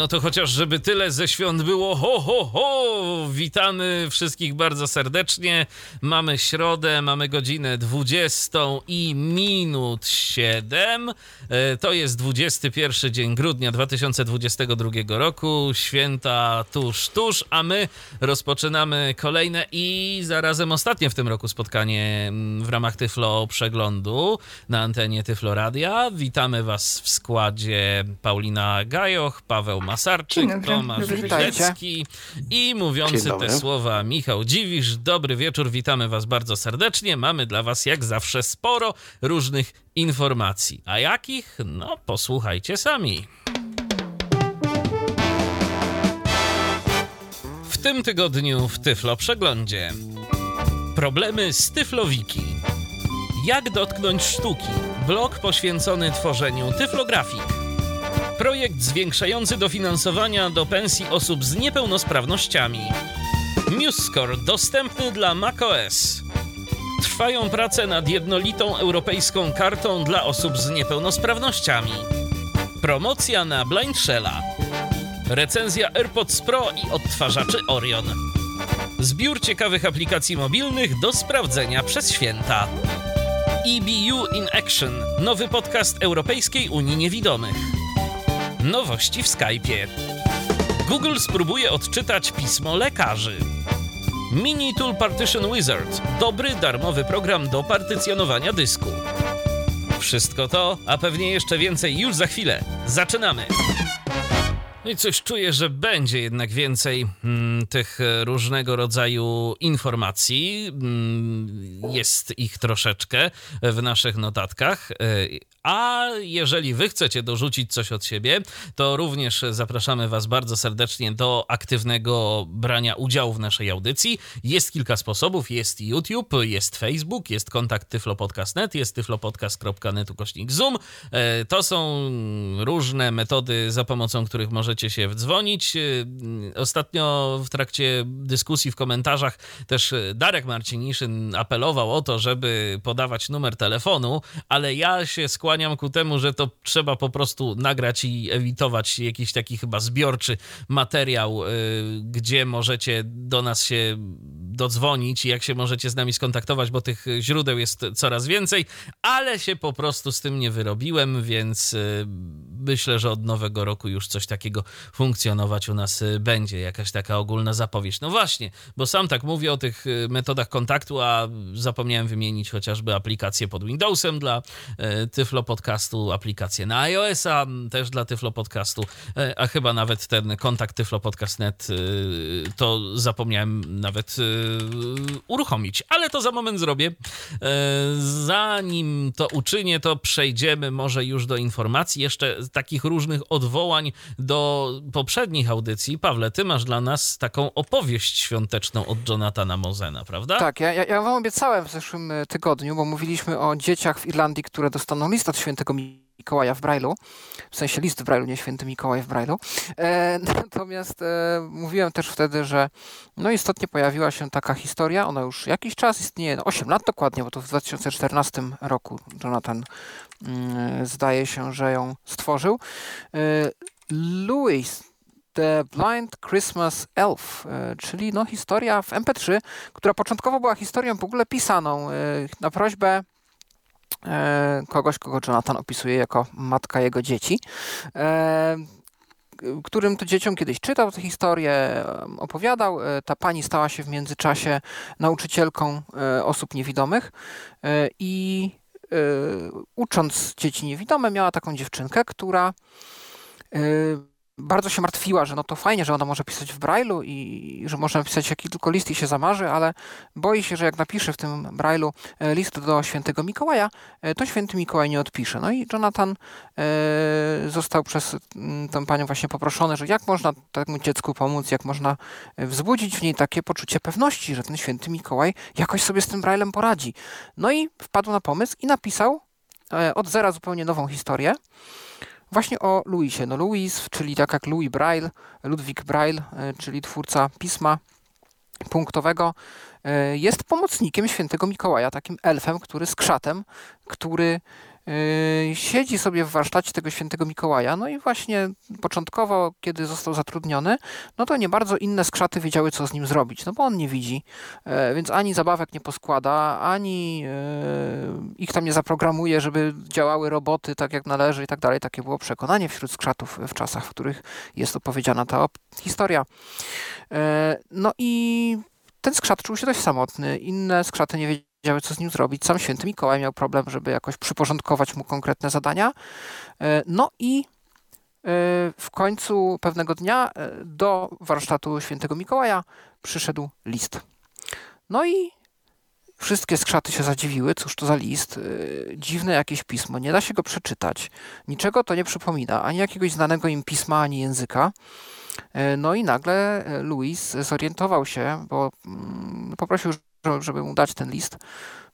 No to chociaż, żeby tyle ze świąt było, ho, ho, ho! Witamy wszystkich bardzo serdecznie. Mamy środę, mamy godzinę 20 i minut 7. E, to jest 21 dzień grudnia 2022 roku. Święta tuż, tuż, a my rozpoczynamy kolejne i zarazem ostatnie w tym roku spotkanie mm, w ramach Tyflo Przeglądu na antenie Tyflo Radia. Witamy Was w składzie Paulina Gajoch, Paweł Masarczyk, Tomasz Wilecki i mówiący te słowa Michał Dziwisz. Dobry wieczór, witamy Was bardzo serdecznie. Mamy dla Was jak zawsze sporo różnych informacji. A jakich? No, posłuchajcie sami. W tym tygodniu w Tyflo Przeglądzie. Problemy z Tyflowiki. Jak dotknąć sztuki? Blog poświęcony tworzeniu tyflografik projekt zwiększający dofinansowania do pensji osób z niepełnosprawnościami. MuseScore dostępny dla macOS. Trwają prace nad jednolitą europejską kartą dla osób z niepełnosprawnościami. Promocja na Blind Shella. Recenzja AirPods Pro i odtwarzaczy Orion. Zbiór ciekawych aplikacji mobilnych do sprawdzenia przez święta. EBU in Action, nowy podcast Europejskiej Unii Niewidomych. Nowości w Skype'ie. Google spróbuje odczytać pismo lekarzy. Mini Tool Partition Wizard. Dobry, darmowy program do partycjonowania dysku. Wszystko to, a pewnie jeszcze więcej już za chwilę. Zaczynamy! No i coś czuję, że będzie jednak więcej mm, tych różnego rodzaju informacji. Mm, jest ich troszeczkę w naszych notatkach. A jeżeli wy chcecie dorzucić coś od siebie, to również zapraszamy was bardzo serdecznie do aktywnego brania udziału w naszej audycji. Jest kilka sposobów. Jest YouTube, jest Facebook, jest kontakt tyflopodcast.net, jest tyflopodcast.net ukośnik Zoom. To są różne metody, za pomocą których możecie się wdzwonić. Ostatnio w trakcie dyskusji w komentarzach też Darek Marciniszyn apelował o to, żeby podawać numer telefonu, ale ja się skłaniam ku temu, że to trzeba po prostu nagrać i ewitować jakiś taki chyba zbiorczy materiał, y, gdzie możecie do nas się dodzwonić i jak się możecie z nami skontaktować, bo tych źródeł jest coraz więcej, ale się po prostu z tym nie wyrobiłem, więc y, myślę, że od nowego roku już coś takiego funkcjonować u nas y, będzie, jakaś taka ogólna zapowiedź. No właśnie, bo sam tak mówię o tych metodach kontaktu, a zapomniałem wymienić chociażby aplikację pod Windowsem dla Tyflo Tyflo Podcastu, aplikację na iOS-a, też dla Tyflo Podcastu, a chyba nawet ten kontakt Tyflo Podcast.net to zapomniałem nawet uruchomić, ale to za moment zrobię. Zanim to uczynię, to przejdziemy może już do informacji, jeszcze takich różnych odwołań do poprzednich audycji. Pawle, ty masz dla nas taką opowieść świąteczną od Jonathana Mozena, prawda? Tak, ja, ja wam obiecałem w zeszłym tygodniu, bo mówiliśmy o dzieciach w Irlandii, które dostaną list od świętego Mikołaja w Brailu, w sensie list w Brailu, nie święty Mikołaj w Brailu. E, natomiast e, mówiłem też wtedy, że no istotnie pojawiła się taka historia, ona już jakiś czas istnieje, no 8 lat dokładnie, bo to w 2014 roku Jonathan zdaje się, że ją stworzył. E, Louis The Blind Christmas Elf, e, czyli no historia w MP3, która początkowo była historią w ogóle pisaną e, na prośbę kogoś, kogo Jonathan opisuje jako matka jego dzieci którym to dzieciom kiedyś czytał tę historię, opowiadał. Ta pani stała się w międzyczasie nauczycielką osób niewidomych i ucząc dzieci niewidome miała taką dziewczynkę, która bardzo się martwiła, że no to fajnie, że ona może pisać w Braille'u i że można napisać jaki tylko list i się zamarzy, ale boi się, że jak napisze w tym Braille'u e, list do świętego Mikołaja, e, to święty Mikołaj nie odpisze. No i Jonathan e, został przez mm, tę panią właśnie poproszony, że jak można temu dziecku pomóc, jak można wzbudzić w niej takie poczucie pewności, że ten święty Mikołaj jakoś sobie z tym Braille'em poradzi. No i wpadł na pomysł i napisał od zera zupełnie nową historię, właśnie o Louisie. No Louis, czyli tak jak Louis Braille, Ludwik Braille, czyli twórca pisma punktowego, jest pomocnikiem świętego Mikołaja, takim elfem, który z krzatem, który siedzi sobie w warsztacie tego świętego Mikołaja. No i właśnie początkowo, kiedy został zatrudniony, no to nie bardzo inne skrzaty wiedziały, co z nim zrobić, no bo on nie widzi, yy, więc ani zabawek nie poskłada, ani yy, ich tam nie zaprogramuje, żeby działały roboty tak jak należy i tak dalej. Takie było przekonanie wśród skrzatów w czasach, w których jest opowiedziana ta historia. No i ten skrzat czuł się dość samotny. Inne skrzaty nie wiedziały, wiedziały, co z nim zrobić. Sam święty Mikołaj miał problem, żeby jakoś przyporządkować mu konkretne zadania. E, no i e, w końcu pewnego dnia e, do warsztatu świętego Mikołaja przyszedł list. No i wszystkie skrzaty się zadziwiły. Cóż to za list? Dziwne jakieś pismo. Nie da się go przeczytać. Niczego to nie przypomina. Ani jakiegoś znanego im pisma, ani języka. No i nagle Louis zorientował się, bo mm, poprosił żeby mu dać ten list,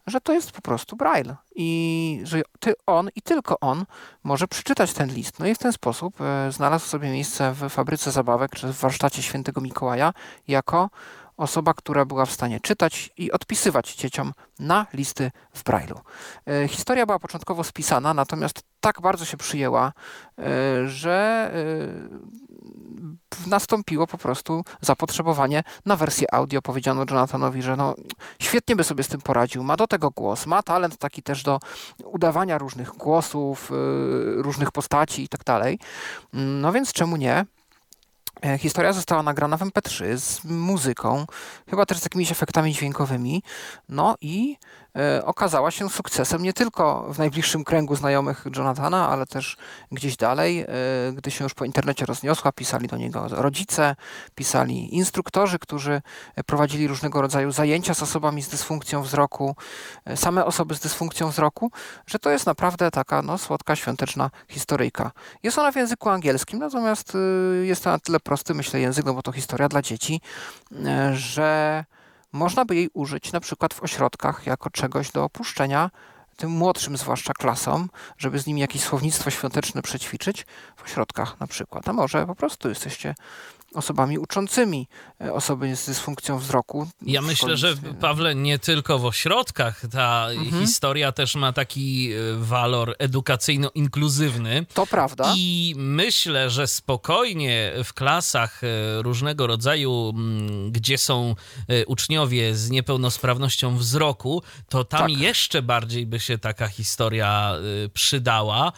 że to jest po prostu Braille i że ty, on i tylko on może przeczytać ten list. No i w ten sposób e, znalazł sobie miejsce w fabryce zabawek czy w warsztacie świętego Mikołaja jako osoba, która była w stanie czytać i odpisywać dzieciom na listy w Braille'u. E, historia była początkowo spisana, natomiast tak bardzo się przyjęła, e, że nastąpiło po prostu zapotrzebowanie na wersję audio. Powiedziano Jonathanowi, że no, świetnie by sobie z tym poradził. Ma do tego głos, ma talent taki też do udawania różnych głosów, różnych postaci i tak dalej. No więc czemu nie? E, historia została nagrana w MP3 z muzyką, chyba też z jakimiś efektami dźwiękowymi. No i okazała się sukcesem nie tylko w najbliższym kręgu znajomych Jonathana, ale też gdzieś dalej, e, gdy się już po internecie rozniosła, pisali do niego rodzice, pisali instruktorzy, którzy prowadzili różnego rodzaju zajęcia z osobami z dysfunkcją wzroku, e, same osoby z dysfunkcją wzroku, że to jest naprawdę taka no, słodka, świąteczna historyjka. Jest ona w języku angielskim, natomiast jest to na tyle prosty, myślę, język, no bo to historia dla dzieci, że można by jej użyć na przykład w ośrodkach jako czegoś do opuszczenia tym młodszym zwłaszcza klasom, żeby z nimi jakieś słownictwo świąteczne przećwiczyć w ośrodkach na przykład. A może po prostu jesteście osobami uczącymi e, osoby z dysfunkcją wzroku. Ja myślę, że Pawle, nie tylko w ośrodkach ta mhm. historia też ma taki e, walor edukacyjno-inkluzywny. To prawda. I myślę, że spokojnie w klasach e, różnego rodzaju, gdzie są uczniowie z niepełnosprawnością wzroku, to tam tak. jeszcze bardziej by się taka historia przydała.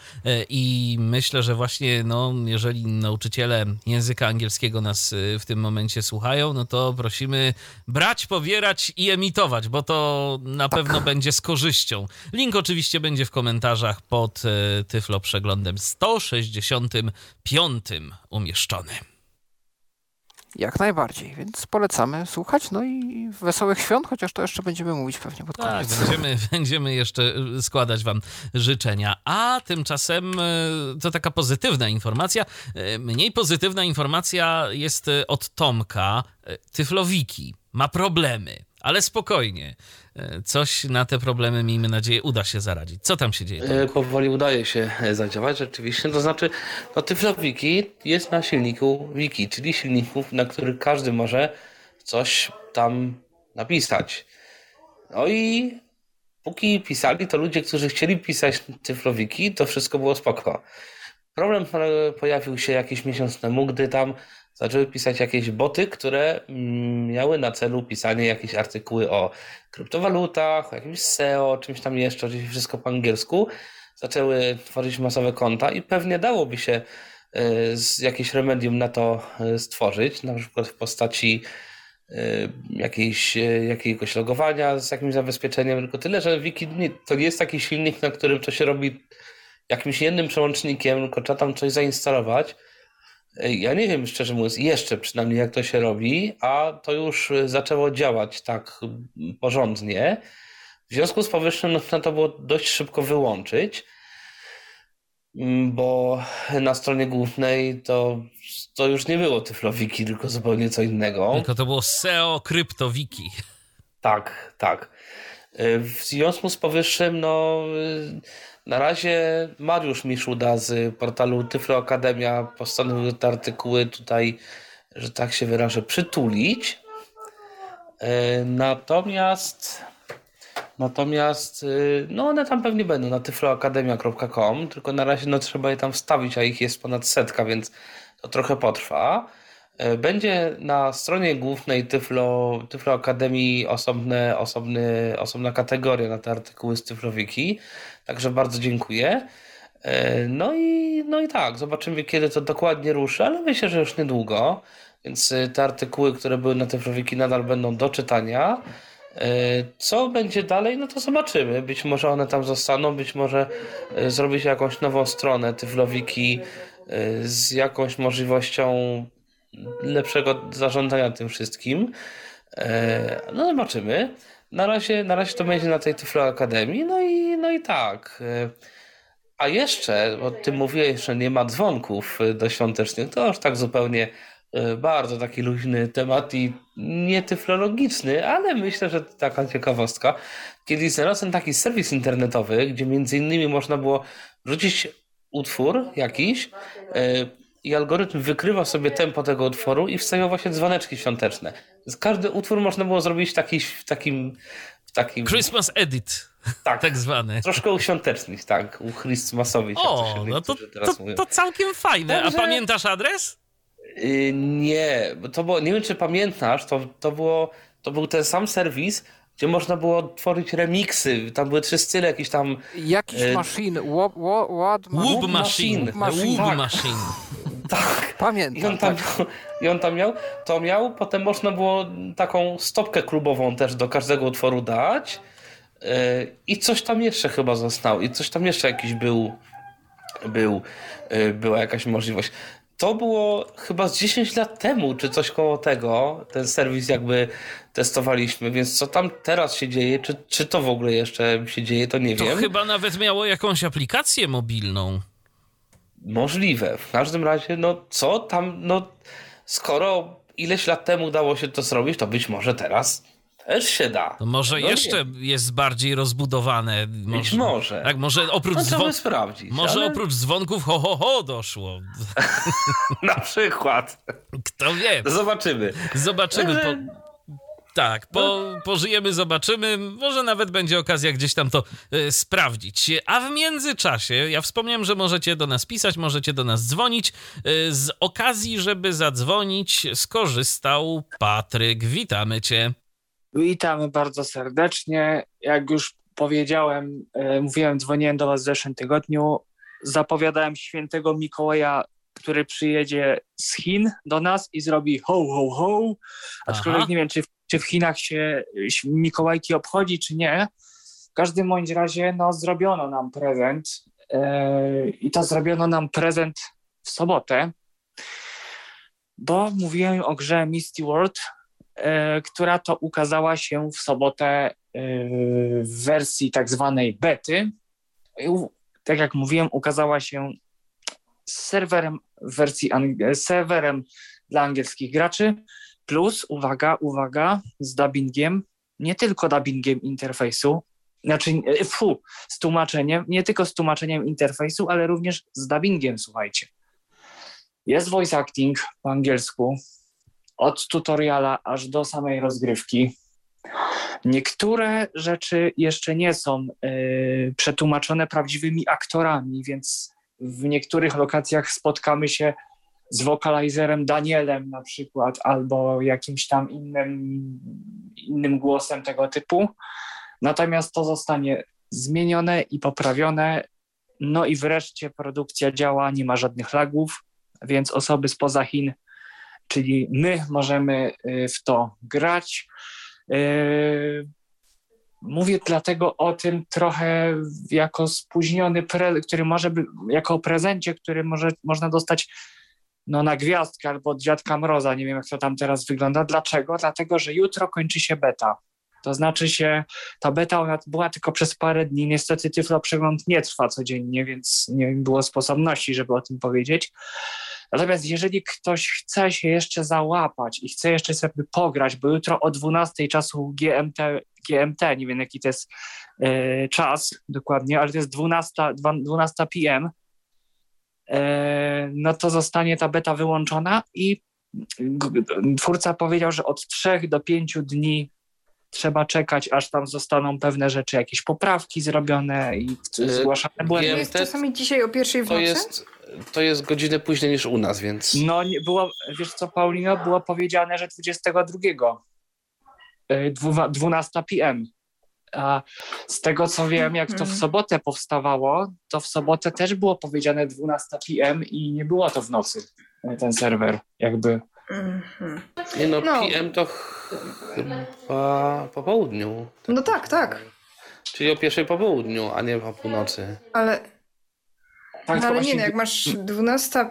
I myślę, że właśnie, no, jeżeli nauczyciele języka angielskiego nas y, w tym momencie słuchają, no to prosimy brać, pobierać i emitować, bo to na tak. pewno będzie z korzyścią. Link oczywiście będzie w komentarzach pod y, Tyflo Przeglądem 165 umieszczony. Jak najbardziej, więc polecamy słuchać. No i wesołych świąt, chociaż to jeszcze będziemy mówić pewnie pod tak, koniec. Tak, będziemy, będziemy jeszcze y, składać Wam życzenia. A tymczasem y, to taka pozytywna informacja. Y, mniej pozytywna informacja jest od Tomka. Tyflowiki ma problemy. Ale spokojnie, e, coś na te problemy, miejmy nadzieję, uda się zaradzić. Co tam się dzieje? E, powoli udaje się e, zadziałać, rzeczywiście. To znaczy, no Tyflowiki jest na silniku Wiki, czyli silników, na których każdy może coś tam napisać. No i póki pisali, to ludzie, którzy chcieli pisać Tyflowiki, to wszystko było spoko. Problem pojawił się jakiś miesiąc temu, gdy tam zaczęły pisać jakieś boty, które mm, miały na celu pisanie jakieś artykuły o kryptowalutach, o jakimś SEO, czymś tam jeszcze, oczywiście wszystko po angielsku. Zaczęły tworzyć masowe konta i pewnie dałoby się e, jakieś remedium na to e, stworzyć, na przykład w postaci e, jakiejś, jakiegoś logowania z jakimś zabezpieczeniem, tylko tyle, że Wiki to nie jest taki silnik, na którym to się robi jakimś jednym przełącznikiem, tylko trzeba tam coś zainstalować ja nie wiem, szczerze mówiąc, jeszcze przynajmniej jak to się robi, a to już zaczęło działać tak porządnie. W związku z powyższym no, to było dość szybko wyłączyć, bo na stronie głównej to, to już nie było Tyflowiki, tylko zupełnie co innego. Tylko to było SEO Kryptowiki. Tak, tak. W związku z powyższym, no Na razie Mariusz Miszuda z portalu Tyflo Akademia postanowił te artykuły tutaj, że tak się wyrażę, przytulić. E, natomiast natomiast e, no one tam pewnie będą na tyfloakademia.com, tylko na razie no trzeba je tam wstawić, a ich jest ponad setka, więc to trochę potrwa. E, będzie na stronie głównej Tyflo, Tyflo Akademii osobne, osobny, osobna kategoria na te artykuły z Tyflowiki, także bardzo dziękuję. E, no i, no i tak, zobaczymy kiedy to dokładnie ruszy, ale myślę, że już niedługo, więc e, te artykuły, które były na Tyflowiki nadal będą do czytania. Co będzie dalej, no to zobaczymy. Być może one tam zostaną, być może zrobi się jakąś nową stronę Tyflowiki z jakąś możliwością lepszego zarządzania tym wszystkim. E, no zobaczymy. Na razie, na razie to będzie na tej Tyflo Akademii, no i, no i tak. E, a jeszcze, bo ty mówiłeś, że nie ma dzwonków e, do świątecznych, to już tak zupełnie bardzo taki luźny temat i nie tyflologiczny, ale myślę, że taka ciekawostka. Kiedyś znalazłem taki serwis internetowy, gdzie między innymi można było wrzucić utwór jakiś, i algorytm wykrywa sobie tempo tego utworu i wstawiał właśnie dzwoneczki świąteczne. Każdy utwór można było zrobić taki, w takim... W takim... Christmas edit. Tak, tak zwany. Troszkę uświątecznić, tak, u Christmasowych. O, to no to, to, to, całkiem fajne. Także... A pamiętasz adres? Yy, nie, to było, nie wiem czy pamiętasz, to, to, było, to był ten sam serwis, gdzie można było tworzyć remiksy. Tam były trzy style jakieś tam... Jakiś e... machine, what, what, what, Whoop machine. machine. Tak. Pamiętam. I on, tam, tak. I on tam miał, to miał, potem można było taką stopkę klubową też do każdego utworu dać. Yy, I coś tam jeszcze chyba zostało. I coś tam jeszcze jakiś był, był yy, była jakaś możliwość. To było chyba z 10 lat temu, czy coś koło tego, ten serwis jakby testowaliśmy, więc co tam teraz się dzieje, czy, czy to w ogóle jeszcze się dzieje, to nie to wiem. To chyba nawet miało jakąś aplikację mobilną. Możliwe. W każdym razie, no co tam, no skoro ileś lat temu udało się to zrobić, to być może teraz też się da. No może no jeszcze nie. jest bardziej rozbudowane. Może, być może. Tak, może oprócz no, dzwonków. sprawdzić. Może ale... oprócz dzwonków ho, ho, ho doszło. Na przykład. Kto wie. Zobaczymy. Zobaczymy. Po tak, po, pożyjemy, zobaczymy. Może nawet będzie okazja gdzieś tam to y, sprawdzić. A w międzyczasie, ja wspomniałem, że możecie do nas pisać, możecie do nas dzwonić. Y, z okazji, żeby zadzwonić, skorzystał Patryk. Witamy Cię. Witamy bardzo serdecznie. Jak już powiedziałem, y, mówiłem, dzwoniłem do Was w zeszłym tygodniu. Zapowiadałem świętego Mikołaja który przyjedzie z Chin do nas i zrobi ho, ho, ho. Aczkolwiek Aha. nie wiem, czy w czy w Chinach się Mikołajki obchodzi, czy nie. W każdym bądź razie no, zrobiono nam prezent yy, i to zrobiono nam prezent w sobotę, bo mówiłem o grze Misty World, yy, która to ukazała się w sobotę yy, w wersji tak zwanej bety. Tak jak mówiłem, ukazała się z serwerem wersji serwerem dla angielskich graczy Plus, uwaga, uwaga, z dubbingiem, nie tylko dubbingiem interfejsu, znaczy, e, fu, z tłumaczeniem, nie tylko z tłumaczeniem interfejsu, ale również z dubbingiem, słuchajcie. Jest voice acting po angielsku, od tutoriala aż do samej rozgrywki. Niektóre rzeczy jeszcze nie są y, przetłumaczone prawdziwymi aktorami, więc w niektórych lokacjach spotkamy się z wokalizerem Danielem na przykład, albo jakimś tam innym, innym głosem tego typu. Natomiast to zostanie zmienione i poprawione. No i wreszcie produkcja działa, nie ma żadnych lagów, więc osoby spoza Chin, czyli my możemy y, w to grać. Y, mówię dlatego o tym trochę jako spóźniony, pre, który może by, jako prezencie, który może, można dostać no, na gwiazdkę albo od Dziadka Mroza. Nie wiem, jak to tam teraz wygląda. Dlaczego? Dlatego, że jutro kończy się beta. To znaczy się, ta beta ona była tylko przez parę dni. Niestety Tyflo Przegląd nie trwa codziennie, więc nie było sposobności, żeby o tym powiedzieć. Natomiast jeżeli ktoś chce się jeszcze załapać i chce jeszcze sobie pograć, bo jutro o 12 czasu GMT, GMT nie wiem jaki to jest e, czas dokładnie, ale to jest 12, 12 PM, no to zostanie ta beta wyłączona i twórca powiedział, że od 3 do 5 dni trzeba czekać, aż tam zostaną pewne rzeczy, jakieś poprawki zrobione i Y, zgłaszane błędy. GMT Jest czasami dzisiaj o pierwszej w To nocy? jest, to jest godzinę później niż u nas, więc No, nie, było, wiesz co, Paulino, było powiedziane, że 22, y, dwu- 12 PM. A z tego co wiem, jak to w Mhm. sobotę powstawało, to w sobotę też było powiedziane 12 PM i nie było to w nocy, y, ten serwer, jakby. Mhm. nie no, No. PM to ch- chyba po południu. No tak, tak. Czyli o pierwszej po południu, a nie o północy. Ale, Tak, no, ale nie, właśnie- no, jak masz 12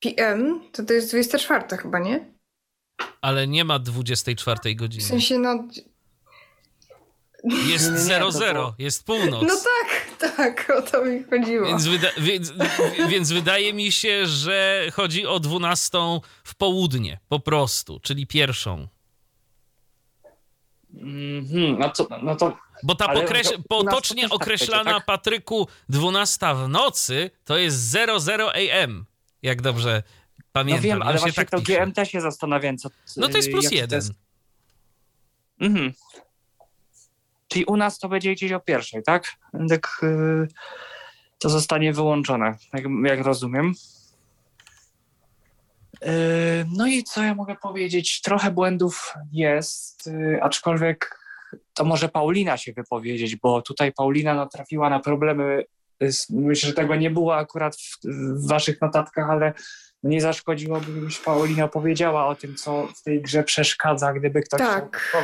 PM, to to jest 24 chyba, nie? Ale nie ma 24 W godziny. sensie, no... Jest Nie, nie, nie, 00, to było- jest północ. No tak, tak, o to mi chodziło. Więc, wyda więc, więc wydaje mi się, że chodzi o 12 w południe, po prostu, czyli pierwszą. Mhm, no, to, no to Bo ta pokreś- potocznie tak określana, będzie, tak? Patryku, 12 w nocy to jest 00 AM, jak dobrze no pamiętam. wiem, ale właśnie tak to pisze. GMT się zastanawiam, co... No to jest plus jaki to jeden. jest- Mhm. Czyli u nas to będzie gdzieś o pierwszej, tak? Tak y, to zostanie wyłączone, jak, jak rozumiem. Y, no i co ja mogę powiedzieć? Trochę błędów jest, y, aczkolwiek to może Paulina się wypowiedzieć, bo tutaj Paulina natrafiła na problemy. z- Myślę, że tego nie było akurat w, w waszych notatkach, ale nie zaszkodziłoby, gdybyś Paulina powiedziała o tym, co w tej grze przeszkadza, gdyby ktoś Tak. chciał.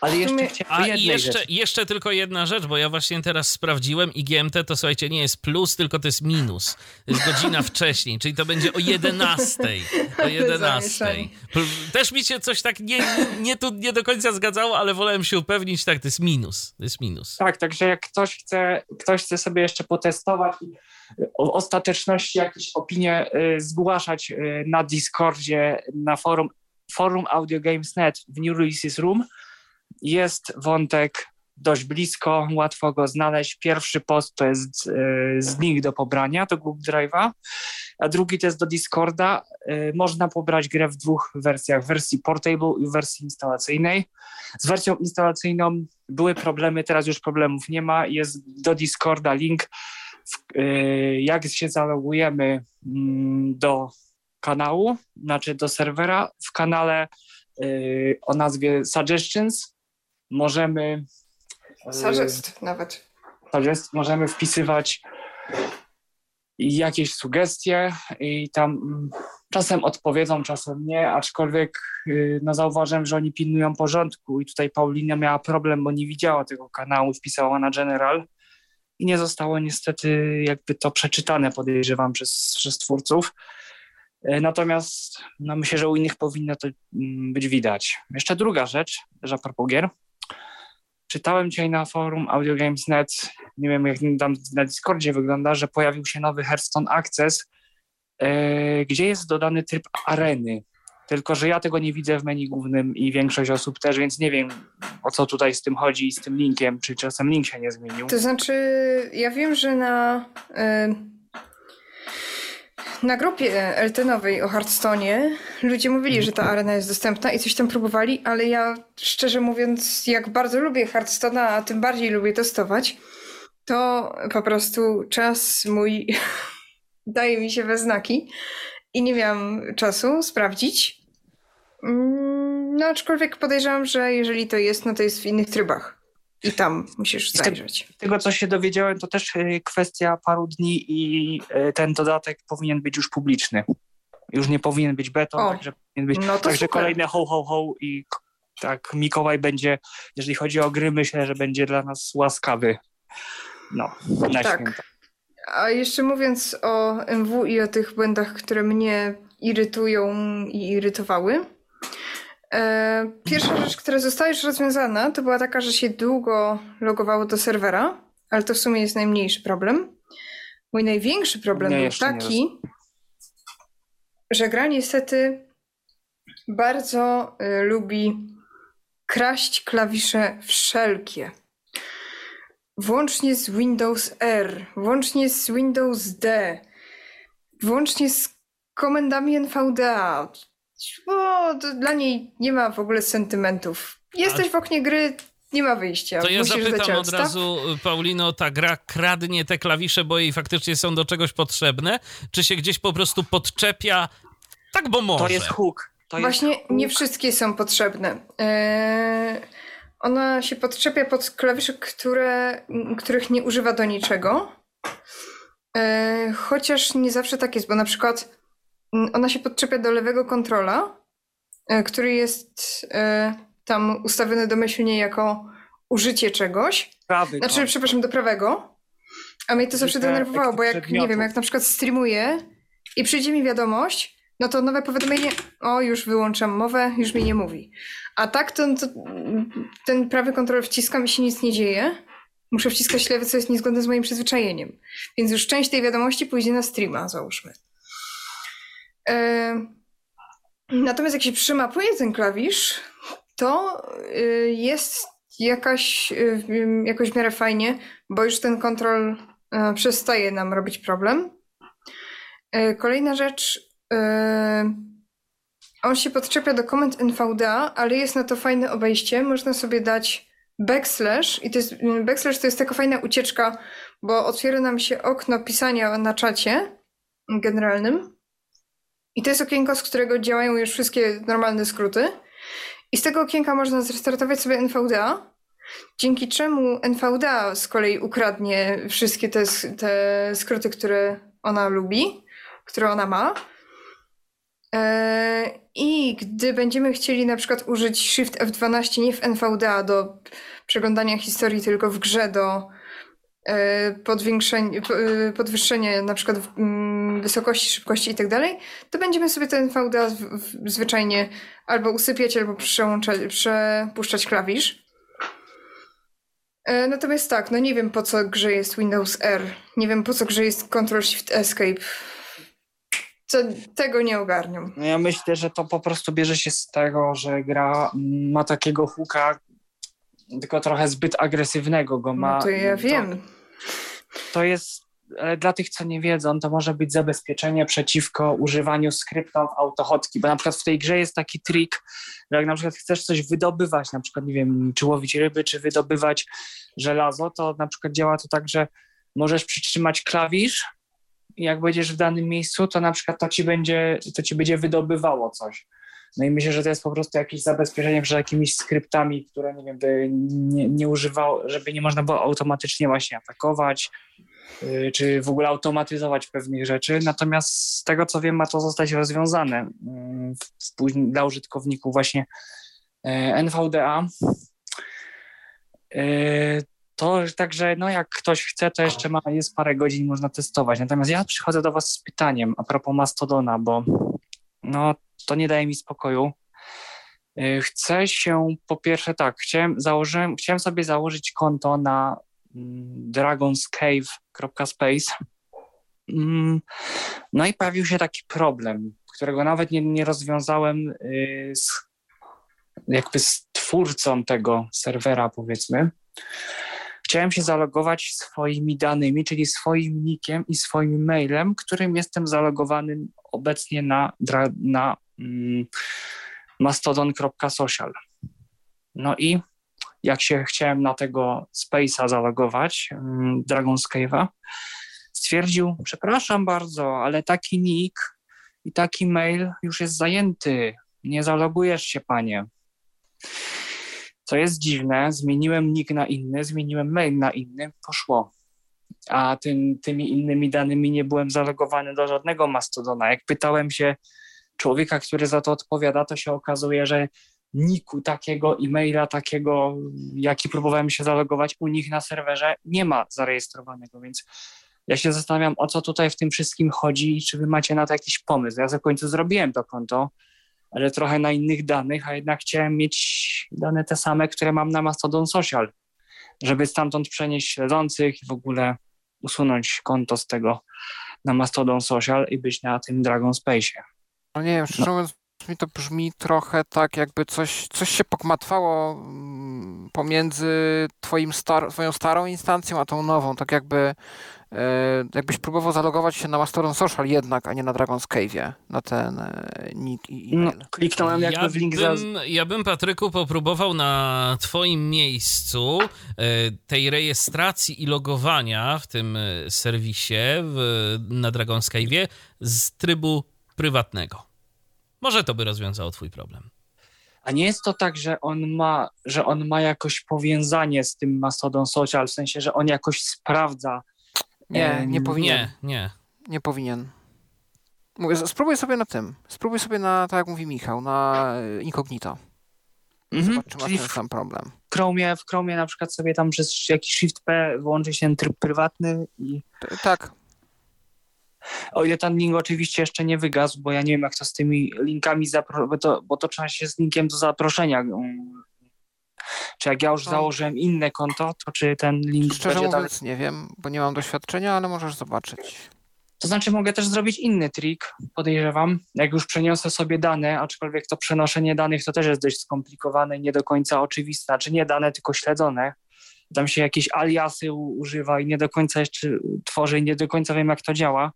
Ale jeszcze sumie- chciałem A jeszcze, rzeczy. jeszcze tylko jedna rzecz, bo ja właśnie teraz sprawdziłem i GMT to słuchajcie, nie jest plus, tylko to jest minus. To jest godzina wcześniej, czyli to będzie o 11. O 11. zamieszanie. Pl- Też mi się coś tak nie, nie, tu nie do końca zgadzało, ale wolałem się upewnić, tak, to jest minus. To jest minus. Tak, także jak ktoś chce, ktoś chce sobie jeszcze potestować i o ostateczności jakieś opinie y, zgłaszać y, na Discordzie, na forum, forum Audio Games.net w New Releases Room, jest wątek dość blisko, łatwo go znaleźć. Pierwszy post to jest y, z link do pobrania do Google Drive'a, a drugi to jest do Discorda. Y, Można pobrać grę w dwóch wersjach, wersji portable i wersji instalacyjnej. Z wersją instalacyjną były problemy, teraz już problemów nie ma. Jest do Discorda link. Y, jak się zalogujemy mm, do kanału, znaczy do serwera, w kanale o nazwie Suggestions możemy. y, Suggest nawet. Suggest, możemy wpisywać jakieś sugestie i tam mm, czasem odpowiedzą, czasem nie, aczkolwiek y, no, zauważyłem, że oni pilnują porządku i tutaj Paulina miała problem, bo nie widziała tego kanału, wpisała na General i nie zostało niestety jakby to przeczytane, podejrzewam, przez, przez twórców. Y, Natomiast no, myślę, że u innych powinno to mm, być widać. Jeszcze druga rzecz, też a propos gier. Czytałem dzisiaj na forum Audio Games.net, nie wiem jak tam na Discordzie wygląda, że pojawił się nowy Hearthstone Access, e, gdzie jest dodany tryb areny. Tylko, że ja tego nie widzę w menu głównym i większość osób też, więc nie wiem o co tutaj z tym chodzi i z tym linkiem, czy czasem link się nie zmienił. To znaczy, ja wiem, że na, y, na grupie LT-nowej o Hearthstone'ie ludzie mówili, że ta arena jest dostępna i coś tam próbowali, ale ja szczerze mówiąc, jak bardzo lubię Hearthstone'a, a tym bardziej lubię testować, to po prostu czas mój daje mi się we znaki i nie miałam czasu sprawdzić. Mm, No aczkolwiek podejrzewam, że jeżeli to jest, no to jest w innych trybach. I tam musisz zajrzeć. Z tego, co się dowiedziałem, to też e, kwestia paru dni i e, ten dodatek powinien być już publiczny. Już nie powinien być beton, O, także powinien być No Także super. kolejne ho, ho, ho i tak, Mikołaj będzie, jeżeli chodzi o gry, myślę, że będzie dla nas łaskawy. No, na Tak. święta. A jeszcze mówiąc o MW i o tych błędach, które mnie irytują i irytowały. E, pierwsza rzecz, która została już rozwiązana, to była taka, że się długo logowało do serwera, ale to w sumie jest najmniejszy problem. Mój największy problem Nie, był taki, że gra niestety bardzo y, lubi kraść klawisze wszelkie. Włącznie z Windows R, włącznie z Windows D, włącznie z komendami NVDA. O, dla niej nie ma w ogóle sentymentów. Jesteś A... w oknie gry, nie ma wyjścia. To ja Musisz zapytam od razu, Paulino, ta gra kradnie te klawisze, bo jej faktycznie są do czegoś potrzebne? Czy się gdzieś po prostu podczepia tak, bo może? To jest hook. To Właśnie jest hook. nie wszystkie są potrzebne. Eee, ona się podczepia pod klawisze, które, których nie używa do niczego. Eee, chociaż nie zawsze tak jest, bo na przykład ona się podczepia do lewego kontrola, e, który jest e, tam ustawiony domyślnie jako użycie czegoś. Prawy znaczy, kąt. przepraszam, do prawego. A mnie to zawsze denerwowało, bo jak, nie wiem, jak na przykład streamuję i przyjdzie mi wiadomość, no to nowe powiadomienie, o już wyłączam mowę, już mi nie mówi. A tak to, to ten prawy kontrol wciskam i się nic nie dzieje. Muszę wciskać lewy, co jest niezgodne z moim przyzwyczajeniem. Więc już część tej wiadomości pójdzie na streama, załóżmy. Natomiast jak się przymapuje ten klawisz, to y, jest jakaś, y, jakoś w miarę fajnie, bo już ten kontrol y, przestaje nam robić problem. Kolejna rzecz, on się podczepia do komend NVDA, ale jest na to fajne obejście. Można sobie dać backslash i to jest, backslash to jest taka fajna ucieczka, bo otwiera nam się okno pisania na czacie generalnym. I to jest okienko, z którego działają już wszystkie normalne skróty. I z tego okienka można zrestartować sobie NVDA, dzięki czemu NVDA z kolei ukradnie wszystkie te, te skróty, które ona lubi, które ona ma. E, I gdy będziemy chcieli na przykład użyć Shift F12 nie w NVDA do przeglądania historii, tylko w grze do e, e, podwyższenia na przykład mm, wysokości, szybkości i tak dalej, to będziemy sobie ten NVDA zwyczajnie albo usypiać, albo przepuszczać klawisz. Natomiast tak, no nie wiem po co grze jest Windows R. Nie wiem po co grze jest Ctrl Shift Escape co tego nie ogarniam. No ja myślę, że to po prostu bierze się z tego, że gra ma takiego huka, tylko trochę zbyt agresywnego go ma. No to ja wiem. To, jest, dla tych, co nie wiedzą, to może być zabezpieczenie przeciwko używaniu skryptów autochodki, bo na przykład w tej grze jest taki trik, że jak na przykład chcesz coś wydobywać, na przykład, nie wiem, czy łowić ryby, czy wydobywać żelazo, to na przykład działa to tak, że możesz przytrzymać klawisz jak będziesz w danym miejscu, to na przykład to ci będzie, to ci będzie wydobywało coś. No i myślę, że to jest po prostu jakieś zabezpieczenie przed jakimiś skryptami, które nie wiem, by nie, nie żeby nie można było automatycznie właśnie atakować, yy, czy w ogóle automatyzować pewnych rzeczy. Natomiast z tego co wiem, ma to zostać rozwiązane yy, dla użytkowników właśnie yy, NVDA. Yy, to także, no jak ktoś chce, to jeszcze ma, jest parę godzin, można testować. Natomiast ja przychodzę do Was z pytaniem a propos Mastodona, bo no, to nie daje mi spokoju. Y, chcę się, po pierwsze tak, chciałem, założyłem, chciałem sobie założyć konto na mm, dragonscave.space. Mm, no i pojawił się taki problem, którego nawet nie, nie rozwiązałem y, z, jakby z twórcą tego serwera, powiedzmy chciałem się zalogować swoimi danymi, czyli swoim nickiem i swoim mailem, którym jestem zalogowany obecnie na, na mm, mastodon.social. No i jak się chciałem na tego Space'a zalogować, mm, Dragonscave'a, stwierdził, przepraszam bardzo, ale taki nick i taki mail już jest zajęty, nie zalogujesz się, panie. Co jest dziwne, zmieniłem nick na inny, zmieniłem mail na inny, poszło. A tym, tymi innymi danymi nie byłem zalogowany do żadnego Mastodona. Jak pytałem się człowieka, który za to odpowiada, to się okazuje, że niku takiego e-maila, takiego, jaki próbowałem się zalogować u nich na serwerze, nie ma zarejestrowanego, więc ja się zastanawiam, o co tutaj w tym wszystkim chodzi i czy wy macie na to jakiś pomysł. Ja za końcu zrobiłem to konto, ale trochę na innych danych, a jednak chciałem mieć dane te same, które mam na Mastodon Social, żeby stamtąd przenieść śledzących i w ogóle usunąć konto z tego na Mastodon Social i być na tym Dragon Space. No nie wiem, szczerze mówiąc, mi to brzmi trochę tak, jakby coś, coś się pokmatwało mm, pomiędzy twoim star twoją starą instancją, a tą nową. Tak jakby jakbyś próbował zalogować się na Mastodon Social jednak, a nie na Dragon's Cave'ie, na ten e, nick i No, e-mail. kliknąłem jakby Ja w link za... bym, ja bym, Patryku, popróbował na Twoim miejscu e, tej rejestracji i logowania w tym e, serwisie w, na Dragon's Cave'ie z trybu prywatnego. Może to by rozwiązało Twój problem. A nie jest to tak, że on ma, że on ma jakoś powiązanie z tym Mastodon Social, w sensie, że on jakoś sprawdza. Nie, em, nie powinien. Nie, nie. Nie powinien. Mówię, spróbuj sobie na tym. Spróbuj sobie na, tak jak mówi Michał, na e, incognito. Mhm, Zobacz, czy masz ten w sam problem. Chromie, w Chromie na przykład sobie tam przez jakiś Shift P wyłączy się ten tryb prywatny i T- Tak, o ile ten link oczywiście jeszcze nie wygasł, bo ja nie wiem jak to z tymi linkami, zapro- bo, to, bo to trzeba się z linkiem do zaproszenia. Czy jak ja już No. założyłem inne konto, to czy ten link szczerze będzie dalej... mówiąc nie wiem, bo nie mam doświadczenia, ale możesz zobaczyć. To znaczy mogę też zrobić inny trik, podejrzewam. Jak już przeniosę sobie dane, aczkolwiek to przenoszenie danych to też jest dość skomplikowane i nie do końca oczywiste. Znaczy nie dane, tylko śledzone. Tam się jakieś aliasy używa i nie do końca jeszcze tworzę i nie do końca wiem, jak to działa.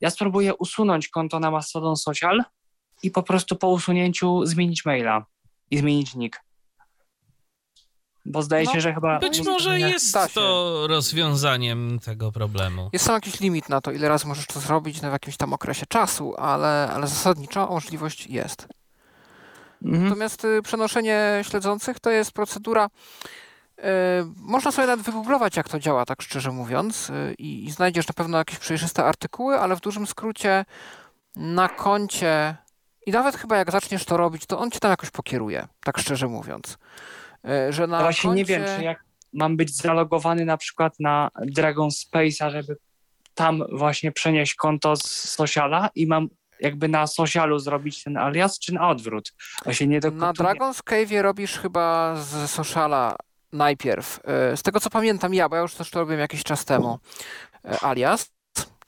Ja spróbuję usunąć konto na Mastodon Social i po prostu po usunięciu zmienić maila i zmienić nick. Bo zdaje No, się, że chyba... Być może jest to rozwiązaniem tego problemu. Jest sam jakiś limit na to, ile razy możesz to zrobić na w jakimś tam okresie czasu, ale, ale zasadniczo możliwość jest. Mhm. Natomiast y, przenoszenie śledzących to jest procedura. y, można sobie nawet wygooglować, jak to działa, tak szczerze mówiąc, y, i, i znajdziesz na pewno jakieś przejrzyste artykuły, ale w dużym skrócie na koncie i nawet chyba jak zaczniesz to robić, to on cię tam jakoś pokieruje, tak szczerze mówiąc. Y, że na właśnie koncie... nie wiem, czy jak mam być zalogowany na przykład na Dragon Space'a, żeby tam właśnie przenieść konto z sociala i mam jakby na socialu zrobić ten alias, czy na odwrót? Właśnie nie do Na Dragon's Cave'ie robisz chyba z sociala najpierw. y, Z tego co pamiętam ja, bo ja już też to robiłem jakiś czas temu. y, Alias,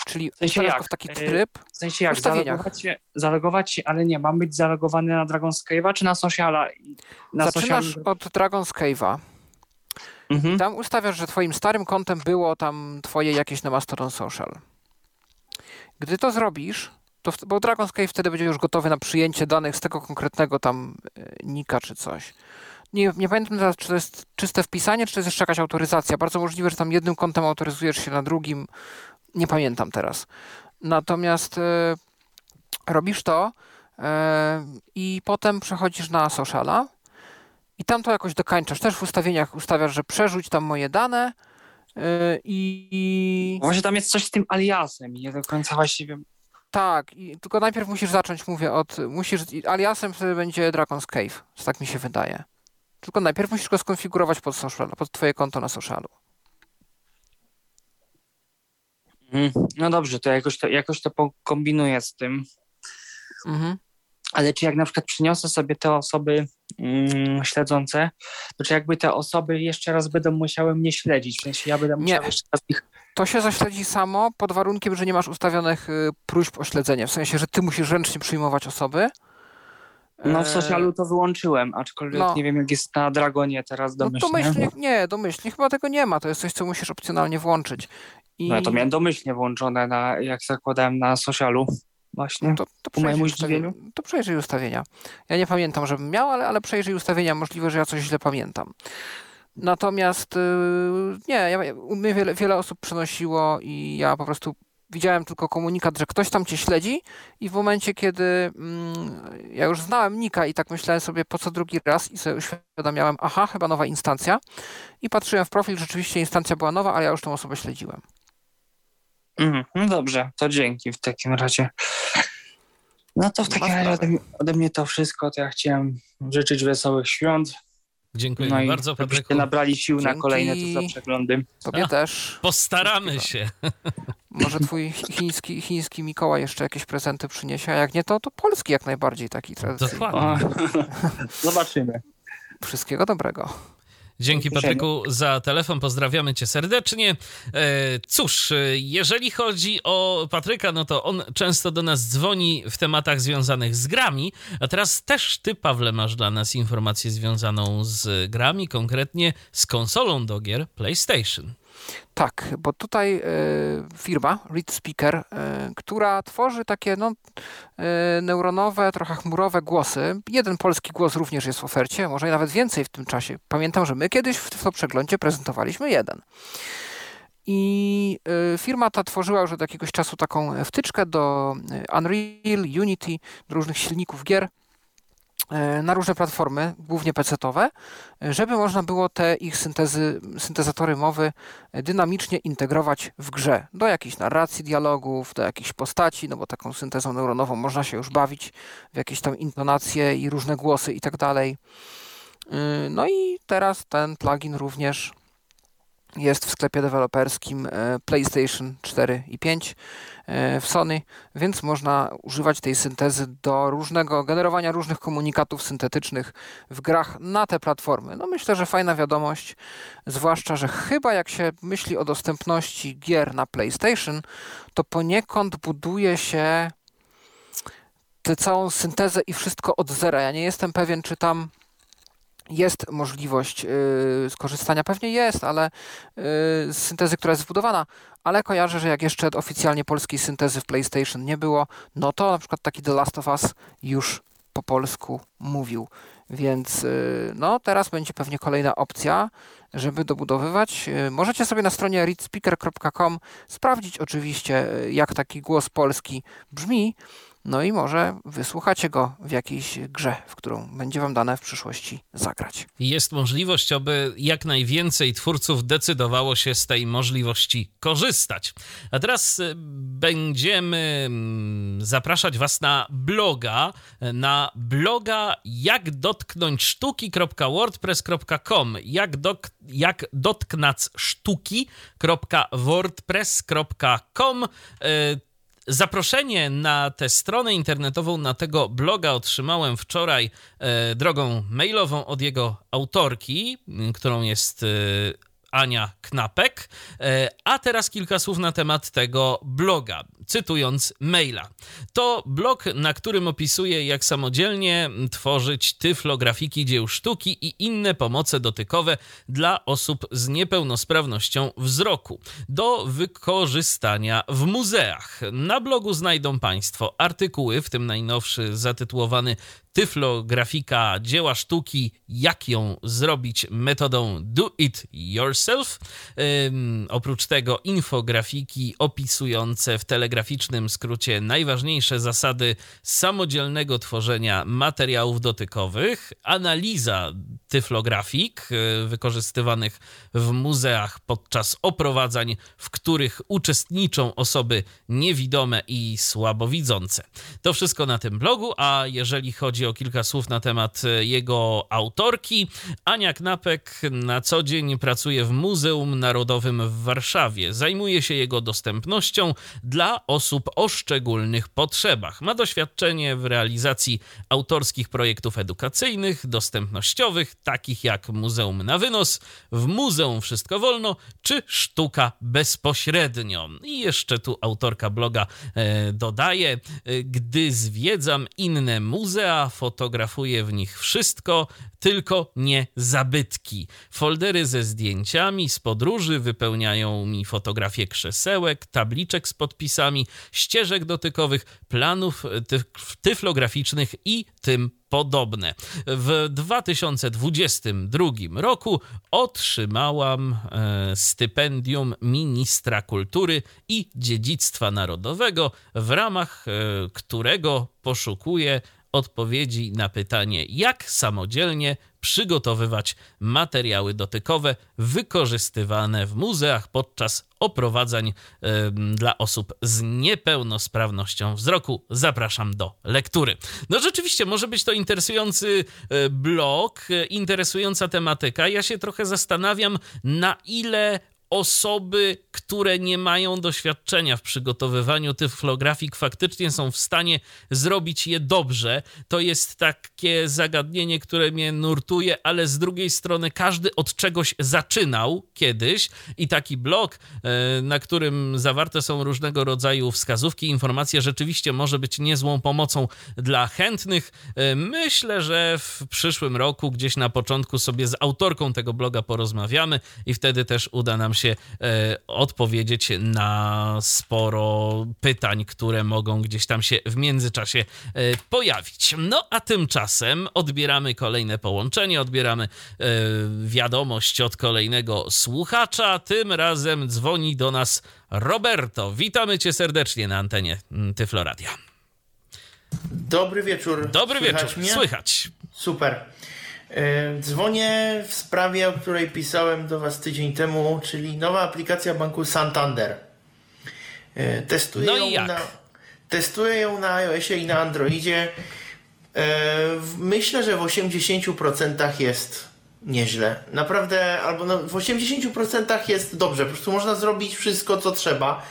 czyli sensie ustawiasz jak? w taki Y, tryb. W sensie jak zalogować się, zalogować się, ale nie, mam być zalogowany na Dragon Cave'a, czy na sociala? Na Zaczynasz socialu- od Dragon's Cave'a. Mhm. Tam ustawiasz, że twoim starym kontem było tam twoje jakieś na Mastodon Social. Gdy to zrobisz, to w, bo Dragon's Cave wtedy będzie już gotowy na przyjęcie danych z tego konkretnego tam e, nika czy coś. Nie, nie pamiętam teraz, czy to jest czyste wpisanie, czy to jest jeszcze jakaś autoryzacja. Bardzo możliwe, że tam jednym kontem autoryzujesz się na drugim. Nie pamiętam teraz. Natomiast e, robisz to e, i potem przechodzisz na sociala i tam to jakoś dokańczasz. Też w ustawieniach ustawiasz, że przerzuć tam moje dane yy, i, Właśnie tam jest coś z tym aliasem i nie do końca właśnie wiem. tak, i, tylko najpierw musisz zacząć, mówię, od, musisz, aliasem wtedy będzie Dragon's Cave, tak mi się wydaje. Tylko najpierw musisz go skonfigurować pod, social, pod twoje konto na socialu. Mhm. No dobrze, to jakoś to, jakoś to pokombinuję z tym. Mhm. Ale czy jak na przykład przyniosę sobie te osoby mm, śledzące, to czy jakby te osoby jeszcze raz będą musiały mnie śledzić? W sensie ja będę Nie. musiał jeszcze raz ich... To się zaśledzi samo pod warunkiem, że nie masz ustawionych y, próśb o śledzenie. W sensie, że ty musisz ręcznie przyjmować osoby. No w E, socialu to wyłączyłem, aczkolwiek no. nie wiem jak jest na Dragonie teraz No domyślnie. domyślnie, nie, domyślnie chyba tego nie ma. To jest coś, co musisz opcjonalnie włączyć. I No ja to miałem domyślnie włączone, na, jak zakładałem na socialu właśnie. To, to, Ku mojemu przejrzyj ustawienia, zdziwieniu. to przejrzyj ustawienia. Ja nie pamiętam, żebym miał, ale, ale przejrzyj ustawienia. Możliwe, że ja coś źle pamiętam. Natomiast yy, nie, ja, u mnie wiele, wiele osób przenosiło i ja po prostu widziałem tylko komunikat, że ktoś tam cię śledzi i w momencie, kiedy mm, ja już znałem Nika i tak myślałem sobie, po co drugi raz i sobie uświadamiałem, aha, chyba nowa instancja i patrzyłem w profil, rzeczywiście instancja była nowa, ale ja już tą osobę śledziłem. No dobrze, to dzięki w takim razie. No to w takim razie ode, mnie- ode mnie to wszystko, to ja chciałem życzyć wesołych świąt. Dziękuję No i bardzo, żebyście Patryku. nabrali sił na Dzięki. kolejne to za przeglądy. Tobie A. też. Postaramy się. Może twój chi- chiński, chiński Mikołaj jeszcze jakieś prezenty przyniesie, a jak nie, to, to polski jak najbardziej taki tradycyjny. Dokładnie. O, Zobaczymy. Wszystkiego dobrego. Dzięki Patryku za telefon, pozdrawiamy cię serdecznie. E, cóż, jeżeli chodzi o Patryka, no to on często do nas dzwoni w tematach związanych z grami, a teraz też ty, Pawle, masz dla nas informację związaną z grami, konkretnie z konsolą do gier PlayStation. Tak, bo tutaj y, firma Read Speaker, y, która tworzy takie no, y, neuronowe, trochę chmurowe głosy. Jeden polski głos również jest w ofercie, może nawet więcej w tym czasie. Pamiętam, że my kiedyś w, w przeglądzie prezentowaliśmy jeden. I firma ta tworzyła już od jakiegoś czasu taką wtyczkę do Unreal, Unity, do różnych silników gier E, na różne platformy, głównie PC-owe, żeby można było te ich syntezy, syntezatory mowy dynamicznie integrować w grze. Do jakiejś narracji dialogów, do jakichś postaci, no bo taką syntezą neuronową można się już bawić w jakieś tam intonacje i różne głosy i tak dalej. E, no i teraz ten plugin również jest w sklepie deweloperskim e, PlayStation 4 i 5 e, w Sony, więc można używać tej syntezy do różnego generowania różnych komunikatów syntetycznych w grach na te platformy. No myślę, że fajna wiadomość, zwłaszcza, że chyba jak się myśli o dostępności gier na PlayStation, to poniekąd buduje się tę całą syntezę i wszystko od zera. Ja nie jestem pewien, czy tam jest możliwość y, skorzystania, pewnie jest, ale y, z syntezy, która jest zbudowana, ale kojarzę, że jak jeszcze oficjalnie polskiej syntezy w PlayStation nie było, no to na przykład taki The Last of Us już po polsku mówił. Więc y, no, teraz będzie pewnie kolejna opcja, żeby dobudowywać. Możecie sobie na stronie readspeaker.com sprawdzić oczywiście, jak taki głos polski brzmi. No i może wysłuchacie go w jakiejś grze, w którą będzie wam dane w przyszłości zagrać. Jest możliwość, aby jak najwięcej twórców decydowało się z tej możliwości korzystać. A teraz e, będziemy mm, zapraszać was na bloga, na bloga jak dotknąć sztuki.wordpress.com jak, dok, jak dotknąć sztuki.wordpress.com Zaproszenie na tę stronę internetową, na tego bloga otrzymałem wczoraj e, drogą mailową od jego autorki, którą jest e, Ania Knapek. E, a teraz kilka słów na temat tego bloga, cytując maila. To blog, na którym opisuję, jak samodzielnie tworzyć tyflografiki dzieł sztuki i inne pomoce dotykowe dla osób z niepełnosprawnością wzroku do wykorzystania w muzeach. Na blogu znajdą Państwo artykuły, w tym najnowszy zatytułowany tyflografika dzieła sztuki, jak ją zrobić metodą do it yourself. Ym, oprócz tego infografiki opisujące w telegraficznym skrócie najważniejsze zasady samodzielnego tworzenia materiałów dotykowych, analiza tyflografik y, wykorzystywanych w muzeach podczas oprowadzań, w których uczestniczą osoby niewidome i słabowidzące. To wszystko na tym blogu, a jeżeli chodzi o kilka słów na temat e, jego autorki. Ania Knapek na co dzień pracuje w Muzeum Narodowym w Warszawie. Zajmuje się jego dostępnością dla osób o szczególnych potrzebach. Ma doświadczenie w realizacji autorskich projektów edukacyjnych, dostępnościowych, takich jak Muzeum na Wynos, w Muzeum Wszystko Wolno czy Sztuka Bezpośrednio. I jeszcze tu autorka bloga e, dodaje, e, gdy zwiedzam inne muzea, fotografuję w nich wszystko, tylko nie zabytki. Foldery ze zdjęciami z podróży wypełniają mi fotografie krzesełek, tabliczek z podpisami, ścieżek dotykowych, planów tyflograficznych i tym podobne. W 2022 roku otrzymałam e, stypendium ministra kultury i dziedzictwa narodowego, w ramach e, którego poszukuję odpowiedzi na pytanie, jak samodzielnie przygotowywać materiały dotykowe wykorzystywane w muzeach podczas oprowadzań dla osób z niepełnosprawnością wzroku. Zapraszam do lektury. No rzeczywiście, może być to interesujący y, blog, y, interesująca tematyka. Ja się trochę zastanawiam, na ile osoby, które nie mają doświadczenia w przygotowywaniu tyflografik, faktycznie są w stanie zrobić je dobrze. To jest takie zagadnienie, które mnie nurtuje, ale z drugiej strony każdy od czegoś zaczynał kiedyś i taki blog, e, na którym zawarte są różnego rodzaju wskazówki, informacje, rzeczywiście może być niezłą pomocą dla chętnych. E, myślę, że w przyszłym roku, gdzieś na początku, sobie z autorką tego bloga porozmawiamy i wtedy też uda nam się e, odpowiedzieć na sporo pytań, które mogą gdzieś tam się w międzyczasie e, pojawić. No a tymczasem odbieramy kolejne połączenie, odbieramy e, wiadomość od kolejnego słuchacza. Tym razem dzwoni do nas Roberto. Witamy cię serdecznie na antenie mm, Tyfloradia. Dobry wieczór. Dobry Słychać wieczór. Mnie? Słychać. Super. E, Dzwonię w sprawie, o której pisałem do Was tydzień temu, czyli nowa aplikacja banku Santander. E, Testuję, No ją? Na, testuję ją na iOSie i na Androidzie. E, Myślę, że w 80% jest nieźle. Naprawdę, albo no, w 80% jest dobrze. Po prostu można zrobić wszystko, co trzeba.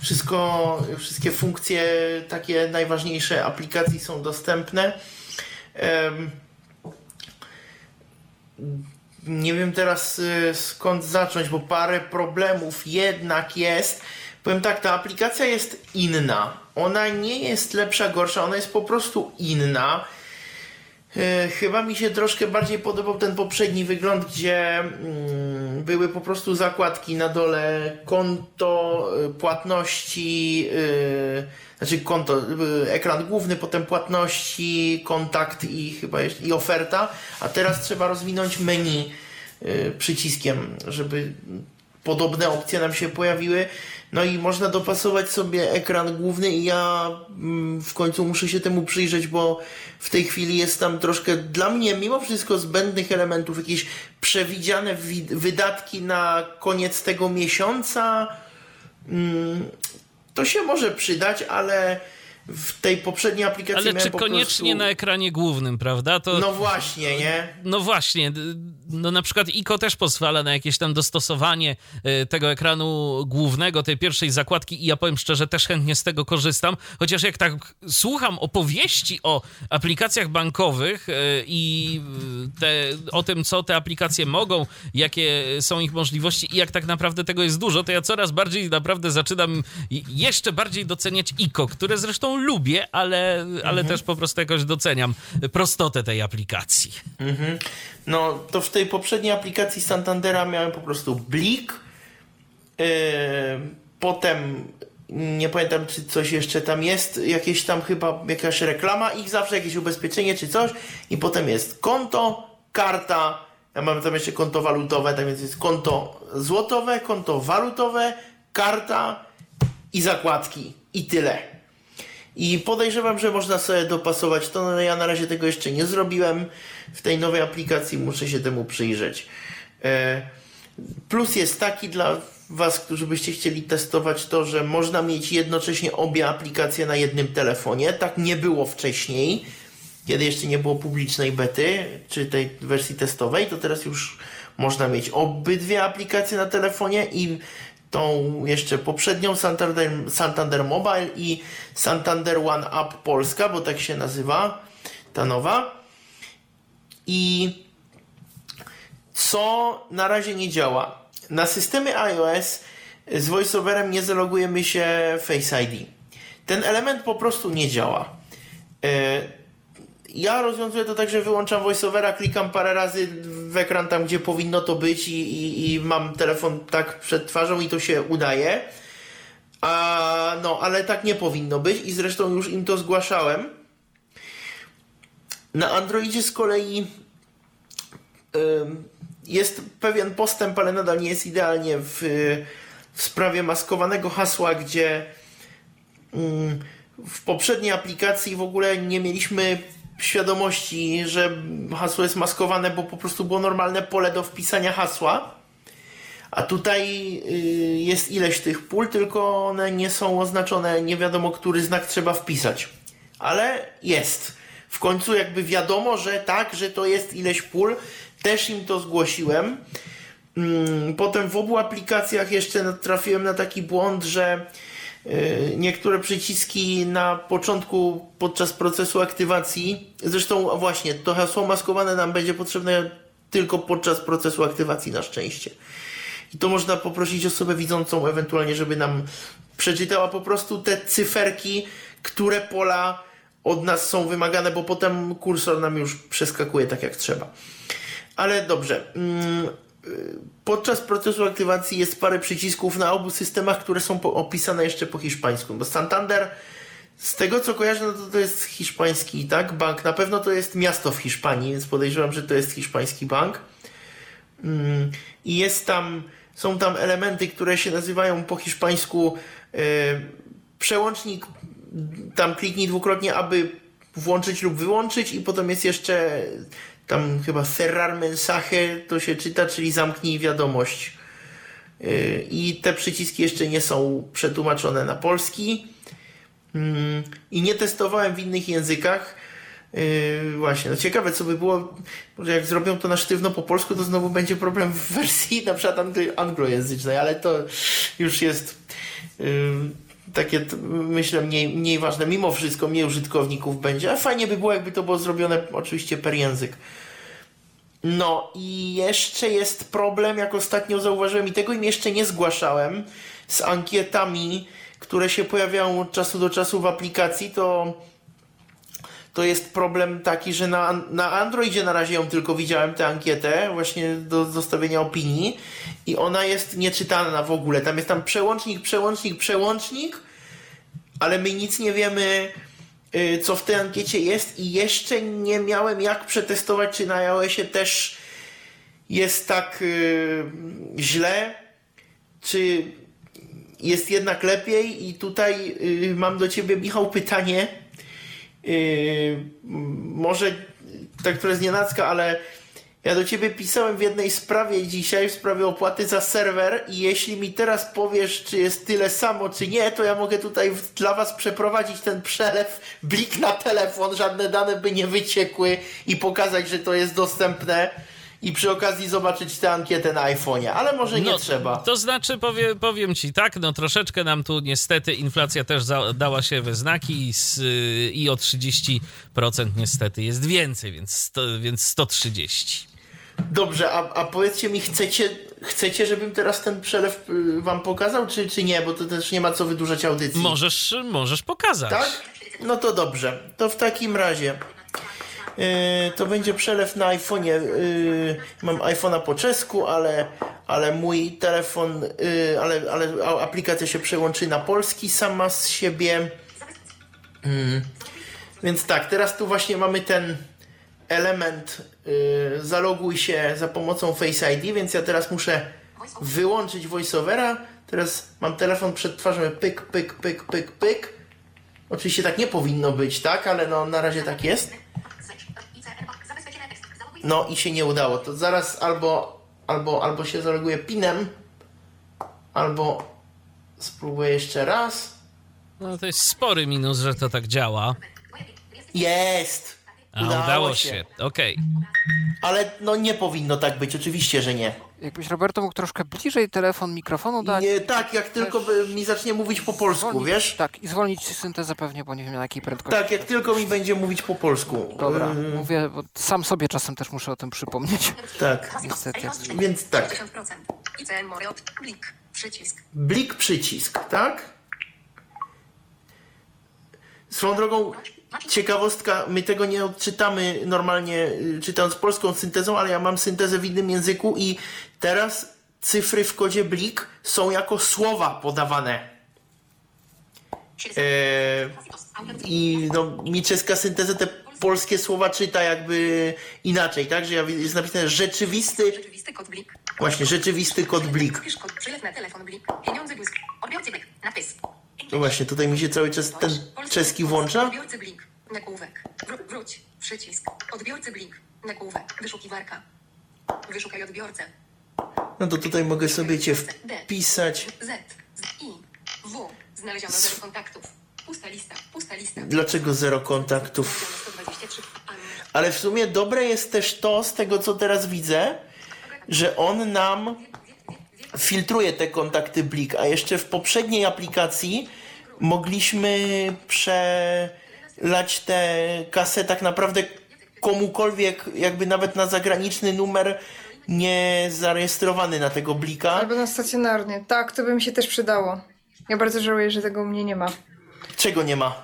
Wszystko, wszystkie funkcje takie najważniejsze aplikacji są dostępne. Em, nie wiem teraz y, skąd zacząć, bo parę problemów jednak jest. Powiem tak, ta aplikacja jest inna. Ona nie jest lepsza, gorsza, ona jest po prostu inna. E, Chyba mi się troszkę bardziej podobał ten poprzedni wygląd, gdzie mm, były po prostu zakładki na dole, konto, y, płatności, y, znaczy konto, ekran główny, potem płatności, kontakt i chyba jeszcze, i oferta, a teraz trzeba rozwinąć menu przyciskiem, żeby podobne opcje nam się pojawiły. No i można dopasować sobie ekran główny i ja mm, w końcu muszę się temu przyjrzeć, bo w tej chwili jest tam troszkę dla mnie mimo wszystko zbędnych elementów, jakieś przewidziane wi- wydatki na koniec tego miesiąca. Mm, to się może przydać, ale w tej poprzedniej aplikacji Ale czy koniecznie prostu... na ekranie głównym, prawda? To... No właśnie, nie? No właśnie, no na przykład ICO też pozwala na jakieś tam dostosowanie y, tego ekranu głównego, tej pierwszej zakładki i ja powiem szczerze, też chętnie z tego korzystam, chociaż jak tak słucham opowieści o aplikacjach bankowych y, i y, te, o tym, co te aplikacje mogą, jakie są ich możliwości i jak tak naprawdę tego jest dużo, to ja coraz bardziej naprawdę zaczynam jeszcze bardziej doceniać ICO, które zresztą lubię, ale, ale też po prostu jakoś doceniam prostotę tej aplikacji. Mhm. No to w tej poprzedniej aplikacji Santandera miałem po prostu blik. Yy, potem nie pamiętam, czy coś jeszcze tam jest, jakieś tam chyba jakaś reklama ich zawsze, jakieś ubezpieczenie czy coś. I potem jest konto, karta. Ja mam tam jeszcze konto walutowe, tak więc jest konto złotowe, konto walutowe, karta i zakładki. I tyle. I podejrzewam, że można sobie dopasować to, no ja na razie tego jeszcze nie zrobiłem. W tej nowej aplikacji muszę się temu przyjrzeć. E, Plus jest taki dla Was, którzy byście chcieli testować to, że można mieć jednocześnie obie aplikacje na jednym telefonie. Tak nie było wcześniej, kiedy jeszcze nie było publicznej bety, czy tej wersji testowej, to teraz już można mieć obydwie aplikacje na telefonie i tą jeszcze poprzednią Santander, Santander Mobile i Santander One Up Polska, bo tak się nazywa ta nowa. I co na razie nie działa. Na systemie iOS z VoiceOverem nie zalogujemy się Face ID. Ten element po prostu nie działa. Ja rozwiązuję to tak, że wyłączam VoiceOvera, klikam parę razy w ekran tam, gdzie powinno to być i, i, i mam telefon tak przed twarzą i to się udaje. A, no, ale tak nie powinno być i zresztą już im to zgłaszałem. Na Androidzie z kolei jest pewien postęp, ale nadal nie jest idealnie w, w sprawie maskowanego hasła, gdzie w poprzedniej aplikacji w ogóle nie mieliśmy świadomości, że hasło jest maskowane, bo po prostu było normalne pole do wpisania hasła. A tutaj y, jest ileś tych pól, tylko one nie są oznaczone, nie wiadomo, który znak trzeba wpisać. Ale jest. W końcu jakby wiadomo, że tak, że to jest ileś pól. Też im to zgłosiłem. Mm, potem w obu aplikacjach jeszcze trafiłem na taki błąd, że niektóre przyciski na początku podczas procesu aktywacji, zresztą właśnie to hasło maskowane nam będzie potrzebne tylko podczas procesu aktywacji na szczęście. I to można poprosić osobę widzącą ewentualnie, żeby nam przeczytała po prostu te cyferki, które pola od nas są wymagane, bo potem kursor nam już przeskakuje tak jak trzeba. Ale dobrze. Mm, podczas procesu aktywacji jest parę przycisków na obu systemach, które są opisane jeszcze po hiszpańsku. Bo Santander, z tego co kojarzę, no to, to jest hiszpański tak, bank. Na pewno to jest miasto w Hiszpanii, więc podejrzewam, że to jest hiszpański bank. Mm, I jest tam, są tam elementy, które się nazywają po hiszpańsku yy, przełącznik. Tam kliknij dwukrotnie, aby włączyć lub wyłączyć, i potem jest jeszcze tam chyba cerrar mensaje to się czyta, czyli zamknij wiadomość. Yy, I te przyciski jeszcze nie są przetłumaczone na polski. Mm, I nie testowałem w innych językach. Yy, właśnie, no ciekawe co by było, może jak zrobią to na sztywno po polsku, to znowu będzie problem w wersji na przykład anglojęzycznej, ale to już jest yy, takie, myślę, mniej, mniej ważne. Mimo wszystko mniej użytkowników będzie, a fajnie by było, jakby to było zrobione oczywiście per język. No i jeszcze jest problem, jak ostatnio zauważyłem i tego im jeszcze nie zgłaszałem, z ankietami, które się pojawiają od czasu do czasu w aplikacji, to to jest problem taki, że na, na Androidzie na razie ją tylko widziałem, tę ankietę, właśnie do zostawienia opinii. I ona jest nieczytana w ogóle. Tam jest tam przełącznik, przełącznik, przełącznik, ale my nic nie wiemy, y, co w tej ankiecie jest. I jeszcze nie miałem jak przetestować, czy na iOSie też jest tak yy, źle, czy jest jednak lepiej. I tutaj yy, mam do Ciebie, Michał, pytanie, może tak trochę z nienacka, ale ja do ciebie pisałem w jednej sprawie dzisiaj, w sprawie opłaty za serwer i jeśli mi teraz powiesz, czy jest tyle samo, czy nie, to ja mogę tutaj dla was przeprowadzić ten przelew, blik na telefon, żadne dane by nie wyciekły i pokazać, że to jest dostępne i przy okazji zobaczyć tę ankietę na iPhone'ie, ale może nie no, trzeba. To znaczy, powie, powiem ci tak, no troszeczkę nam tu niestety inflacja też za, dała się we znaki i, z, i o 30% niestety jest więcej, więc, więc 130. Dobrze, a, a powiedzcie mi, chcecie, chcecie, żebym teraz ten przelew y, wam pokazał, czy, czy nie? Bo to też nie ma co wydłużać audycji. Możesz, możesz pokazać. Tak? No to dobrze. To w takim razie to będzie przelew na iPhone'ie. Yy, mam iPhone'a po czesku, ale, ale mój telefon, yy, ale, ale aplikacja się przełączy na polski sama z siebie. Więc tak, teraz tu właśnie mamy ten element zaloguj się za pomocą Face ID, więc ja teraz muszę wyłączyć voiceovera. Teraz mam telefon przed twarzą, pyk, pyk, pyk, pyk, pyk. Oczywiście tak nie powinno być, tak? Ale no na razie tak jest. No i się nie udało. To zaraz albo, albo, albo się zaloguję pinem, albo spróbuję jeszcze raz. No to jest spory minus, że to tak działa. Jest! A udało, się. Okej. Ale no nie powinno tak być, oczywiście, że nie. Jakbyś Roberto mógł troszkę bliżej telefon mikrofonu dać. Nie, tak, jak tylko by mi zacznie mówić po polsku, zwolnić, wiesz? Tak, i zwolnić syntezę pewnie, bo nie wiem na jakiej prędkości. Tak, jak tylko mi będzie mówić po polsku. Dobra, yy... mówię, bo sam sobie czasem też muszę o tym przypomnieć. Tak. Niestety. Więc tak. Blik, przycisk. Blik, przycisk, tak? Swoją drogą, ciekawostka, my tego nie odczytamy normalnie y, czytając polską syntezą, ale ja mam syntezę w innym języku i teraz cyfry w kodzie blik są jako słowa podawane. Eee, I no, mi czeska synteza te polskie słowa czyta jakby inaczej, tak? Że jest napisane rzeczywisty. Rzeczywisty kod blik. Właśnie, rzeczywisty kod blik. No właśnie, tutaj mi się cały czas ten czeski włącza. Odbiorcy blink, nagłówek, wróć, przycisk, odbiorcy blink, nagłówek, wyszukiwarka, wyszukaj odbiorcę. No to tutaj mogę sobie cię wpisać. Z, I, W, znaleziono zero kontaktów. Pusta lista, pusta lista. Dlaczego zero kontaktów? Ale w sumie dobre jest też to, z tego co teraz widzę, że on nam filtruje te kontakty Blik, a jeszcze w poprzedniej aplikacji mogliśmy przelać te kasę tak naprawdę komukolwiek, jakby nawet na zagraniczny numer nie zarejestrowany na tego Blika. Albo na stacjonarny. Tak, to by mi się też przydało. Ja bardzo żałuję, że tego u mnie nie ma. Czego nie ma?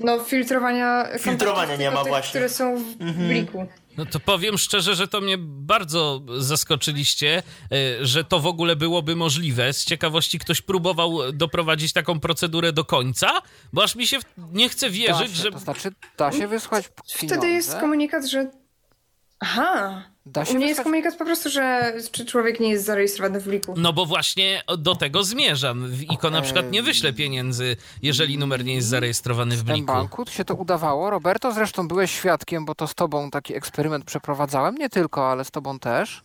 No, filtrowania. Filtrowania nie ma tych, właśnie. które są w bliku. No to powiem szczerze, że to mnie bardzo zaskoczyliście, y, że to w ogóle byłoby możliwe. Z ciekawości ktoś próbował doprowadzić taką procedurę do końca, bo aż mi się nie chce Da wierzyć, się, że... to znaczy, da się wysłać pieniądze. Wtedy jest komunikat, że. Aha! Da się U mnie jest komunikat po prostu, że czy człowiek nie jest zarejestrowany w bliku. No bo właśnie do tego zmierzam. W IKO na przykład nie wyśle pieniędzy, jeżeli numer nie jest zarejestrowany w W bliku. banku się to udawało. Roberto, zresztą byłeś świadkiem, bo to z tobą taki eksperyment przeprowadzałem. Nie tylko, ale z tobą też.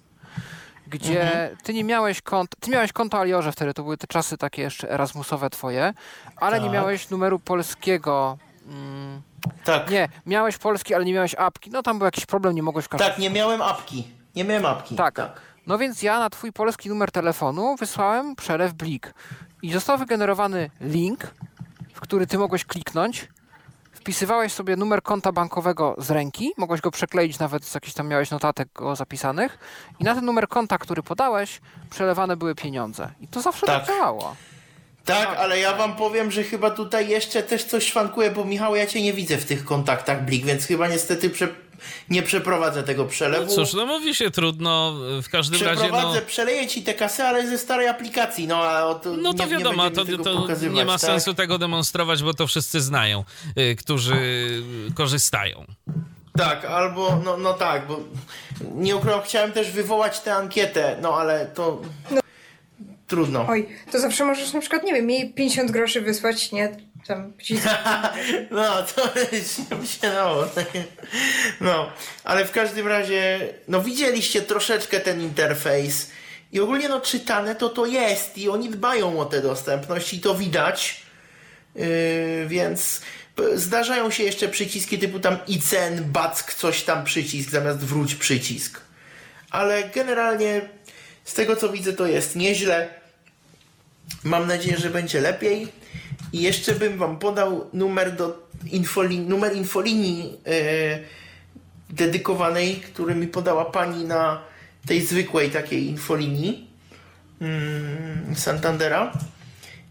Gdzie ty nie miałeś konta, ty miałeś konto Aliorze wtedy, to były te czasy takie jeszcze erasmusowe twoje, ale nie Tak. miałeś numeru polskiego. Mm, Tak. nie, miałeś polski, ale nie miałeś apki. No tam był jakiś problem, nie mogłeś każdym Tak, nie miałem apki. Nie miałem apki. Tak. No więc ja na twój polski numer telefonu wysłałem przelew blik. I został wygenerowany link, w który ty mogłeś kliknąć. Wpisywałeś sobie numer konta bankowego z ręki, mogłeś go przekleić nawet z jakichś tam miałeś notatek o zapisanych i na ten numer konta, który podałeś, przelewane były pieniądze. I to zawsze tak, Tak. działało. Tak, ale ja wam powiem, że chyba tutaj jeszcze też coś szwankuje, bo Michał, ja cię nie widzę w tych kontaktach Blik, więc chyba niestety prze... nie przeprowadzę tego przelewu. Cóż, no mówi się trudno, w każdym razie no... Przeprowadzę, przeleję ci te kasy, ale ze starej aplikacji, no a o to No to nie, wiadomo, nie to, to nie ma tak? sensu tego demonstrować, bo to wszyscy znają, y, którzy korzystają. Tak, albo, no, no tak, bo nie ukrywam, chciałem też wywołać tę ankietę, no ale to trudno. Oj, to zawsze możesz na przykład, nie wiem, jej 50 groszy wysłać, nie? Tam No, to się no, no, ale w każdym razie, no widzieliście troszeczkę ten interfejs i ogólnie no czytane to to jest i oni dbają o tę dostępność i to widać, yy, więc zdarzają się jeszcze przyciski typu tam ICN, back, coś tam przycisk zamiast wróć przycisk, ale generalnie z tego co widzę to jest nieźle, Mam nadzieję, że będzie lepiej. I jeszcze bym wam podał numer do infoli, numer infolinii e, dedykowanej, który mi podała pani na tej zwykłej takiej infolinii mm, Santandera.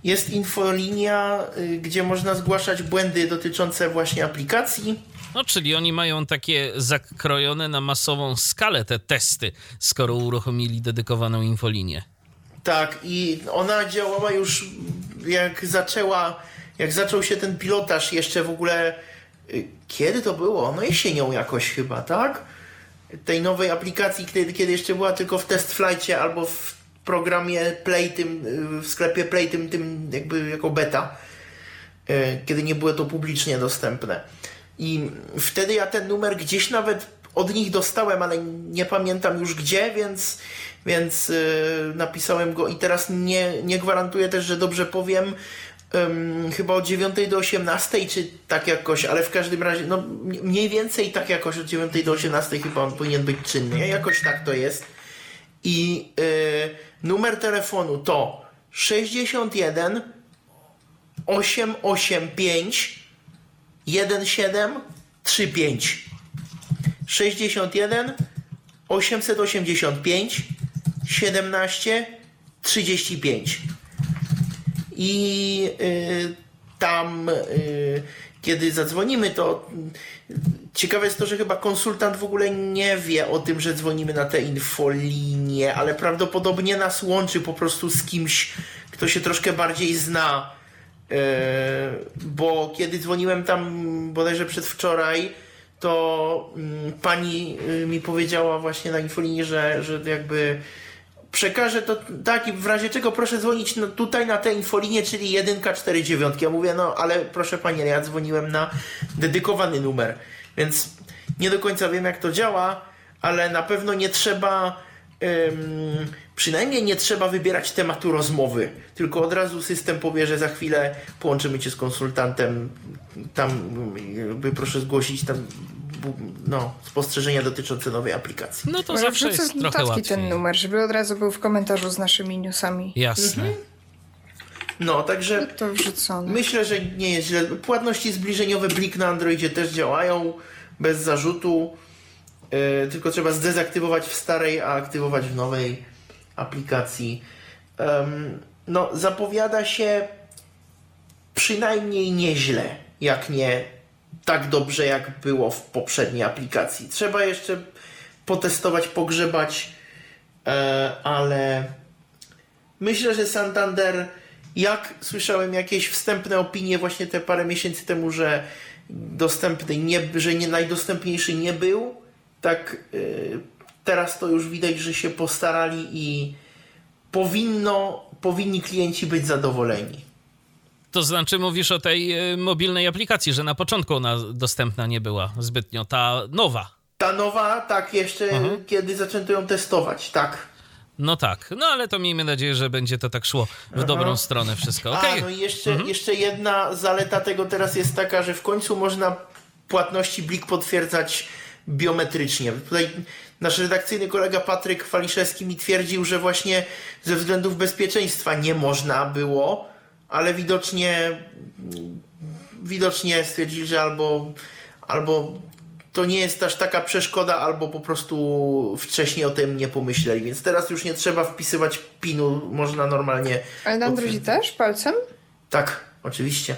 Jest infolinia, y, gdzie można zgłaszać błędy dotyczące właśnie aplikacji. No, czyli oni mają takie zakrojone na masową skalę te testy, skoro uruchomili dedykowaną infolinię. Tak, i ona działała już jak zaczęła, jak zaczął się ten pilotaż jeszcze w ogóle, y, kiedy to było? No jesienią jakoś chyba, tak? Tej nowej aplikacji, kiedy, kiedy jeszcze była tylko w test flightie albo w programie Play, tym, y, w sklepie Play, tym, tym jakby jako beta, y, kiedy nie było to publicznie dostępne. I wtedy ja ten numer gdzieś nawet od nich dostałem, ale nie pamiętam już gdzie, więc, więc yy, napisałem go i teraz nie, nie gwarantuję też, że dobrze powiem. chyba od 9 do 18, czy tak jakoś, ale w każdym razie, no mniej więcej tak jakoś od 9 do 18 chyba on powinien być czynny. Jakoś tak to jest. I yy, numer telefonu to 61 885 1735 61 885 17 35 i y, tam y, kiedy zadzwonimy to y, ciekawe jest to, że chyba konsultant w ogóle nie wie o tym, że dzwonimy na tę infolinię, ale prawdopodobnie nas łączy po prostu z kimś, kto się troszkę bardziej zna. Bo kiedy dzwoniłem tam bodajże przedwczoraj, to mm, pani y, mi powiedziała właśnie na infolinii, że, że jakby przekażę to tak i w razie czego proszę dzwonić no, tutaj na tę infolinię, czyli 149. Ja mówię, no ale proszę pani, ja dzwoniłem na dedykowany numer, więc nie do końca wiem jak to działa, ale na pewno nie trzeba przynajmniej nie trzeba wybierać tematu rozmowy, tylko od razu system powie, że za chwilę połączymy cię z konsultantem, tam jakby proszę zgłosić tam no, spostrzeżenia dotyczące nowej aplikacji. No to Może zawsze jest trochę łatwiej. ten numer, żeby od razu był w komentarzu z naszymi newsami. Jasne. Mhm. No, także to wrzucone. myślę, że nie jest źle. Płatności zbliżeniowe Blik na Androidzie też działają bez zarzutu. Yy, tylko trzeba zdezaktywować w starej, a aktywować w nowej aplikacji. No, zapowiada się przynajmniej nieźle, jak nie tak dobrze, jak było w poprzedniej aplikacji. Trzeba jeszcze potestować, pogrzebać, e, ale myślę, że Santander, jak słyszałem jakieś wstępne opinie właśnie te parę miesięcy temu, że dostępny nie, że nie najdostępniejszy nie był, tak y, teraz to już widać, że się postarali i powinno, powinni klienci być zadowoleni. To znaczy mówisz o tej y, mobilnej aplikacji, że na początku ona dostępna nie była zbytnio, ta nowa. Ta nowa, tak, jeszcze mhm. kiedy zaczęto ją testować, tak. No tak, no ale to miejmy nadzieję, że będzie to tak szło w Aha. dobrą stronę wszystko. Okay. A, no i jeszcze, mhm. jeszcze jedna zaleta tego teraz jest taka, że w końcu można płatności Blik potwierdzać biometrycznie. Tutaj nasz redakcyjny kolega Patryk Waliszewski mi twierdził, że właśnie ze względów bezpieczeństwa nie można było, ale widocznie widocznie stwierdzili, że albo, albo to nie jest aż taka przeszkoda, albo po prostu wcześniej o tym nie pomyśleli, więc teraz już nie trzeba wpisywać pinu, można normalnie... Ale na Androidzie też? Palcem? Tak, oczywiście.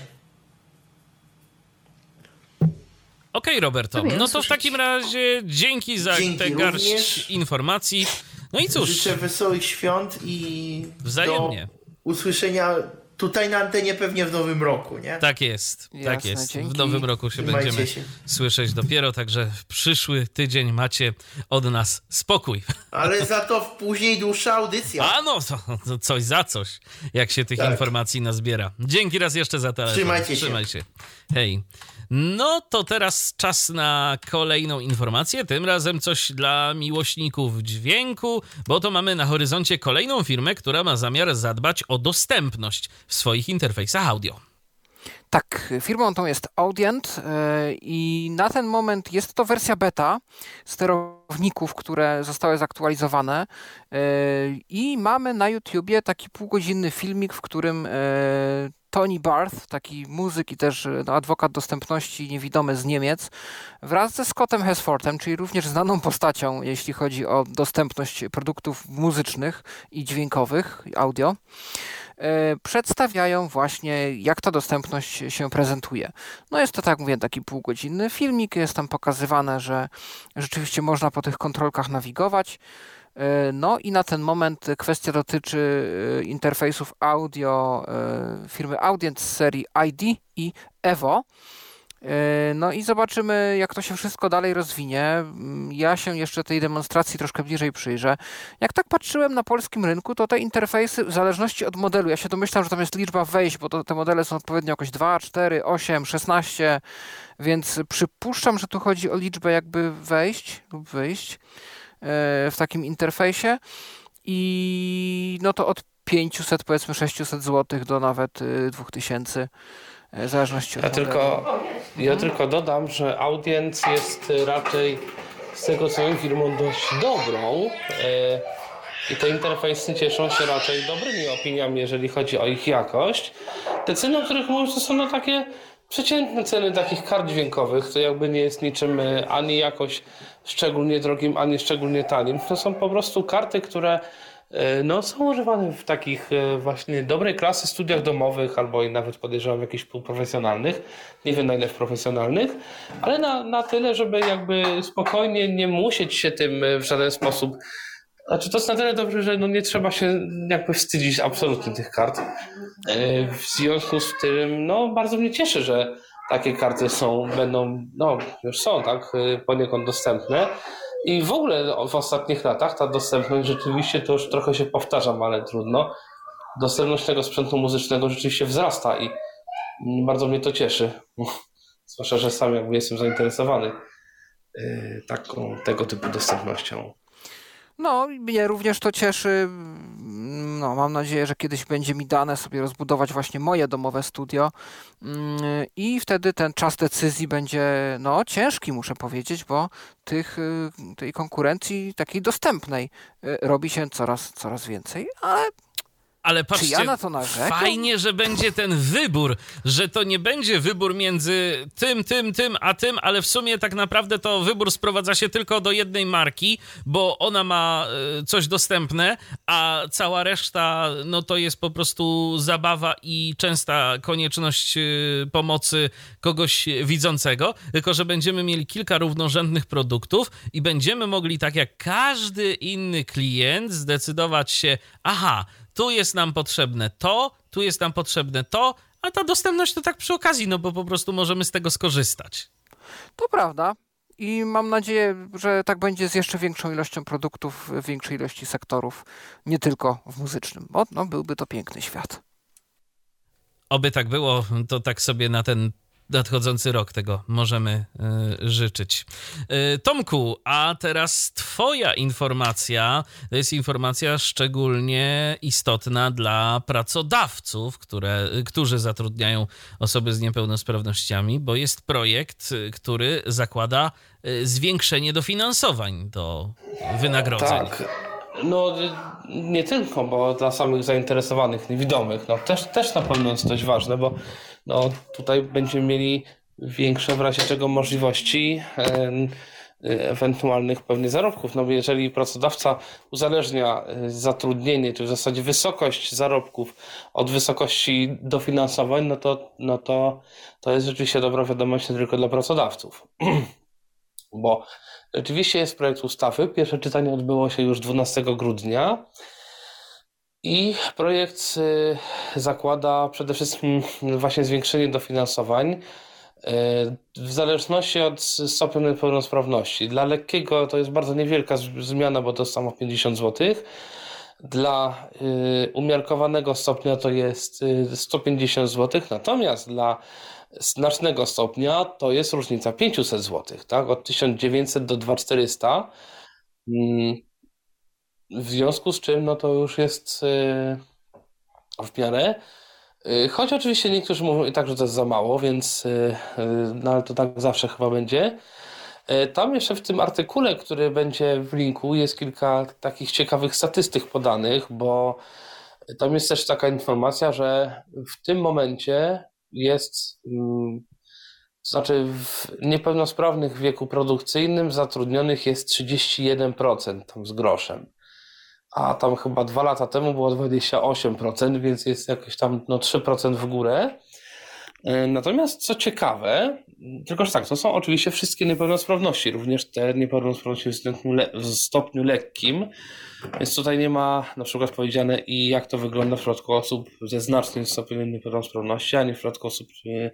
Okej, okay, Roberto. No to w takim razie dzięki za dzięki tę garść również. informacji. No i cóż. Życzę wesołych świąt i wzajemnie. Do usłyszenia tutaj na antenie pewnie w nowym roku, nie? Tak jest, tak Jasne, tak jest. Dzięki. W nowym roku się Trzymajcie będziemy się. słyszeć dopiero, także w przyszły tydzień macie od nas spokój. Ale za to w później dłuższa audycja. A no, to, to coś za coś, jak się tych tak. informacji nazbiera. Dzięki raz jeszcze za telefon. Trzymajcie się. Trzymaj się. Hej. No to teraz czas na kolejną informację, tym razem coś dla miłośników dźwięku, bo to mamy na horyzoncie kolejną firmę, która ma zamiar zadbać o dostępność w swoich interfejsach audio. Tak, firmą tą jest Audient e, i na ten moment jest to wersja beta sterowników, które zostały zaktualizowane e, i mamy na YouTubie taki półgodzinny filmik, w którym e, Tony Barth, taki muzyk i też no, adwokat dostępności niewidomy z Niemiec, wraz ze Scottem Hesfortem, czyli również znaną postacią, jeśli chodzi o dostępność produktów muzycznych i dźwiękowych, audio, e, przedstawiają właśnie, jak ta dostępność się prezentuje. No jest to, tak mówię, taki półgodzinny filmik, jest tam pokazywane, że rzeczywiście można po tych kontrolkach nawigować. E, no i na ten moment kwestia dotyczy e, interfejsów audio e, firmy Audient z serii ID i Evo. No i zobaczymy, jak to się wszystko dalej rozwinie. Mm, ja się jeszcze tej demonstracji troszkę bliżej przyjrzę. Jak tak patrzyłem na polskim rynku, to te interfejsy, w zależności od modelu, ja się domyślam, że tam jest liczba wejść, bo to, te modele są odpowiednio jakoś 2, 4, 8, 16, więc przypuszczam, że tu chodzi o liczbę jakby wejść lub wyjść. E, w takim interfejsie i no to od 500 powiedzmy 600 zł do nawet 2000 y, e, w zależności od ja tylko, ja tylko dodam, że Audience jest raczej z tego co wiem firmą dość dobrą e, i te interfejsy cieszą się raczej dobrymi opiniami, jeżeli chodzi o ich jakość. Te ceny, o których mówisz, to są no takie przeciętne ceny takich kart dźwiękowych, to jakby nie jest niczym ani jakoś szczególnie drogim, ani szczególnie tanim. To są po prostu karty, które e, no, są używane w takich e, właśnie dobrej klasy studiach domowych albo i nawet podejrzewam jakichś półprofesjonalnych, nie wiem na ile w profesjonalnych, ale na, na tyle, żeby jakby spokojnie nie musieć się tym w żaden sposób znaczy to jest na tyle dobrze, że no nie trzeba się jakby wstydzić absolutnie tych kart. E, w związku z tym no bardzo mnie cieszy, że takie karty są, będą, no już są, tak, y, poniekąd dostępne. I w ogóle w ostatnich latach ta dostępność rzeczywiście, to już trochę się powtarzam, ale trudno, dostępność tego sprzętu muzycznego rzeczywiście wzrasta i bardzo mnie to cieszy. Zwłaszcza, że sam jakby jestem zainteresowany y, taką, tego typu dostępnością. No, mnie również to cieszy. No, mam nadzieję, że kiedyś będzie mi dane sobie rozbudować właśnie moje domowe studio mm, i wtedy ten czas decyzji będzie no, ciężki, muszę powiedzieć, bo tych, y, tej konkurencji takiej dostępnej y, robi się coraz, coraz więcej, ale ale patrzcie, ja na to fajnie, że będzie ten wybór, że to nie będzie wybór między tym, tym, tym, a tym, ale w sumie tak naprawdę to wybór sprowadza się tylko do jednej marki, bo ona ma e, coś dostępne, a cała reszta, no to jest po prostu zabawa i częsta konieczność e, pomocy kogoś widzącego, tylko że będziemy mieli kilka równorzędnych produktów i będziemy mogli, tak jak każdy inny klient, zdecydować się, aha, tu jest nam potrzebne to, tu jest nam potrzebne to, a ta dostępność to tak przy okazji, no bo po prostu możemy z tego skorzystać. To prawda. I mam nadzieję, że tak będzie z jeszcze większą ilością produktów, większej ilości sektorów, nie tylko w muzycznym. Bo no, byłby to piękny świat. Oby tak było, to tak sobie na ten nadchodzący rok tego możemy y, życzyć. Y, Tomku, a teraz Twoja informacja to jest informacja szczególnie istotna dla pracodawców, które, którzy zatrudniają osoby z niepełnosprawnościami, bo jest projekt, który zakłada zwiększenie dofinansowań do wynagrodzeń. Tak. No, nie tylko, bo dla samych zainteresowanych, niewidomych, no też, też na pewno jest dość ważne, bo no tutaj będziemy mieli większe w razie czego możliwości ewentualnych pewnie zarobków. No bo jeżeli pracodawca uzależnia e, zatrudnienie, czy w zasadzie wysokość zarobków od wysokości dofinansowań, no to, no to, to jest rzeczywiście dobra wiadomość nie tylko dla pracodawców. bo rzeczywiście jest projekt ustawy. Pierwsze czytanie odbyło się już 12 grudnia. I projekt y, zakłada przede wszystkim właśnie zwiększenie dofinansowań y, w zależności od stopnia niepełnosprawności. Dla lekkiego to jest bardzo niewielka zmiana, bo to samo 50 zł. Dla y, umiarkowanego stopnia to jest 150 zł, natomiast dla znacznego stopnia to jest różnica 500 zł, tak? od 1900 do 2400. W związku z czym no to już jest yy, w miarę. Yy, choć oczywiście niektórzy mówią i tak, że to jest za mało, więc yy, no ale to tak zawsze chyba będzie. Tam jeszcze w tym artykule, który będzie w linku, jest kilka takich ciekawych statystyk podanych, bo tam jest też taka informacja, że w tym momencie jest, mm, to znaczy w niepełnosprawnych wieku produkcyjnym zatrudnionych jest 31% tam z groszem a tam chyba dwa lata temu było 28%, więc jest jakieś tam no, 3% w górę. E, natomiast co ciekawe, tylko że tak, to są oczywiście wszystkie niepełnosprawności, również te niepełnosprawności w stopniu lekkim, więc tutaj nie ma na przykład powiedziane i jak to wygląda w przypadku osób ze znacznym stopniem niepełnosprawności, a nie w przypadku osób e,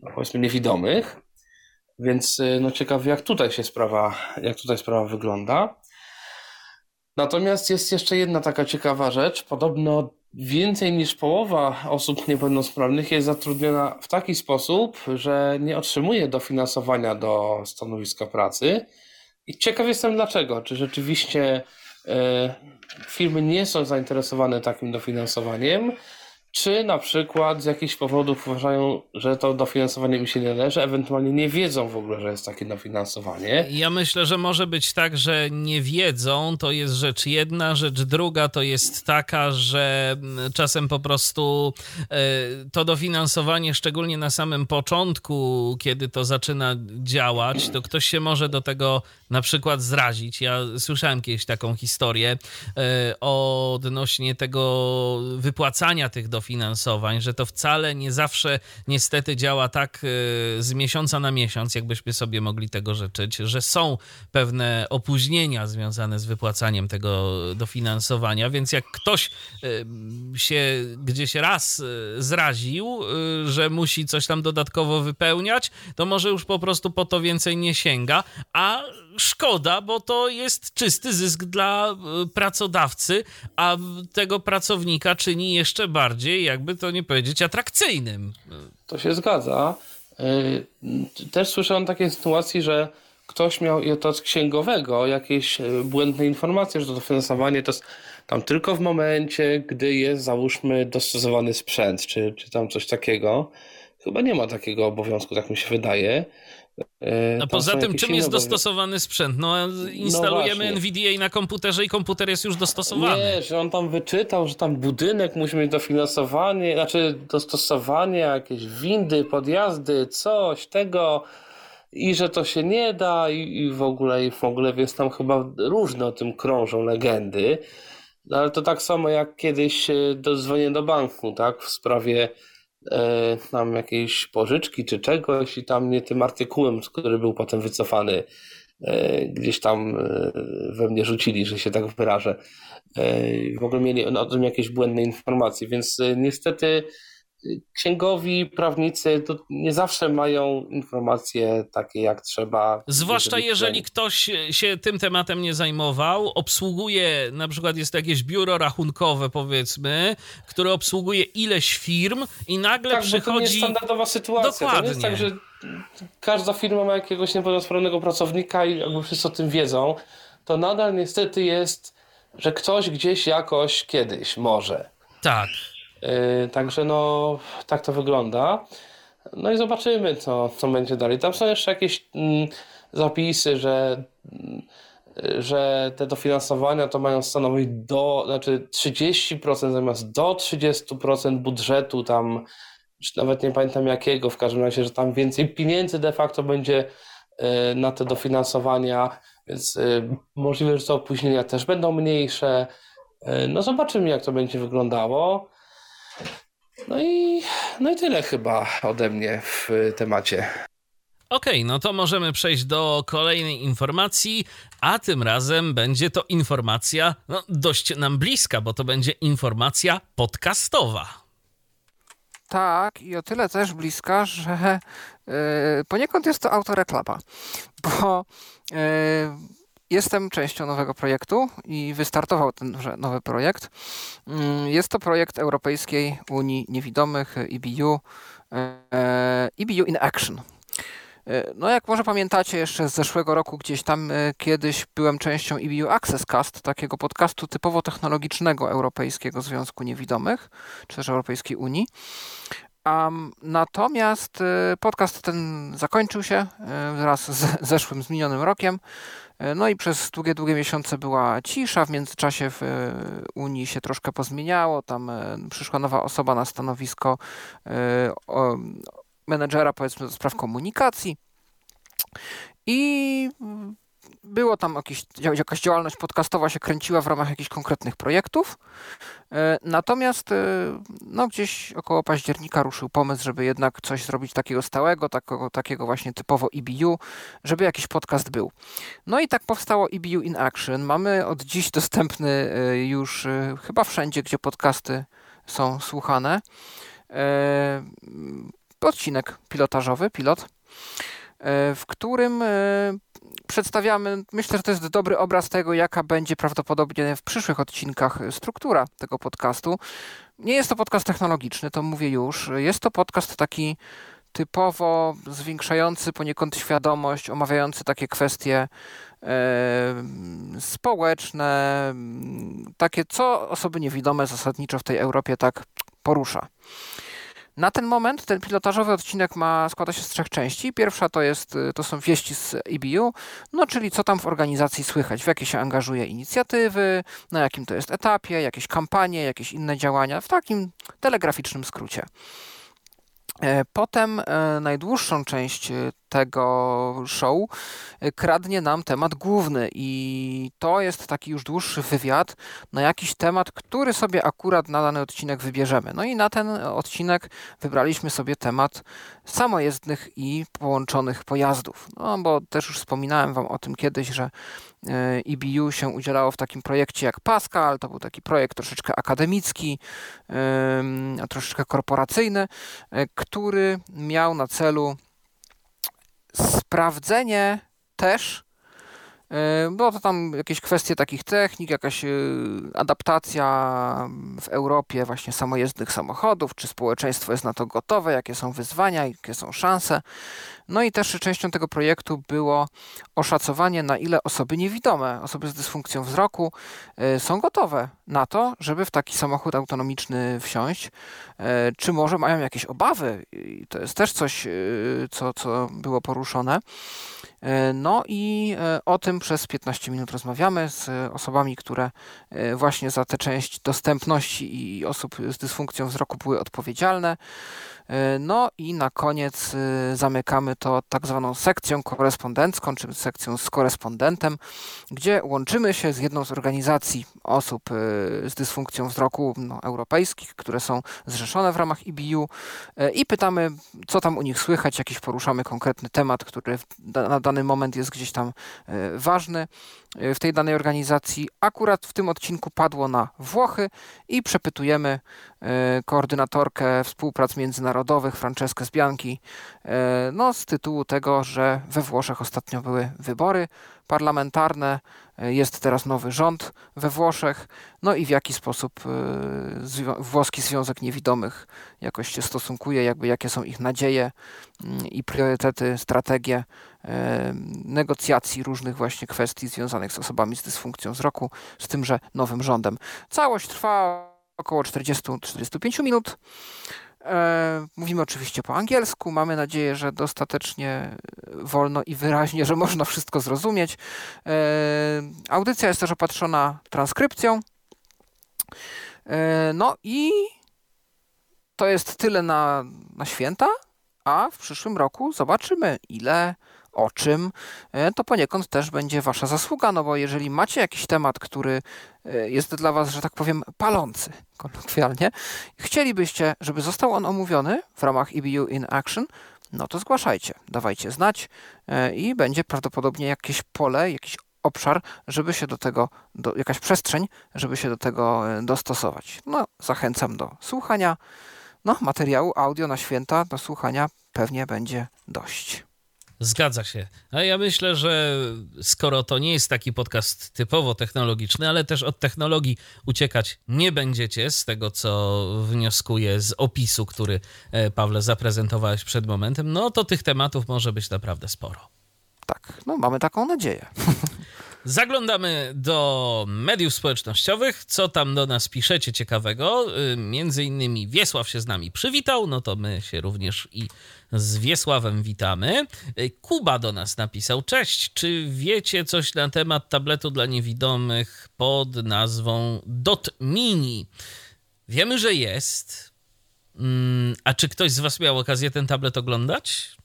no, powiedzmy niewidomych. Więc e, no ciekawe jak tutaj się sprawa, jak tutaj sprawa wygląda. Natomiast jest jeszcze jedna taka ciekawa rzecz. Podobno więcej niż połowa osób niepełnosprawnych jest zatrudniona w taki sposób, że nie otrzymuje dofinansowania do stanowiska pracy. I ciekaw jestem dlaczego. Czy rzeczywiście y, firmy nie są zainteresowane takim dofinansowaniem, czy na przykład z jakichś powodów uważają, że to dofinansowanie mi się nie należy, ewentualnie nie wiedzą w ogóle, że jest takie dofinansowanie. Ja myślę, że może być tak, że nie wiedzą, to jest rzecz jedna, rzecz druga to jest taka, że mm, czasem po prostu e, to dofinansowanie, szczególnie na samym początku, kiedy to zaczyna działać, to ktoś się może do tego na przykład zrazić. Ja słyszałem kiedyś taką historię e, odnośnie tego wypłacania tych dofinansowań, że to wcale nie zawsze niestety działa tak e, z miesiąca na miesiąc, jakbyśmy sobie mogli tego życzyć, że są pewne opóźnienia związane z wypłacaniem tego dofinansowania, więc jak ktoś e, się gdzieś raz zraził, że musi coś tam dodatkowo wypełniać, to może już po prostu po to więcej nie sięga, a szkoda, bo to jest czysty zysk dla e, pracodawcy, a tego pracownika czyni jeszcze bardziej, jakby to nie powiedzieć, atrakcyjnym. To się zgadza. E, też słyszałem takie sytuacji, że ktoś miał i to od księgowego jakieś e, błędne informacje, że to dofinansowanie to jest tam tylko w momencie, gdy jest załóżmy dostosowany sprzęt, czy, czy tam coś takiego. Chyba nie ma takiego obowiązku, tak mi się wydaje. E, A poza tym, czym jest dostosowany sprzęt? No, instalujemy no NVDA na komputerze i komputer jest już dostosowany. Nie, że on tam wyczytał, że tam budynek musi mieć dofinansowanie, znaczy dostosowanie, jakieś windy, podjazdy, coś tego i że to się nie da i, i w ogóle, i w ogóle, więc tam chyba różne o tym krążą legendy. No, ale to tak samo jak kiedyś e, dzwonię do banku, tak, w sprawie e, tam jakiejś pożyczki czy czegoś i tam mnie tym artykułem, który był potem wycofany, e, gdzieś tam e, we mnie rzucili, że się tak wyrażę. E, w ogóle mieli o tym jakieś błędne informacje, więc e, niestety księgowi, prawnicy to nie zawsze mają informacje takie jak trzeba. Zwłaszcza jeżeli, jeżeli ktoś się tym tematem nie zajmował, obsługuje, na przykład jest jakieś biuro rachunkowe powiedzmy, które obsługuje ileś firm i nagle tak, przychodzi... Bo to nie jest standardowa sytuacja. Dokładnie. To jest tak, że każda firma ma jakiegoś niepełnosprawnego pracownika i jakby wszyscy o tym wiedzą, to nadal niestety jest, że ktoś gdzieś jakoś kiedyś może. Tak. Yy, także no, tak to wygląda. No i zobaczymy, co, co będzie dalej. Tam są jeszcze jakieś mm, zapisy, że, mm, że te dofinansowania to mają stanowić do, znaczy 30% zamiast do 30% budżetu tam, nawet nie pamiętam jakiego, w każdym razie, że tam więcej pieniędzy de facto będzie yy, na te dofinansowania, więc yy, możliwe, że te opóźnienia też będą mniejsze. No zobaczymy, jak to będzie wyglądało. No i, no i tyle chyba ode mnie w temacie. Okej, okay, no to możemy przejść do kolejnej informacji, a tym razem będzie to informacja no, dość nam bliska, bo to będzie informacja podcastowa. Tak, i o tyle też bliska, że yy, poniekąd jest to autoreklama, bo yy, Jestem częścią nowego projektu i wystartował ten nowy projekt. Mm, jest to projekt Europejskiej Unii Niewidomych EBU, EBU in Action. E, no jak może pamiętacie jeszcze z zeszłego roku gdzieś tam e, kiedyś byłem częścią EBU Access Cast, takiego podcastu typowo technologicznego Europejskiego Związku Niewidomych, czy też Europejskiej Unii. Um, natomiast e, podcast ten zakończył się wraz z zeszłym, z minionym rokiem. E, no i przez długie, długie miesiące była cisza. W międzyczasie w e, Unii się troszkę pozmieniało. Tam e, przyszła nowa osoba na stanowisko menedżera, powiedzmy, do spraw komunikacji. I było tam jakieś, jakaś działalność podcastowa się kręciła w ramach jakichś konkretnych projektów. E, natomiast e, no, gdzieś około października ruszył pomysł, żeby jednak coś zrobić takiego stałego, takiego, takiego właśnie typowo EBU, żeby jakiś podcast był. No i tak powstało EBU in Action. Mamy od dziś dostępny e, już chyba wszędzie, gdzie podcasty są słuchane. Odcinek pilotażowy, pilot w którym przedstawiamy, myślę, że to jest dobry obraz tego, jaka będzie prawdopodobnie w przyszłych odcinkach struktura tego podcastu. Nie jest to podcast technologiczny, to mówię już. Jest to podcast taki typowo zwiększający poniekąd świadomość, omawiający takie kwestie e, społeczne, takie co osoby niewidome zasadniczo w tej Europie tak porusza. Na ten moment ten pilotażowy odcinek ma, składa się z trzech części. Pierwsza to, jest, y, to są wieści z EBU, no czyli co tam w organizacji słychać, w jakie się angażuje inicjatywy, na jakim to jest etapie, jakieś kampanie, jakieś inne działania, w takim telegraficznym skrócie. E, potem e, najdłuższą część e, tego show kradnie nam temat główny i to jest taki już dłuższy wywiad na jakiś temat, który sobie akurat na dany odcinek wybierzemy. No i na ten odcinek wybraliśmy sobie temat samojezdnych i połączonych pojazdów. No bo też już wspominałem Wam o tym kiedyś, że EBU się udzielało w takim projekcie jak Pascal, to był taki projekt troszeczkę akademicki, troszeczkę korporacyjny, który miał na celu sprawdzenie też, było to tam jakieś kwestie takich technik, jakaś adaptacja w Europie właśnie samojezdnych samochodów, czy społeczeństwo jest na to gotowe, jakie są wyzwania, jakie są szanse. No i też częścią tego projektu było oszacowanie, na ile osoby niewidome, osoby z dysfunkcją wzroku są gotowe na to, żeby w taki samochód autonomiczny wsiąść. Czy może mają jakieś obawy? I to jest też coś, co, co było poruszone. E, no i e, o tym przez 15 minut rozmawiamy z osobami, które e, właśnie za tę część dostępności i osób z dysfunkcją wzroku były odpowiedzialne. E, no i na koniec e, zamykamy to tak zwaną sekcją korespondencką, czy sekcją z korespondentem, gdzie łączymy się z jedną z organizacji osób e, z dysfunkcją wzroku no, europejskich, które są zrzeszone w ramach IBU i pytamy, co tam u nich słychać, jakiś poruszamy konkretny temat, który na dany moment jest gdzieś tam ważny w tej danej organizacji. Akurat w tym odcinku padło na Włochy i przepytujemy koordynatorkę współprac międzynarodowych Narodowych, Francesca Sbianchi, e, no z tytułu tego, że we Włoszech ostatnio były wybory parlamentarne, e, jest teraz nowy rząd we Włoszech, no i w jaki sposób e, włoski Związek Niewidomych jakoś się stosunkuje, jakby jakie są ich nadzieje mm, i priorytety, strategie negocjacji różnych właśnie kwestii związanych z osobami z dysfunkcją wzroku, z tymże nowym rządem. Całość trwa około 40-45 minut. E, mówimy oczywiście po angielsku. Mamy nadzieję, że dostatecznie wolno i wyraźnie, że można wszystko zrozumieć. E, audycja jest też opatrzona transkrypcją. E, no i to jest tyle na, na święta, a w przyszłym roku zobaczymy, ile o czym, e, to poniekąd też będzie wasza zasługa, no bo jeżeli macie jakiś temat, który e, jest dla was, że tak powiem, palący, kolokwialnie, chcielibyście, żeby został on omówiony w ramach EBU in Action, no to zgłaszajcie, dawajcie znać e, i będzie prawdopodobnie jakieś pole, jakiś obszar, żeby się do tego, do, jakaś przestrzeń, żeby się do tego dostosować. No, zachęcam do słuchania. No, materiału audio na święta do słuchania pewnie będzie dość. Zgadza się. A ja myślę, że skoro to nie jest taki podcast typowo technologiczny, ale też od technologii uciekać nie będziecie, z tego co wnioskuję z opisu, który e, Pawle zaprezentowałeś przed momentem, no to tych tematów może być naprawdę sporo. Tak, no mamy taką nadzieję. Zaglądamy do mediów społecznościowych. Co tam do nas piszecie ciekawego? Y, między innymi Wiesław się z nami przywitał, no to my się również i z Wiesławem witamy. Y, Kuba do nas napisał: Cześć, czy wiecie coś na temat tabletu dla niewidomych pod nazwą Dot Mini? Wiemy, że jest. Mm, a czy ktoś z Was miał okazję ten tablet oglądać?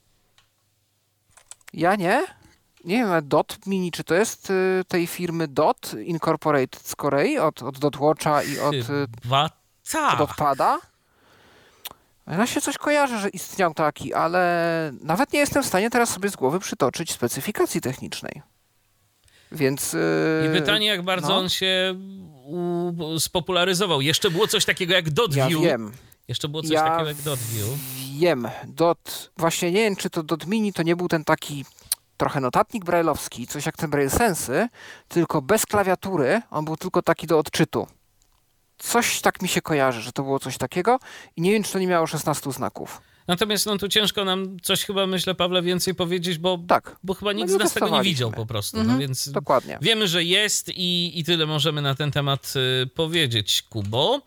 Ja nie nie wiem, Dot Mini, czy to jest y, tej firmy Dot Incorporated z Korei, od, od Dot Watcha i od, y, Chyba tak. od Odpada? Ja się coś kojarzę, że istniał taki, ale nawet nie jestem w stanie teraz sobie z głowy przytoczyć specyfikacji technicznej. Więc. Yy, I pytanie, jak bardzo no. on się u, spopularyzował. Jeszcze było coś takiego jak DotView. Ja wiem. Jeszcze było coś ja takiego jak DotView. Wiem. Dot. Właśnie nie wiem, czy to Dot Mini to nie był ten taki trochę notatnik brajlowski, coś jak ten Braille Sensy, tylko bez klawiatury, on był tylko taki do odczytu. Coś tak mi się kojarzy, że to było coś takiego i nie wiem, czy to nie miało 16 znaków. Natomiast no tu ciężko nam coś chyba, myślę, Pawle, więcej powiedzieć, bo, tak. bo chyba nikt no, z nas tego nie widział po prostu. No, mhm, więc dokładnie. Wiemy, że jest i, i tyle możemy na ten temat y, powiedzieć. Kubo,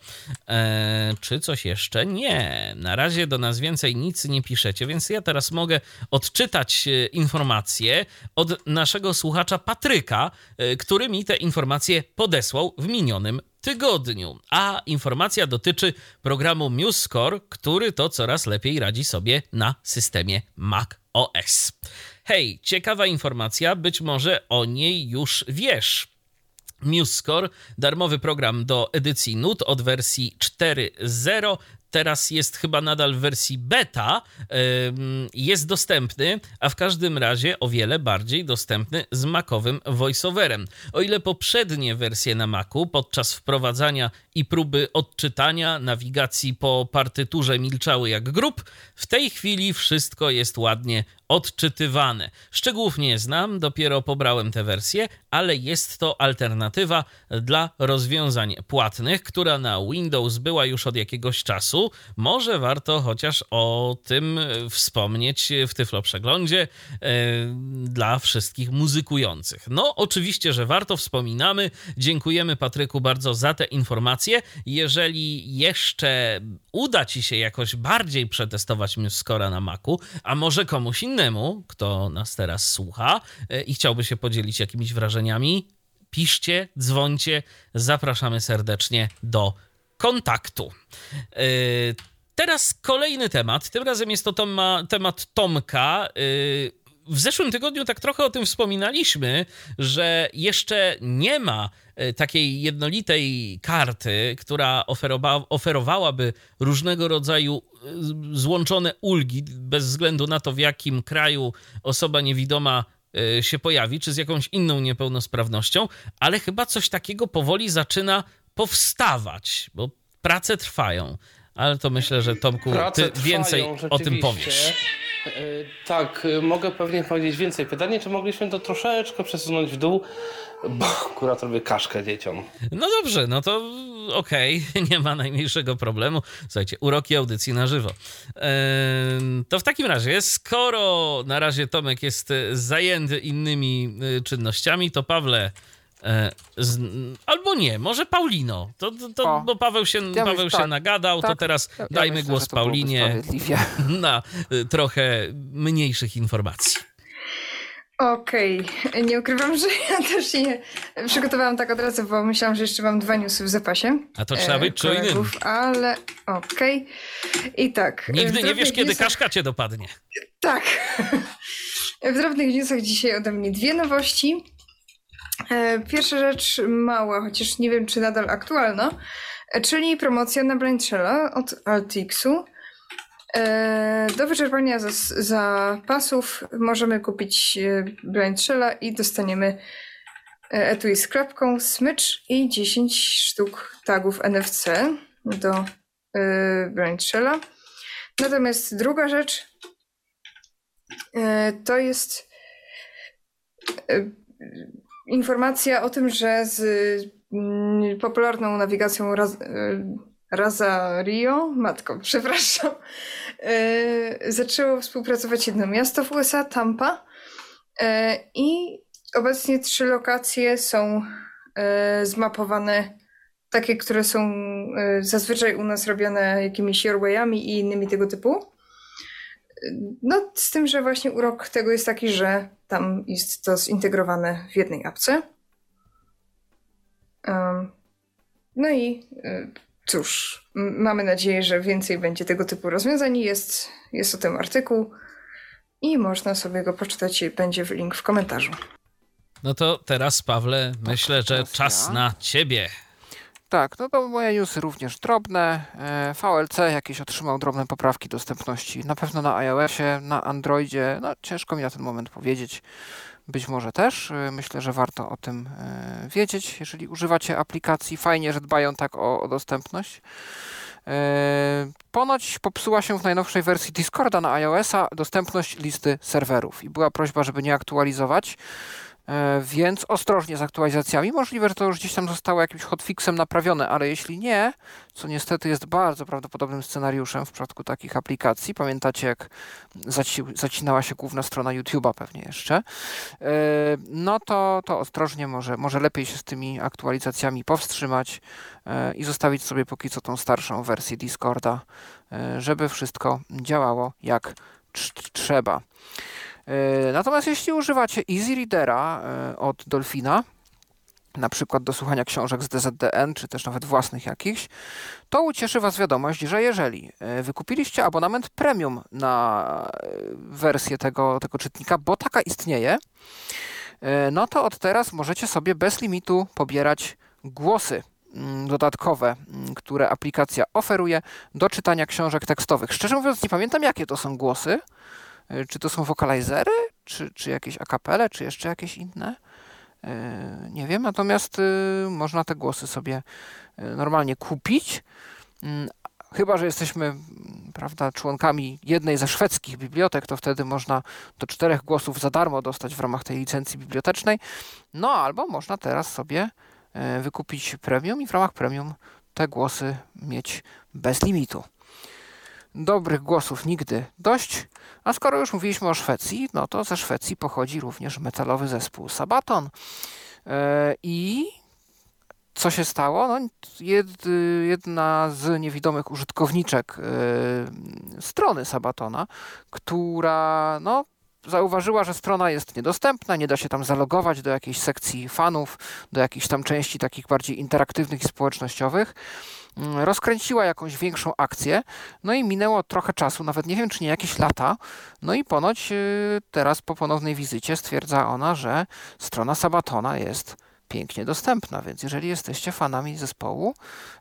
e, czy coś jeszcze? Nie. Na razie do nas więcej nic nie piszecie, więc ja teraz mogę odczytać y, informacje od naszego słuchacza Patryka, y, który mi te informacje podesłał w minionym tygodniu. A informacja dotyczy programu MuseScore, który to coraz lepiej radzi sobie na systemie Mac OS. Hej, ciekawa informacja, być może o niej już wiesz. MuseScore, darmowy program do edycji nut od wersji 4.0 teraz jest chyba nadal w wersji beta, jest dostępny, a w każdym razie o wiele bardziej dostępny z Macowym voiceoverem. O ile poprzednie wersje na Macu podczas wprowadzania i próby odczytania nawigacji po partyturze milczały jak grób, w tej chwili wszystko jest ładnie odczytywane. Szczegółów nie znam, dopiero pobrałem tę wersję, ale jest to alternatywa dla rozwiązań płatnych, która na Windows była już od jakiegoś czasu. Może warto chociaż o tym wspomnieć w Tyflo Przeglądzie yy, dla wszystkich muzykujących. No, oczywiście, że warto, wspominamy. Dziękujemy Patryku bardzo za te informacje. Jeżeli jeszcze uda Ci się jakoś bardziej przetestować Muscora na Macu, a może komuś innemu, kto nas teraz słucha e, i chciałby się podzielić jakimiś wrażeniami, piszcie, dzwońcie, zapraszamy serdecznie do kontaktu. E, teraz kolejny temat. Tym razem jest to temat Tomka. E, w zeszłym tygodniu tak trochę o tym wspominaliśmy, że jeszcze nie ma takiej jednolitej karty, która oferowa oferowałaby różnego rodzaju e, złączone ulgi, bez względu na to, w jakim kraju osoba niewidoma e, się pojawi, czy z jakąś inną niepełnosprawnością, ale chyba coś takiego powoli zaczyna powstawać, bo prace trwają. Ale to myślę, że Tomku, prace ty więcej o tym powiesz. E, tak, e, mogę pewnie powiedzieć więcej. Pytanie, czy mogliśmy to troszeczkę przesunąć w dół, bo akurat robię kaszkę dzieciom. No dobrze, no to okej, okay, nie ma najmniejszego problemu. Słuchajcie, uroki audycji na żywo. To w takim razie, skoro na razie Tomek jest zajęty innymi e, czynnościami, to Pawle, z, albo nie, może Paulino. To, to, to bo Paweł się, ja Paweł się tak, nagadał, tak, to teraz ja dajmy myślę, głos Paulinie na y, trochę mniejszych informacji. Okej, okay. nie ukrywam, że ja też się nie przygotowałam tak od razu, bo myślałam, że jeszcze mam dwa newsy w zapasie. A to trzeba być e, czujnym. Ale okej. Okay. I tak. Nigdy nie wiesz, kiedy newsach... kaszka cię dopadnie. Tak. W drobnych newsach dzisiaj ode mnie dwie nowości. E, pierwsza rzecz mała, chociaż nie wiem, czy nadal aktualna, e, czyli promocja na Blindshella od Altixu. E, do wyczerpania zapasów możemy kupić Blindshella i dostaniemy etui z klapką, smycz i 10 sztuk tagów NFC do Blindshella. Natomiast druga rzecz to jest informacja o tym, że z mm, popularną nawigacją Raz, y, Raza Rio, matko, przepraszam, y, zaczęło współpracować jedno miasto w USA, Tampa. Y, I obecnie trzy lokacje są zmapowane, takie, które są zazwyczaj u nas robione jakimiś Yorwayami i innymi tego typu. No, z tym, że właśnie urok tego jest taki, że tam jest to zintegrowane w jednej apce. Um, no i y, cóż, mamy nadzieję, że więcej będzie tego typu rozwiązań. Jest, jest o tym artykuł i można sobie go poczytać. Będzie link w komentarzu. No to teraz, Pawle, myślę, że czas na ciebie. Tak, no to moje newsy również drobne. E, VLC jakieś otrzymał drobne poprawki dostępności. Na pewno na iOSie, na Androidzie, no ciężko mi na ten moment powiedzieć. Być może też. E, myślę, że warto o tym e, wiedzieć, jeżeli używacie aplikacji. Fajnie, że dbają tak o, o dostępność. Ponoć popsuła się w najnowszej wersji Discorda na iOS-a dostępność listy serwerów i była prośba, żeby nie aktualizować. E, więc ostrożnie z aktualizacjami. Możliwe, że to już gdzieś tam zostało jakimś hotfixem naprawione, ale jeśli nie, co niestety jest bardzo prawdopodobnym scenariuszem w przypadku takich aplikacji, pamiętacie jak zaci zacinała się główna strona YouTube'a pewnie jeszcze, e, no to, to ostrożnie może, może lepiej się z tymi aktualizacjami powstrzymać e, i zostawić sobie póki co tą starszą wersję Discorda, żeby wszystko działało jak trzeba. E, natomiast jeśli używacie Easy Readera e, od Dolphina, na przykład do słuchania książek z DZDN, czy też nawet własnych jakichś, to ucieszy Was wiadomość, że jeżeli e, wykupiliście abonament premium na wersję tego, tego czytnika, bo taka istnieje, no to od teraz możecie sobie bez limitu pobierać głosy mm, dodatkowe, mm, które aplikacja oferuje do czytania książek tekstowych. Szczerze mówiąc, nie pamiętam, jakie to są głosy, czy to są wokalizery, czy, czy jakieś akapele, czy jeszcze jakieś inne? E, nie wiem, natomiast y, można te głosy sobie e, normalnie kupić. Mm, chyba, że jesteśmy prawda, członkami jednej ze szwedzkich bibliotek, to wtedy można do czterech głosów za darmo dostać w ramach tej licencji bibliotecznej. No albo można teraz sobie e, wykupić premium i w ramach premium te głosy mieć bez limitu. Dobrych głosów nigdy dość. A skoro już mówiliśmy o Szwecji, no to ze Szwecji pochodzi również metalowy zespół Sabaton. E, I co się stało? No, jedna z niewidomych użytkowniczek e, strony Sabatona, która no, zauważyła, że strona jest niedostępna, nie da się tam zalogować do jakiejś sekcji fanów, do jakichś tam części takich bardziej interaktywnych i społecznościowych. Rozkręciła jakąś większą akcję, no i minęło trochę czasu, nawet nie wiem czy nie jakieś lata, no i ponoć y, teraz po ponownej wizycie stwierdza ona, że strona Sabatona jest pięknie dostępna, więc jeżeli jesteście fanami zespołu,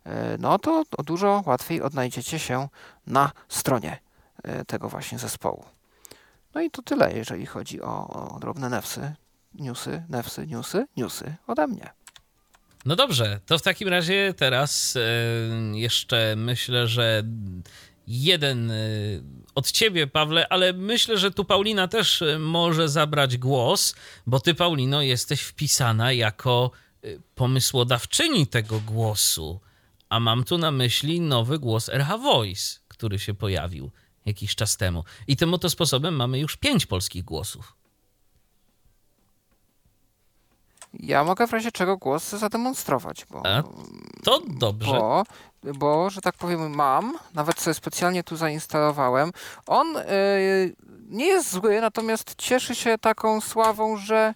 y, no to dużo łatwiej odnajdziecie się na stronie y, tego właśnie zespołu. No i to tyle, jeżeli chodzi o, o drobne newsy, newsy, newsy, newsy, newsy ode mnie. No dobrze, to w takim razie teraz e, jeszcze myślę, że jeden e, od ciebie, Pawle, ale myślę, że tu Paulina też e, może zabrać głos, bo ty, Paulino, jesteś wpisana jako pomysłodawczyni tego głosu. A mam tu na myśli nowy głos RH Voice, który się pojawił jakiś czas temu. I tym oto sposobem mamy już pięć polskich głosów. Ja mogę w razie czego głos zademonstrować, bo... A, to dobrze. Bo, bo, że tak powiem, mam, nawet sobie specjalnie tu zainstalowałem. On yy, nie jest zły, natomiast cieszy się taką sławą, że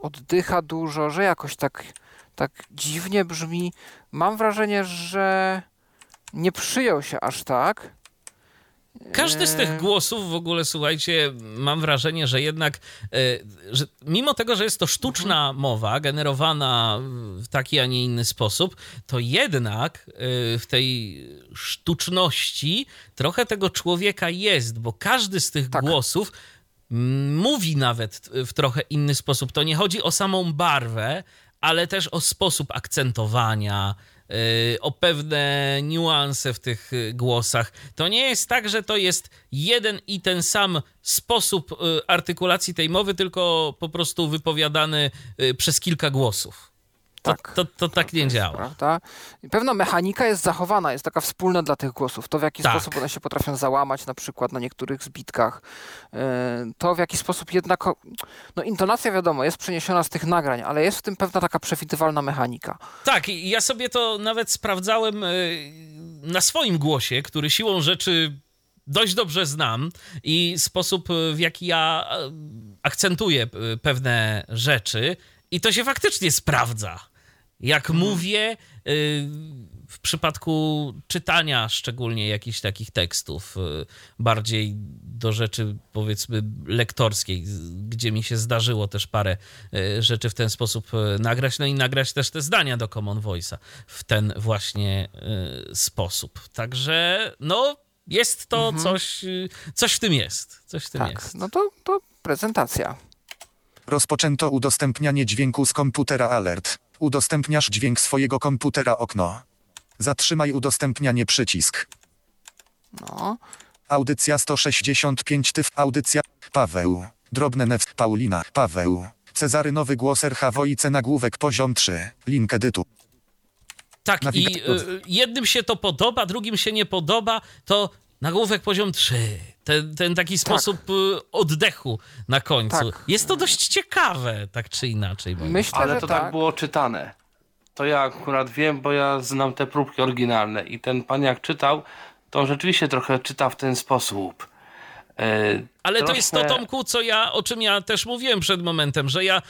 oddycha dużo, że jakoś tak, tak dziwnie brzmi. Mam wrażenie, że nie przyjął się aż tak. Każdy z tych eee. głosów w ogóle, słuchajcie, mam wrażenie, że jednak, e, że mimo tego, że jest to sztuczna mhm. mowa, generowana w taki, a nie inny sposób, to jednak e, w tej sztuczności trochę tego człowieka jest, bo każdy z tych tak. głosów mówi nawet w trochę inny sposób. To nie chodzi o samą barwę, ale też o sposób akcentowania, o pewne niuanse w tych y, głosach. To nie jest tak, że to jest jeden i ten sam sposób y, artykulacji tej mowy, tylko po prostu wypowiadany przez kilka głosów. To, tak, to, to tak nie działa. Prawda? Pewna mechanika jest zachowana, jest taka wspólna dla tych głosów. To, w jaki tak. sposób one się potrafią załamać, na przykład na niektórych zbitkach. E, to, w jaki sposób jednak. No, intonacja, wiadomo, jest przeniesiona z tych nagrań, ale jest w tym pewna taka przewidywalna mechanika. Tak, ja sobie to nawet sprawdzałem e, na swoim głosie, który siłą rzeczy dość dobrze znam i sposób, w jaki ja e, akcentuję pewne rzeczy. I to się faktycznie sprawdza. Jak mhm. mówię, y, w przypadku czytania szczególnie jakichś takich tekstów, y, bardziej do rzeczy powiedzmy lektorskiej, gdzie mi się zdarzyło też parę y, rzeczy w ten sposób nagrać, no i nagrać też te zdania do Common Voice'a w ten właśnie sposób. Także no, jest to mhm. coś, coś w tym jest. Coś w tym tak, jest. no to, to prezentacja. Rozpoczęto udostępnianie dźwięku z komputera Alert. Udostępniasz dźwięk swojego komputera okno. Zatrzymaj udostępnianie przycisk. No. Audycja 165 tyf audycja Paweł. Drobne news Paulina Paweł. Cezary nowy głos RH Wojce nagłówek poziom 3. Link edytu. Tak, i y, jednym się to podoba, drugim się nie podoba, to nagłówek poziom 3. Ten, ten taki tak. sposób y, oddechu na końcu. Tak. Jest to dość ciekawe, tak czy inaczej. Myślę, Ale to tak. tak było czytane. To ja akurat wiem, bo ja znam te próbki oryginalne i ten pan jak czytał, to on rzeczywiście trochę czyta w ten sposób. E, Ale troszkę... to jest to, Tomku, co ja, o czym ja też mówiłem przed momentem, że ja e,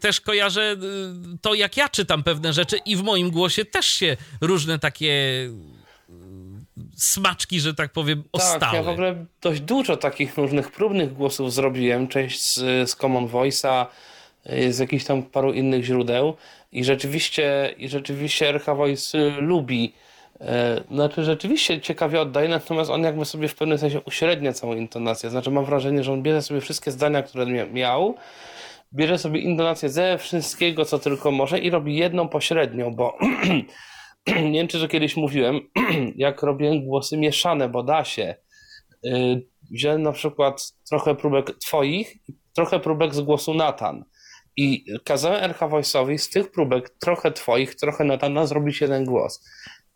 też kojarzę e, to, jak ja czytam pewne rzeczy i w moim głosie też się różne takie smaczki, że tak powiem, ostały. Tak, ja w ogóle dość dużo takich różnych próbnych głosów zrobiłem, część z, z Common Voice'a, y, z jakichś tam paru innych źródeł i rzeczywiście, i rzeczywiście RH Voice lubi e, znaczy rzeczywiście ciekawie oddaje, natomiast on jakby sobie w pewnym sensie uśrednia całą intonację. Znaczy mam wrażenie, że on bierze sobie wszystkie zdania, które miał, bierze sobie intonację ze wszystkiego, co tylko może i robi jedną pośrednią, bo nie wiem czy to kiedyś mówiłem, jak robiłem głosy mieszane, bo da się. Y, wziąłem na przykład trochę próbek twoich i trochę próbek z głosu Natan. I kazałem RH Voice'owi z tych próbek trochę twoich, trochę Natana zrobić jeden głos.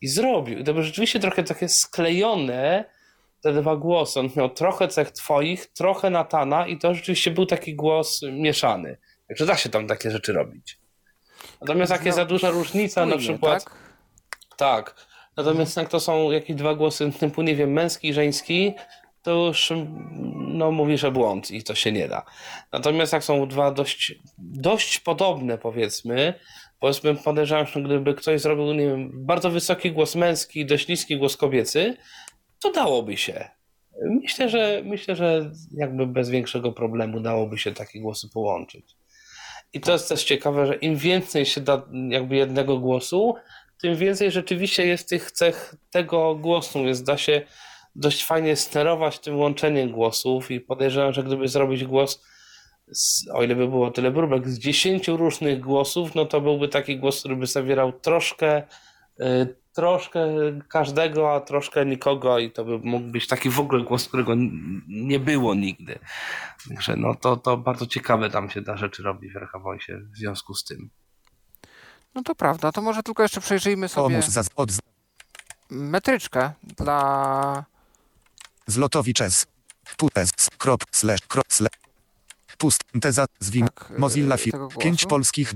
I zrobił. to było rzeczywiście trochę takie sklejone, te dwa głosy. On miał trochę cech twoich, trochę Natana i to rzeczywiście był taki głos mieszany. Także da się tam takie rzeczy robić. Natomiast jak jest za duża różnica, na przykład... Tak? Tak. Natomiast jak to są jakieś dwa głosy typu, nie wiem, męski i żeński, to już no, mówi, że błąd i to się nie da. Natomiast jak są dwa dość, dość podobne, powiedzmy, powiedzmy, podejrzewam, że gdyby ktoś zrobił, nie wiem, bardzo wysoki głos męski dość niski głos kobiecy, to dałoby się. Myślę, że myślę, że jakby bez większego problemu dałoby się takie głosy połączyć. I to jest też ciekawe, że im więcej się da jakby jednego głosu, tym więcej rzeczywiście jest tych cech tego głosu, więc da się dość fajnie sterować tym łączeniem głosów i podejrzewam, że gdyby zrobić głos, z, o ile by było tyle próbek, z 10 różnych głosów, no to byłby taki głos, który by zawierał troszkę, y, troszkę każdego, a troszkę nikogo i to by mógł być taki w ogóle głos, którego nie było nigdy. Także no to, to bardzo ciekawe tam się da rzeczy robi w RH w związku z tym. No to prawda, to może tylko jeszcze przejrzyjmy sobie metryczkę dla Zlotowicz S. Putes. Krop. Slash. Krop. Slash. Pust. Teza. Zwin. Tak, Mozilla Fi. Pięć polskich.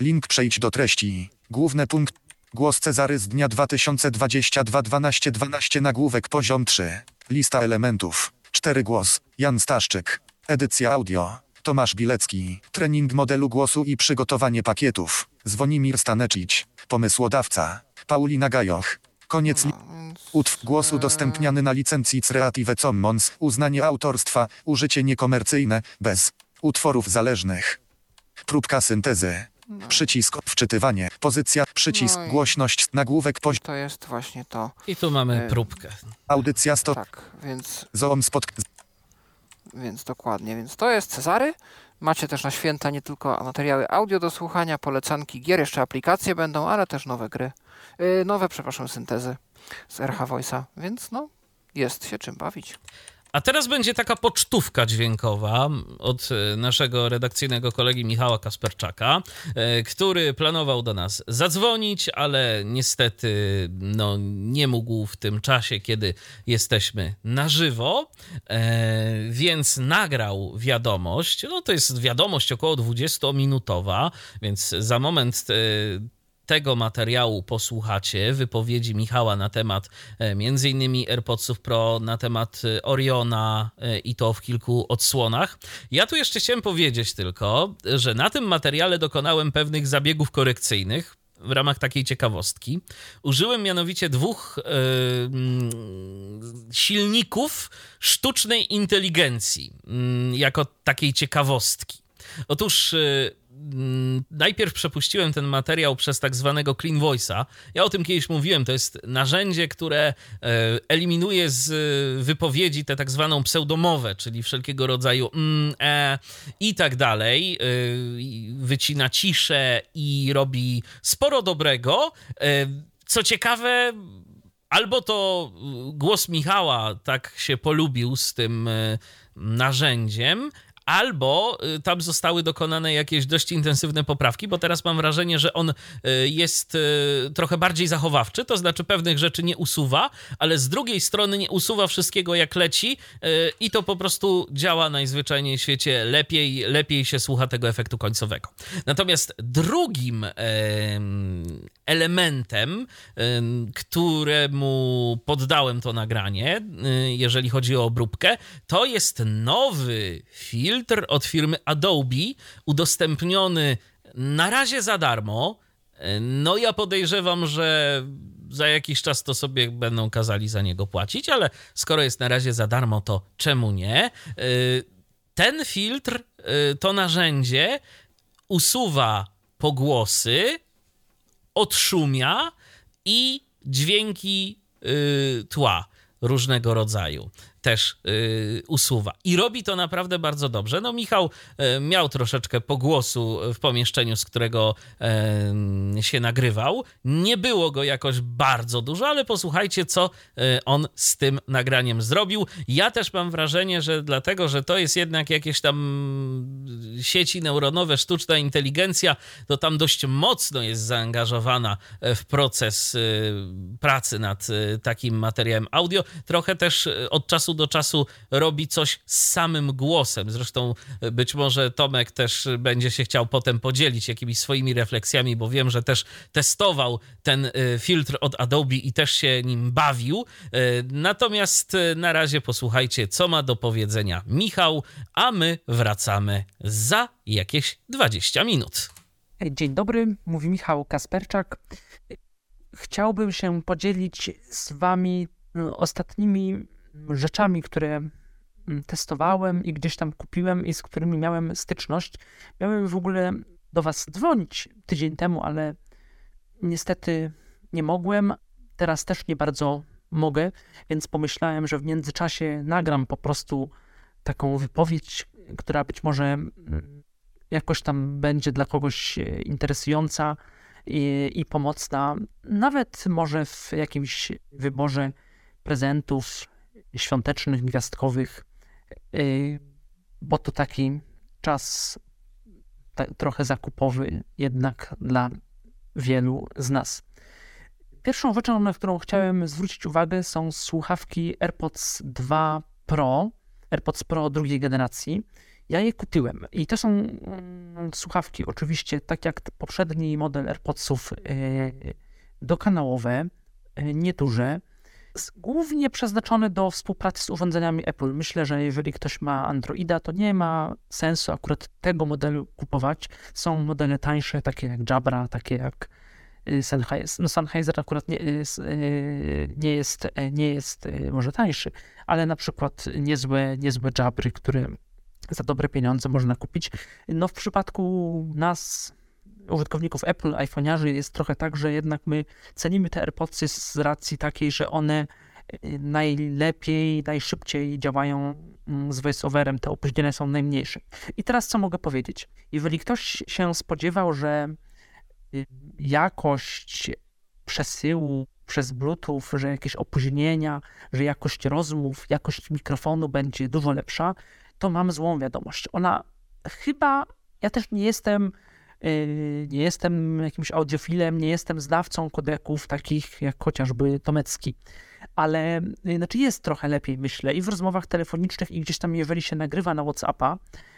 Link przejdź do treści. Główny punkt. Głos Cezary z dnia 2022 12 12 nagłówek poziom 3. Lista elementów. 4 głos. Jan Staszczyk. Edycja audio. Tomasz Bilecki. Trening modelu głosu i przygotowanie pakietów. Zwonimir Stanecić. Pomysłodawca. Paulina Gajoch. Koniec. Utw głos udostępniany na licencji Creative Commons. Uznanie autorstwa. Użycie niekomercyjne. Bez utworów zależnych. Próbka syntezy. No. Przycisk wczytywanie. Pozycja. Przycisk no głośność. Nagłówek poziom. To jest właśnie to. I tu mamy próbkę. Audycja stop. Tak, więc. Zoom spot. Więc dokładnie. Więc to jest Cezary. Macie też na święta nie tylko materiały audio do słuchania, polecanki gier, jeszcze aplikacje będą, ale też nowe gry. Yy, nowe, przepraszam, syntezy z RH Voice'a, więc no, jest się czym bawić. A teraz będzie taka pocztówka dźwiękowa od e, naszego redakcyjnego kolegi Michała Kasperczaka, e, który planował do nas zadzwonić, ale niestety no, nie mógł w tym czasie, kiedy jesteśmy na żywo, e, więc nagrał wiadomość. No to jest wiadomość około 20-minutowa, więc za moment tego materiału posłuchacie, wypowiedzi Michała na temat e, m.in. AirPodsów Pro, na temat e, Oriona e, i to w kilku odsłonach. Ja tu jeszcze chciałem powiedzieć tylko, że na tym materiale dokonałem pewnych zabiegów korekcyjnych w ramach takiej ciekawostki. Użyłem mianowicie dwóch yy, silników sztucznej inteligencji yy, jako takiej ciekawostki. Otóż yy, najpierw przepuściłem ten materiał przez tak zwanego Clean Voice'a. Ja o tym kiedyś mówiłem, to jest narzędzie, które e, eliminuje z wypowiedzi tę tak zwaną pseudomowę, czyli wszelkiego rodzaju mm, e i tak dalej. E, wycina ciszę i robi sporo dobrego. E, co ciekawe, albo to głos Michała tak się polubił z tym narzędziem, albo y, tam zostały dokonane jakieś dość intensywne poprawki, bo teraz mam wrażenie, że on y, jest y, trochę bardziej zachowawczy, to znaczy pewnych rzeczy nie usuwa, ale z drugiej strony nie usuwa wszystkiego jak leci i to po prostu działa najzwyczajniej w świecie lepiej, lepiej się słucha tego efektu końcowego. Natomiast drugim elementem, któremu poddałem to nagranie, jeżeli chodzi o obróbkę, to jest nowy filtr od firmy Adobe, udostępniony na razie za darmo. No ja podejrzewam, że za jakiś czas to sobie będą kazali za niego płacić, ale skoro jest na razie za darmo, to czemu nie? Ten filtr, to narzędzie usuwa pogłosy, odszumia i dźwięki tła różnego rodzaju. Też usuwa. I robi to naprawdę bardzo dobrze. No, Michał miał troszeczkę pogłosu w pomieszczeniu, z którego się nagrywał. Nie było go jakoś bardzo dużo, ale posłuchajcie, co on z tym nagraniem zrobił. Ja też mam wrażenie, że dlatego, że to jest jednak jakieś tam sieci neuronowe, sztuczna inteligencja, to tam dość mocno jest zaangażowana w proces pracy nad takim materiałem audio. Trochę też od czasu do czasu robi coś z samym głosem. Zresztą być może Tomek też będzie się chciał potem podzielić jakimiś swoimi refleksjami, bo wiem, że też testował ten filtr od Adobe i też się nim bawił. Natomiast na razie posłuchajcie, co ma do powiedzenia Michał, a my wracamy za jakieś 20 minut. Dzień dobry, mówi Michał Kasperczak. Chciałbym się podzielić z Wami ostatnimi rzeczami, które mm, testowałem i gdzieś tam kupiłem i z którymi miałem styczność. Miałem w ogóle do Was dzwonić tydzień temu, ale niestety nie mogłem. Teraz też nie bardzo mogę, więc pomyślałem, że w międzyczasie nagram po prostu taką wypowiedź, która być może mm, jakoś tam będzie dla kogoś e, interesująca i, i pomocna, nawet może w jakimś wyborze prezentów świątecznych, gwiazdkowych, e, bo to taki czas trochę zakupowy jednak dla wielu z nas. Pierwszą rzeczą, na którą chciałem zwrócić uwagę, są słuchawki AirPods 2 Pro, AirPods Pro drugiej generacji. Ja je kupiłem i to są mm, słuchawki, oczywiście, tak jak poprzedni model AirPodsów, e, dokanałowe, e, nieduże, głównie przeznaczone do współpracy z urządzeniami Apple. Myślę, że jeżeli ktoś ma Androida, to nie ma sensu akurat tego modelu kupować. Są modele tańsze, takie jak Jabra, takie jak y, Sennheiser. No Sennheiser akurat nie, y, y, nie, jest, nie jest może tańszy, ale na przykład niezłe, niezłe Jabry, które za dobre pieniądze można kupić. No w przypadku nas, użytkowników Apple, iPhone'arzy jest trochę tak, że jednak my cenimy te AirPodsy z racji takiej, że one y, najlepiej, najszybciej działają mm, z voiceoverem, te opóźnienia są najmniejsze. I teraz co mogę powiedzieć? Jeżeli ktoś się spodziewał, że y, jakość przesyłu przez Bluetooth, że jakieś opóźnienia, że jakość rozmów, jakość mikrofonu będzie dużo lepsza, to mam złą wiadomość. Ona chyba, ja też nie jestem, nie jestem jakimś audiofilem, nie jestem znawcą kodeków takich jak chociażby Tomecki, ale yy, znaczy jest trochę lepiej, myślę, i w rozmowach telefonicznych, i gdzieś tam, jeżeli się nagrywa na WhatsAppa, Y,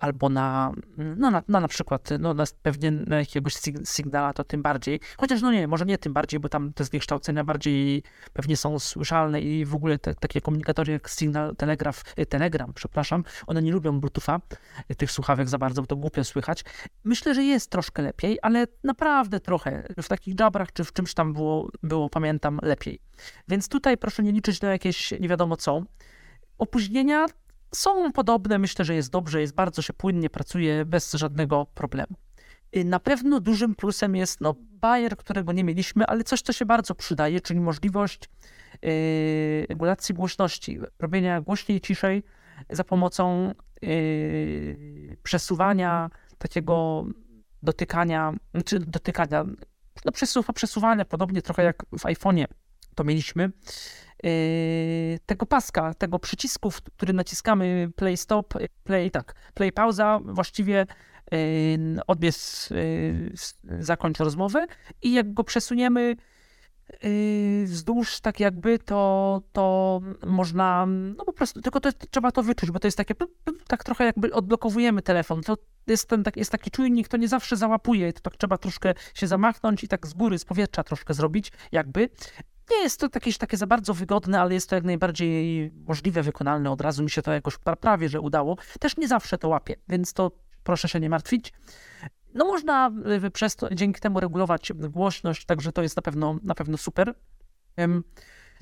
albo na, no na, na, na przykład, no na, pewnie na jakiegoś sygnała to tym bardziej, chociaż no nie, może nie tym bardziej, bo tam te zniekształcenia bardziej pewnie są słyszalne i w ogóle te, takie komunikatory jak Signal, Telegraf, y, Telegram, przepraszam, one nie lubią Bluetootha, y, tych słuchawek za bardzo, bo to głupio słychać. Myślę, że jest troszkę lepiej, ale naprawdę trochę, w takich jabrach czy w czymś tam było, było pamiętam, lepiej. Więc tutaj proszę nie liczyć na jakieś nie wiadomo co. Opóźnienia są podobne, myślę, że jest dobrze, jest bardzo się płynnie pracuje bez żadnego problemu. Y, na pewno dużym plusem jest no, Bayer, którego nie mieliśmy, ale coś, co się bardzo przydaje, czyli możliwość yy, regulacji głośności, robienia głośniej, ciszej za pomocą yy, przesuwania takiego dotykania, czy dotykania, no przesuwa, przesuwania, podobnie trochę jak w iPhone'ie to mieliśmy. Yy, tego paska, tego przycisku, który naciskamy play stop, play tak, play pauza, właściwie yy, odbiec yy, zakończ rozmowę i jak go przesuniemy wzdłuż tak jakby, to, to można, no po prostu, tylko to, trzeba to wyczuć, bo to jest takie, tak trochę jakby odblokowujemy telefon, to jest, ten, tak, jest taki czujnik, to nie zawsze załapuje, to tak trzeba troszkę się zamachnąć i tak z góry, z powietrza troszkę zrobić, jakby, nie jest to jakieś takie za bardzo wygodne, ale jest to jak najbardziej możliwe, wykonalne. Od razu mi się to jakoś prawie, że udało. Też nie zawsze to łapie, więc to proszę się nie martwić. No można y, przez to, dzięki temu regulować głośność, także to jest na pewno, na pewno super.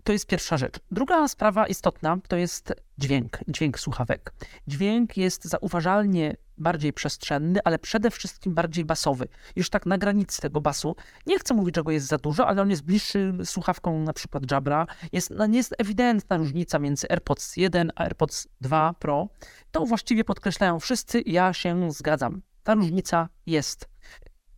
To jest pierwsza rzecz. Druga sprawa istotna to jest dźwięk, dźwięk słuchawek. Dźwięk jest zauważalnie bardziej przestrzenny, ale przede wszystkim bardziej basowy. Już tak na granicy tego basu. Nie chcę mówić, że go jest za dużo, ale on jest bliższy słuchawką na przykład Jabra. Jest, no, jest ewidentna różnica między AirPods 1 a AirPods 2 Pro. To właściwie podkreślają wszyscy ja się zgadzam. Ta różnica jest.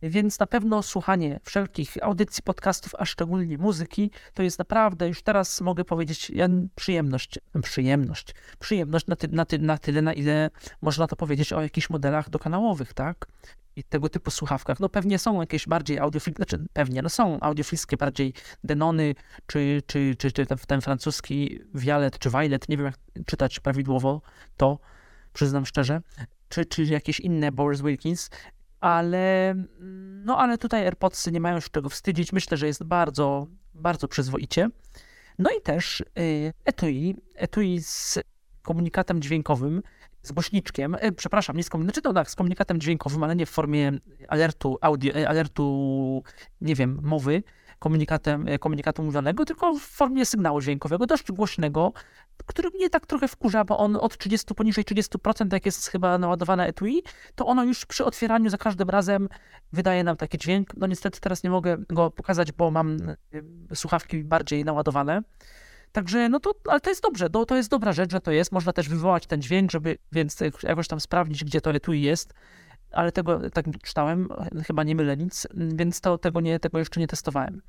Więc na pewno słuchanie wszelkich audycji, podcastów, a szczególnie muzyki, to jest naprawdę, już teraz mogę powiedzieć, przyjemność, przyjemność, przyjemność na, ty, na, ty, na tyle, na ile można to powiedzieć o jakichś modelach dokanałowych, tak? I tego typu słuchawkach. No pewnie są jakieś bardziej audiofilskie, znaczy pewnie, no są audiofilskie bardziej Denony, czy, czy, czy, czy ten, ten francuski Violet, czy Violet, nie wiem jak czytać prawidłowo to, przyznam szczerze, czy, czy jakieś inne Boris Wilkins, ale, no, ale tutaj AirPodsy nie mają się czego wstydzić. Myślę, że jest bardzo, bardzo przyzwoicie. No i też y, etui, etui z komunikatem dźwiękowym, z głośniczkiem, y, przepraszam, nie z, komunikatem, znaczy, tak, z komunikatem dźwiękowym, ale nie w formie alertu, audio, y, alertu, nie wiem, mowy, komunikatem, e, komunikatu mówionego, tylko w formie sygnału dźwiękowego, dość głośnego, który mnie tak trochę wkurza, bo on od 30, poniżej 30%, jak jest chyba naładowane etui, to ono już przy otwieraniu za każdym razem wydaje nam taki dźwięk. No niestety teraz nie mogę go pokazać, bo mam słuchawki bardziej naładowane. Także, no to, ale to jest dobrze, to, to jest dobra rzecz, że to jest. Można też wywołać ten dźwięk, żeby więc jakoś tam sprawdzić, gdzie to etui jest ale tego tak czytałem, chyba nie mylę nic, więc to, tego, nie, tego jeszcze nie testowałem.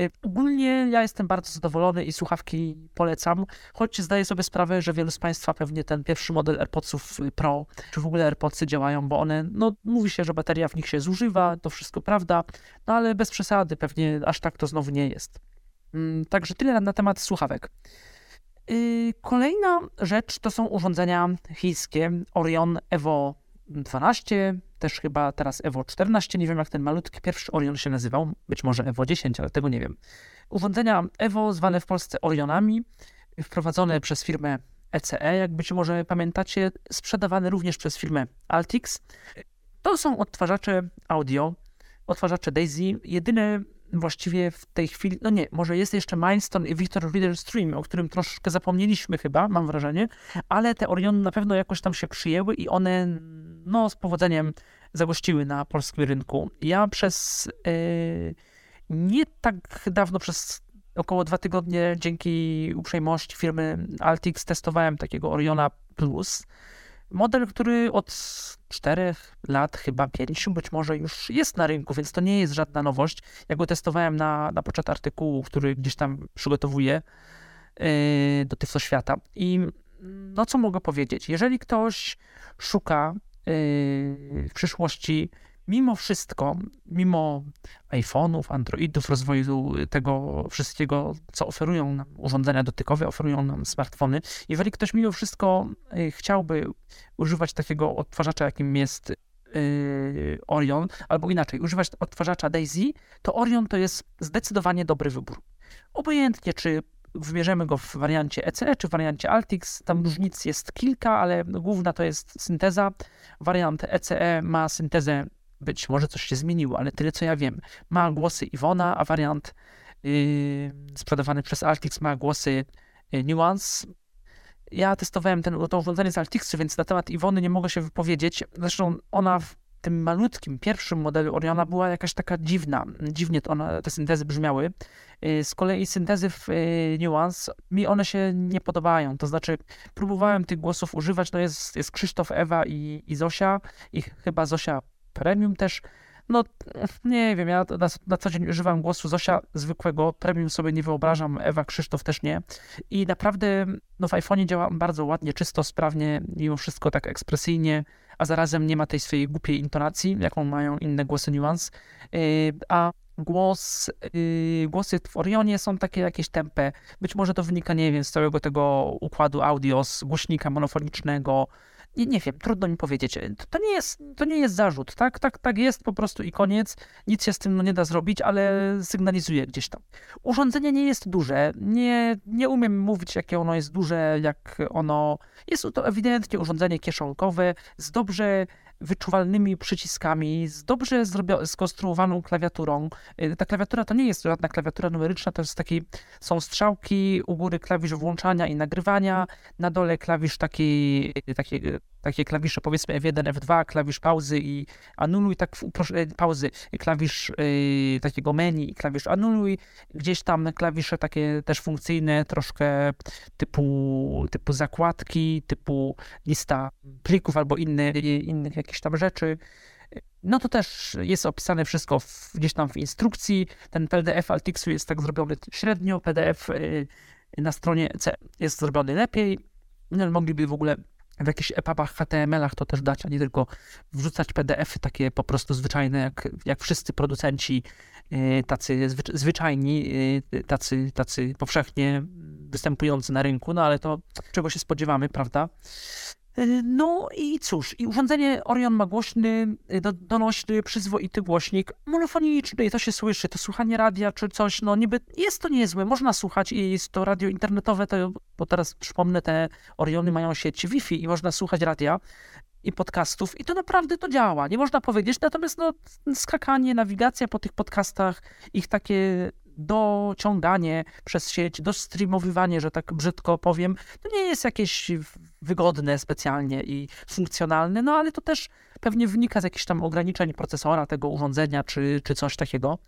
Y, ogólnie ja jestem bardzo zadowolony i słuchawki polecam, choć zdaję sobie sprawę, że wielu z Państwa pewnie ten pierwszy model AirPodsów Pro, czy w ogóle AirPodsy działają, bo one, no mówi się, że bateria w nich się zużywa, to wszystko prawda, no ale bez przesady, pewnie aż tak to znowu nie jest. Mm, także tyle na temat słuchawek. Y, kolejna rzecz to są urządzenia chińskie Orion Evo 12, też chyba teraz Evo 14, nie wiem jak ten malutki pierwszy Orion się nazywał, być może Evo 10, ale tego nie wiem. Urządzenia Evo zwane w Polsce Orionami, wprowadzone przez firmę ECE, e, jak być może pamiętacie, sprzedawane również przez firmę Altix. To są odtwarzacze audio, odtwarzacze Daisy. Jedyne właściwie w tej chwili, no nie, może jest jeszcze Mindstone i Victor Reader Stream, o którym troszkę zapomnieliśmy chyba, mam wrażenie, ale te Oriony na pewno jakoś tam się przyjęły i one no z powodzeniem zagościły na polskim rynku. Ja przez yy, nie tak dawno, przez około dwa tygodnie, dzięki uprzejmości firmy Altix testowałem takiego Oriona Plus, Model, który od czterech lat, chyba pięciu, być może już jest na rynku, więc to nie jest żadna nowość. Ja go testowałem na, na poczet artykułu, który gdzieś tam przygotowuję yy, do Tyflo Świata. I no co mogę powiedzieć? Jeżeli ktoś szuka yy, w przyszłości mimo wszystko, mimo iPhone'ów, Androidów, rozwoju tego wszystkiego, co oferują nam urządzenia dotykowe, oferują nam smartfony, jeżeli ktoś mimo wszystko y, chciałby używać takiego odtwarzacza, jakim jest yy, Orion, albo inaczej, używać odtwarzacza Daisy, to Orion to jest zdecydowanie dobry wybór. Obojętnie, czy wybierzemy go w wariancie ECE czy w wariancie Altix. Tam różnic jest kilka, ale główna to jest synteza. Wariant ECE ma syntezę być może coś się zmieniło, ale tyle co ja wiem. Ma głosy Iwona, a wariant yy, sprzedawany przez Altix ma głosy yy, Nuance. Ja testowałem ten, to urządzenie z Altixu, więc na temat Iwony nie mogę się wypowiedzieć. Zresztą ona w tym malutkim, pierwszym modelu Oriona była jakaś taka dziwna. Dziwnie to ona, te syntezy brzmiały. Yy, z kolei syntezy w yy, Nuance, mi one się nie podobają. To znaczy, próbowałem tych głosów używać. No jest, jest Krzysztof, Ewa i, i Zosia. I chyba Zosia premium też. No, nie wiem, ja na, na, co dzień używam głosu Zosia zwykłego, premium sobie nie wyobrażam, Ewa Krzysztof też nie. I naprawdę no, w iPhone'ie działa bardzo ładnie, czysto, sprawnie, mimo wszystko tak ekspresyjnie, a zarazem nie ma tej swojej głupiej intonacji, jaką mają inne głosy Nuance. Yy, a głos, yy, głosy w Orionie są takie jakieś tempe. Być może to wynika, nie wiem, z całego tego układu audio, z głośnika monofonicznego, nie, nie wiem, trudno mi powiedzieć. To, to, nie jest, to nie jest zarzut, tak? tak? Tak jest po prostu i koniec. Nic się z tym no, nie da zrobić, ale sygnalizuje gdzieś tam. Urządzenie nie jest duże. Nie, nie umiem mówić, jakie ono jest duże, jak ono... Jest to ewidentnie urządzenie kieszonkowe z dobrze wyczuwalnymi przyciskami, z dobrze skonstruowaną klawiaturą. Y, ta klawiatura to nie jest żadna klawiatura numeryczna, to jest taki, są strzałki, u góry klawisz włączania i nagrywania, na dole klawisz taki, takie, takie klawisze powiedzmy F1, F2, klawisz pauzy i anuluj, tak proszę, pauzy, klawisz yy, takiego menu i klawisz anuluj, gdzieś tam klawisze takie też funkcyjne, troszkę typu, typu zakładki, typu lista plików albo inne, innych jakichś tam rzeczy. No to też jest opisane wszystko w, gdzieś tam w instrukcji. Ten PDF Altixu jest tak zrobiony średnio, PDF y, na stronie C jest zrobiony lepiej. No, mogliby w ogóle w jakichś EPUBach, HTML-ach to też dać, a nie tylko wrzucać PDF-y takie po prostu zwyczajne, jak, jak wszyscy producenci y, tacy zwyczajni, y, tacy, tacy powszechnie występujący na rynku, no ale to czego się spodziewamy, prawda? Y, no i cóż, i urządzenie Orion ma głośny, y, do, donośny, przyzwoity głośnik. Monofoniczny i to się słyszy, to słuchanie radia czy coś, no niby jest to niezłe, można słuchać i jest to radio internetowe, to, bo teraz przypomnę, te Oriony mają sieć Wi-Fi i można słuchać radia i podcastów i to naprawdę to działa, nie można powiedzieć, natomiast no skakanie, nawigacja po tych podcastach, ich takie dociąganie przez sieć, dostreamowywanie, że tak brzydko powiem, to nie jest jakieś wygodne specjalnie i funkcjonalne, no ale to też pewnie wynika z jakichś tam ograniczeń procesora tego urządzenia, czy, czy coś takiego.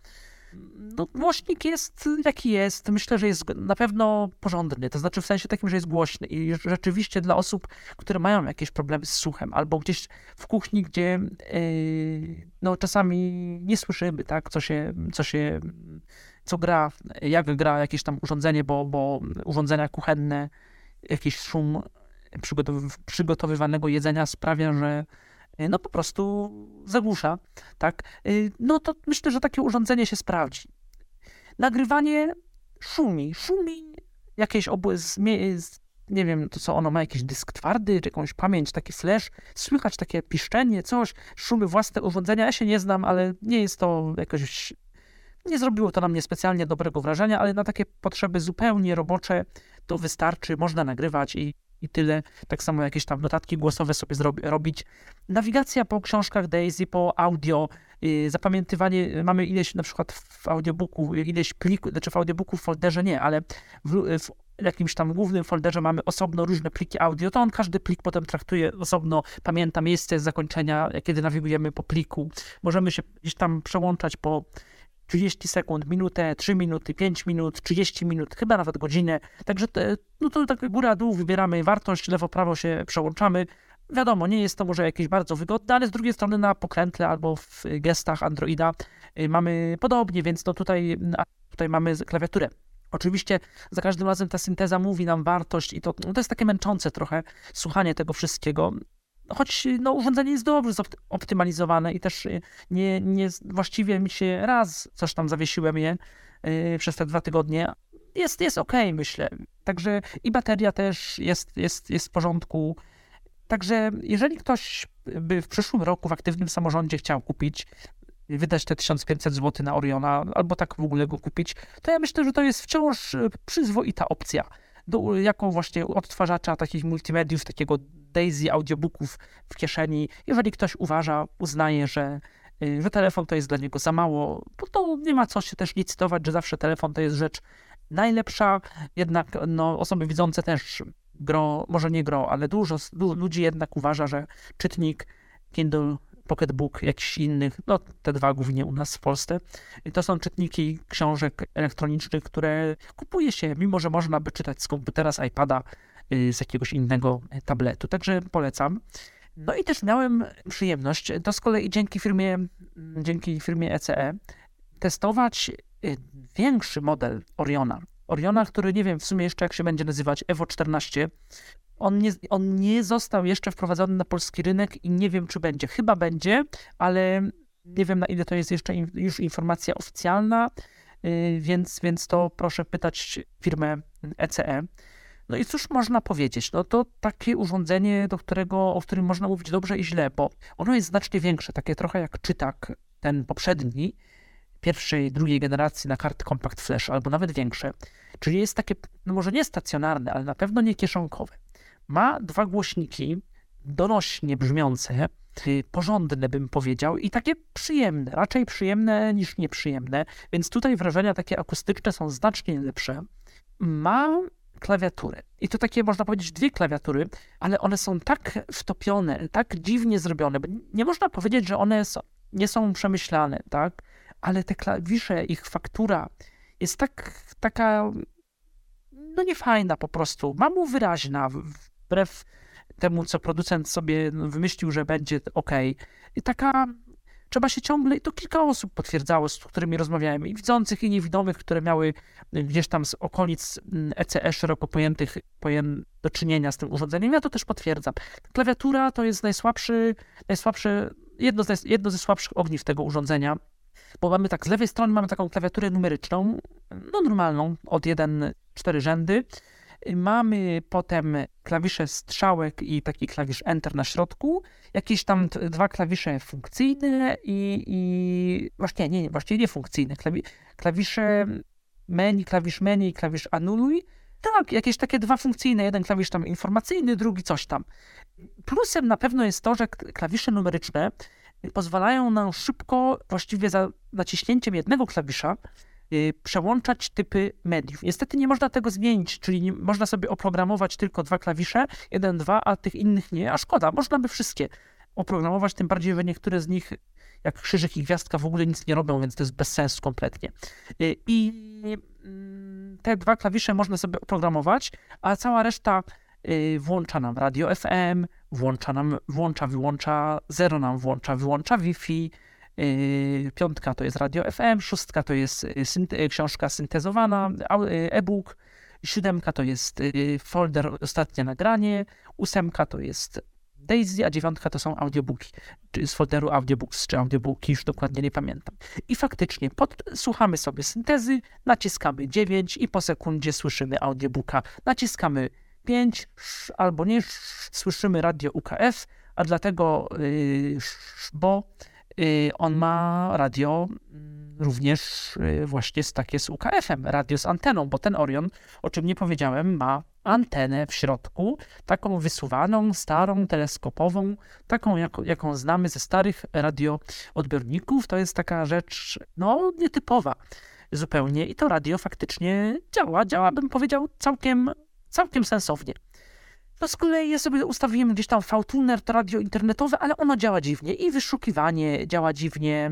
No, głośnik jest jaki jest. Myślę, że jest na pewno porządny. To znaczy w sensie takim, że jest głośny i rzeczywiście dla osób, które mają jakieś problemy z słuchem albo gdzieś w kuchni, gdzie yy, no, czasami nie słyszymy, tak, co się, co się co gra, jak gra jakieś tam urządzenie, bo, bo urządzenia kuchenne, jakiś szum przygotowywanego jedzenia sprawia, że no po prostu zagłusza, tak? No to myślę, że takie urządzenie się sprawdzi. Nagrywanie szumi, szumi jakieś obłys, nie wiem, to co ono ma, jakiś dysk twardy, czy jakąś pamięć, taki flash, słychać takie piszczenie, coś, szumy własne urządzenia, ja się nie znam, ale nie jest to jakoś nie zrobiło to na mnie specjalnie dobrego wrażenia, ale na takie potrzeby zupełnie robocze to wystarczy, można nagrywać i, i tyle. Tak samo jakieś tam notatki głosowe sobie zrobi, robić. Nawigacja po książkach Daisy, po audio, yy, zapamiętywanie, mamy ileś na przykład w audiobooku, ileś plików, znaczy w audiobooku w folderze nie, ale w, w jakimś tam głównym folderze mamy osobno różne pliki audio, to on każdy plik potem traktuje osobno, pamięta miejsce zakończenia, kiedy nawigujemy po pliku. Możemy się gdzieś tam przełączać po 30 sekund, minutę, 3 minuty, 5 minut, 30 minut, chyba nawet godzinę. Także te, no to tak góra-dół wybieramy wartość, lewo-prawo się przełączamy. Wiadomo, nie jest to może jakieś bardzo wygodne, ale z drugiej strony na pokrętle albo w gestach Androida y, mamy podobnie, więc no tutaj, tutaj mamy klawiaturę. Oczywiście za każdym razem ta synteza mówi nam wartość i to, no to jest takie męczące trochę słuchanie tego wszystkiego choć no, urządzenie jest dobrze optymalizowane i też y, nie, nie właściwie mi się raz coś tam zawiesiłem je yy, przez te dwa tygodnie. Jest, jest ok, myślę. Także i bateria też jest, jest, jest w porządku. Także jeżeli ktoś by w przyszłym roku w aktywnym samorządzie chciał kupić, wydać te 1500 zł na Oriona, albo tak w ogóle go kupić, to ja myślę, że to jest wciąż przyzwoita opcja. Do, jako właśnie odtwarzacza takich multimediów, takiego Daisy audiobooków w kieszeni. Jeżeli ktoś uważa, uznaje, że, y, że telefon to jest dla niego za mało, to nie ma co się też licytować, że zawsze telefon to jest rzecz najlepsza, jednak no, osoby widzące też gro, może nie gro, ale dużo ludzi jednak uważa, że czytnik Kindle Pocketbook, jakiś innych, no te dwa głównie u nas w Polsce, to są czytniki książek elektronicznych, które kupuje się, mimo że można by czytać z komputera, z iPada, Y, z jakiegoś innego tabletu. Także polecam. No i też miałem przyjemność, to z kolei dzięki firmie, dzięki firmie ECE, testować y, większy model Oriona. Oriona, który nie wiem w sumie jeszcze jak się będzie nazywać, Evo 14. On nie, on nie został jeszcze wprowadzony na polski rynek i nie wiem, czy będzie. Chyba będzie, ale nie wiem, na ile to jest jeszcze już informacja oficjalna, y, więc, więc to proszę pytać firmę ECE. No i cóż można powiedzieć? No to takie urządzenie, do którego, o którym można mówić dobrze i źle, bo ono jest znacznie większe, takie trochę jak czytak ten poprzedni, pierwszej, drugiej generacji na karty Compact Flash, albo nawet większe. Czyli jest takie, no może nie stacjonarne, ale na pewno nie kieszonkowe. Ma dwa głośniki, donośnie brzmiące, y, porządne, bym powiedział, i takie przyjemne, raczej przyjemne niż nieprzyjemne, więc tutaj wrażenia takie akustyczne są znacznie lepsze. Ma klawiatury. I to takie, można powiedzieć, dwie klawiatury, ale one są tak wtopione, tak dziwnie zrobione, nie można powiedzieć, że one są, nie są przemyślane, tak? Ale te klawisze, ich faktura jest tak, taka, no niefajna po prostu, mało wyraźna, wbrew temu, co producent sobie wymyślił, że będzie ok. I taka trzeba się ciągle, i to kilka osób potwierdzało, z którymi rozmawiałem, i widzących, i niewidomych, które miały gdzieś tam z okolic ECE mm, szeroko pojętych pojem, do czynienia z tym urządzeniem. Ja to też potwierdzam. Klawiatura to jest najsłabszy, najsłabszy jedno, z, jedno ze słabszych ogniw tego urządzenia, bo mamy tak, z lewej strony mamy taką klawiaturę numeryczną, no normalną, od 1, 4 rzędy, Mamy potem klawisze strzałek i taki klawisz Enter na środku, jakieś tam dwa klawisze funkcyjne i, i właśnie nie, właśnie nie funkcyjne, Klawi, klawisze menu, klawisz menu i klawisz anuluj. Tak, jakieś takie dwa funkcyjne, jeden klawisz tam informacyjny, drugi coś tam. Plusem na pewno jest to, że klawisze numeryczne pozwalają nam szybko, właściwie za naciśnięciem jednego klawisza, Y, przełączać typy mediów. Niestety nie można tego zmienić, czyli można sobie oprogramować tylko dwa klawisze, jeden, dwa, a tych innych nie, a szkoda, można by wszystkie oprogramować, tym bardziej, że niektóre z nich, jak krzyżyk i gwiazdka, w ogóle nic nie robią, więc to jest bez sensu kompletnie. Y, I mm, te dwa klawisze można sobie oprogramować, a cała reszta y, włącza nam radio FM, włącza nam, włącza, wyłącza, zero nam włącza, wyłącza Wi-Fi, piątka to jest radio FM, szóstka to jest y, synte książka syntezowana, e-book, siódemka to jest folder ostatnie nagranie, ósemka to jest Daisy, a dziewiątka to są audiobooki, czy z folderu audiobooks, czy audiobooki, już dokładnie nie pamiętam. I faktycznie słuchamy sobie syntezy, naciskamy 9 i po sekundzie słyszymy audiobooka. Naciskamy 5 albo nie, słyszymy radio UKF, a dlatego, yy, bo on ma radio mm, również y, właśnie z takie z UKF-em, radio z anteną, bo ten Orion, o czym nie powiedziałem, ma antenę w środku, taką wysuwaną, starą, teleskopową, taką jak, jaką znamy ze starych radioodbiorników. To jest taka rzecz, no, nietypowa zupełnie i to radio faktycznie działa, działa, bym powiedział, całkiem, całkiem sensownie. No z kolei ja sobie ustawiłem gdzieś tam V-Tuner, to radio internetowe, ale ono działa dziwnie. I wyszukiwanie działa dziwnie.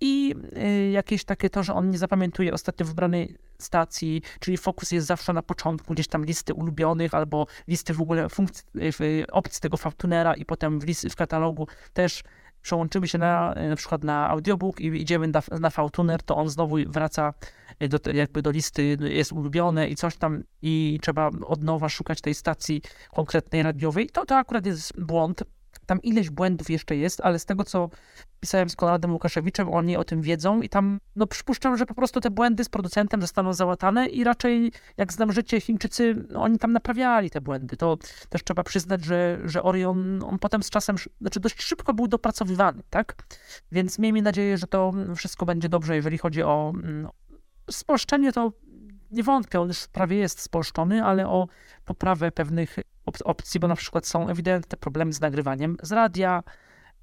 I y, jakieś takie to, że on nie zapamiętuje ostatnio wybranej stacji, czyli fokus jest zawsze na początku, gdzieś tam listy ulubionych albo listy w ogóle funkcji, opcji tego V-Tunera i potem w, listy, w katalogu też przełączymy się na, na przykład na audiobook i idziemy na, na to on znowu wraca do, jakby do listy, jest ulubione i coś tam i trzeba od nowa szukać tej stacji konkretnej radiowej. To, to akurat jest błąd, tam ileś błędów jeszcze jest, ale z tego, co pisałem z Konradem Łukaszewiczem, oni o tym wiedzą i tam, no przypuszczam, że po prostu te błędy z producentem zostaną załatane i raczej, jak znam życie, Chińczycy, no, oni tam naprawiali te błędy. To też trzeba przyznać, że, że Orion, on potem z czasem, znaczy dość szybko był dopracowywany, tak? Więc miejmy nadzieję, że to wszystko będzie dobrze, jeżeli chodzi o mm, spolszczenie, to nie wątpię, on już prawie jest spolszczony, ale o poprawę pewnych op opcji, bo na przykład są ewidentne problemy z nagrywaniem z radia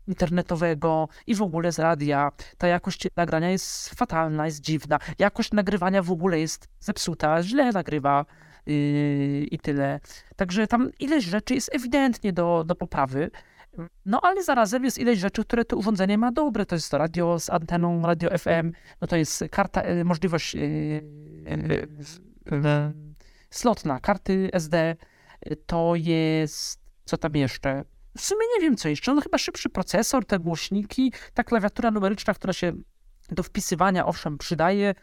internetowego i w ogóle z radia. Ta jakość nagrania jest fatalna, jest dziwna. Jakość nagrywania w ogóle jest zepsuta, źle nagrywa yy, i tyle. Także tam ileś rzeczy jest ewidentnie do, do poprawy. No ale zarazem jest ileś rzeczy, które to urządzenie ma dobre. To jest to radio z anteną, radio FM, no to jest karta, e, możliwość yy, yy, slotna, karty SD, to jest, co tam jeszcze? W sumie nie wiem, co jeszcze. No chyba szybszy procesor, te głośniki, ta klawiatura numeryczna, która się do wpisywania, owszem, przydaje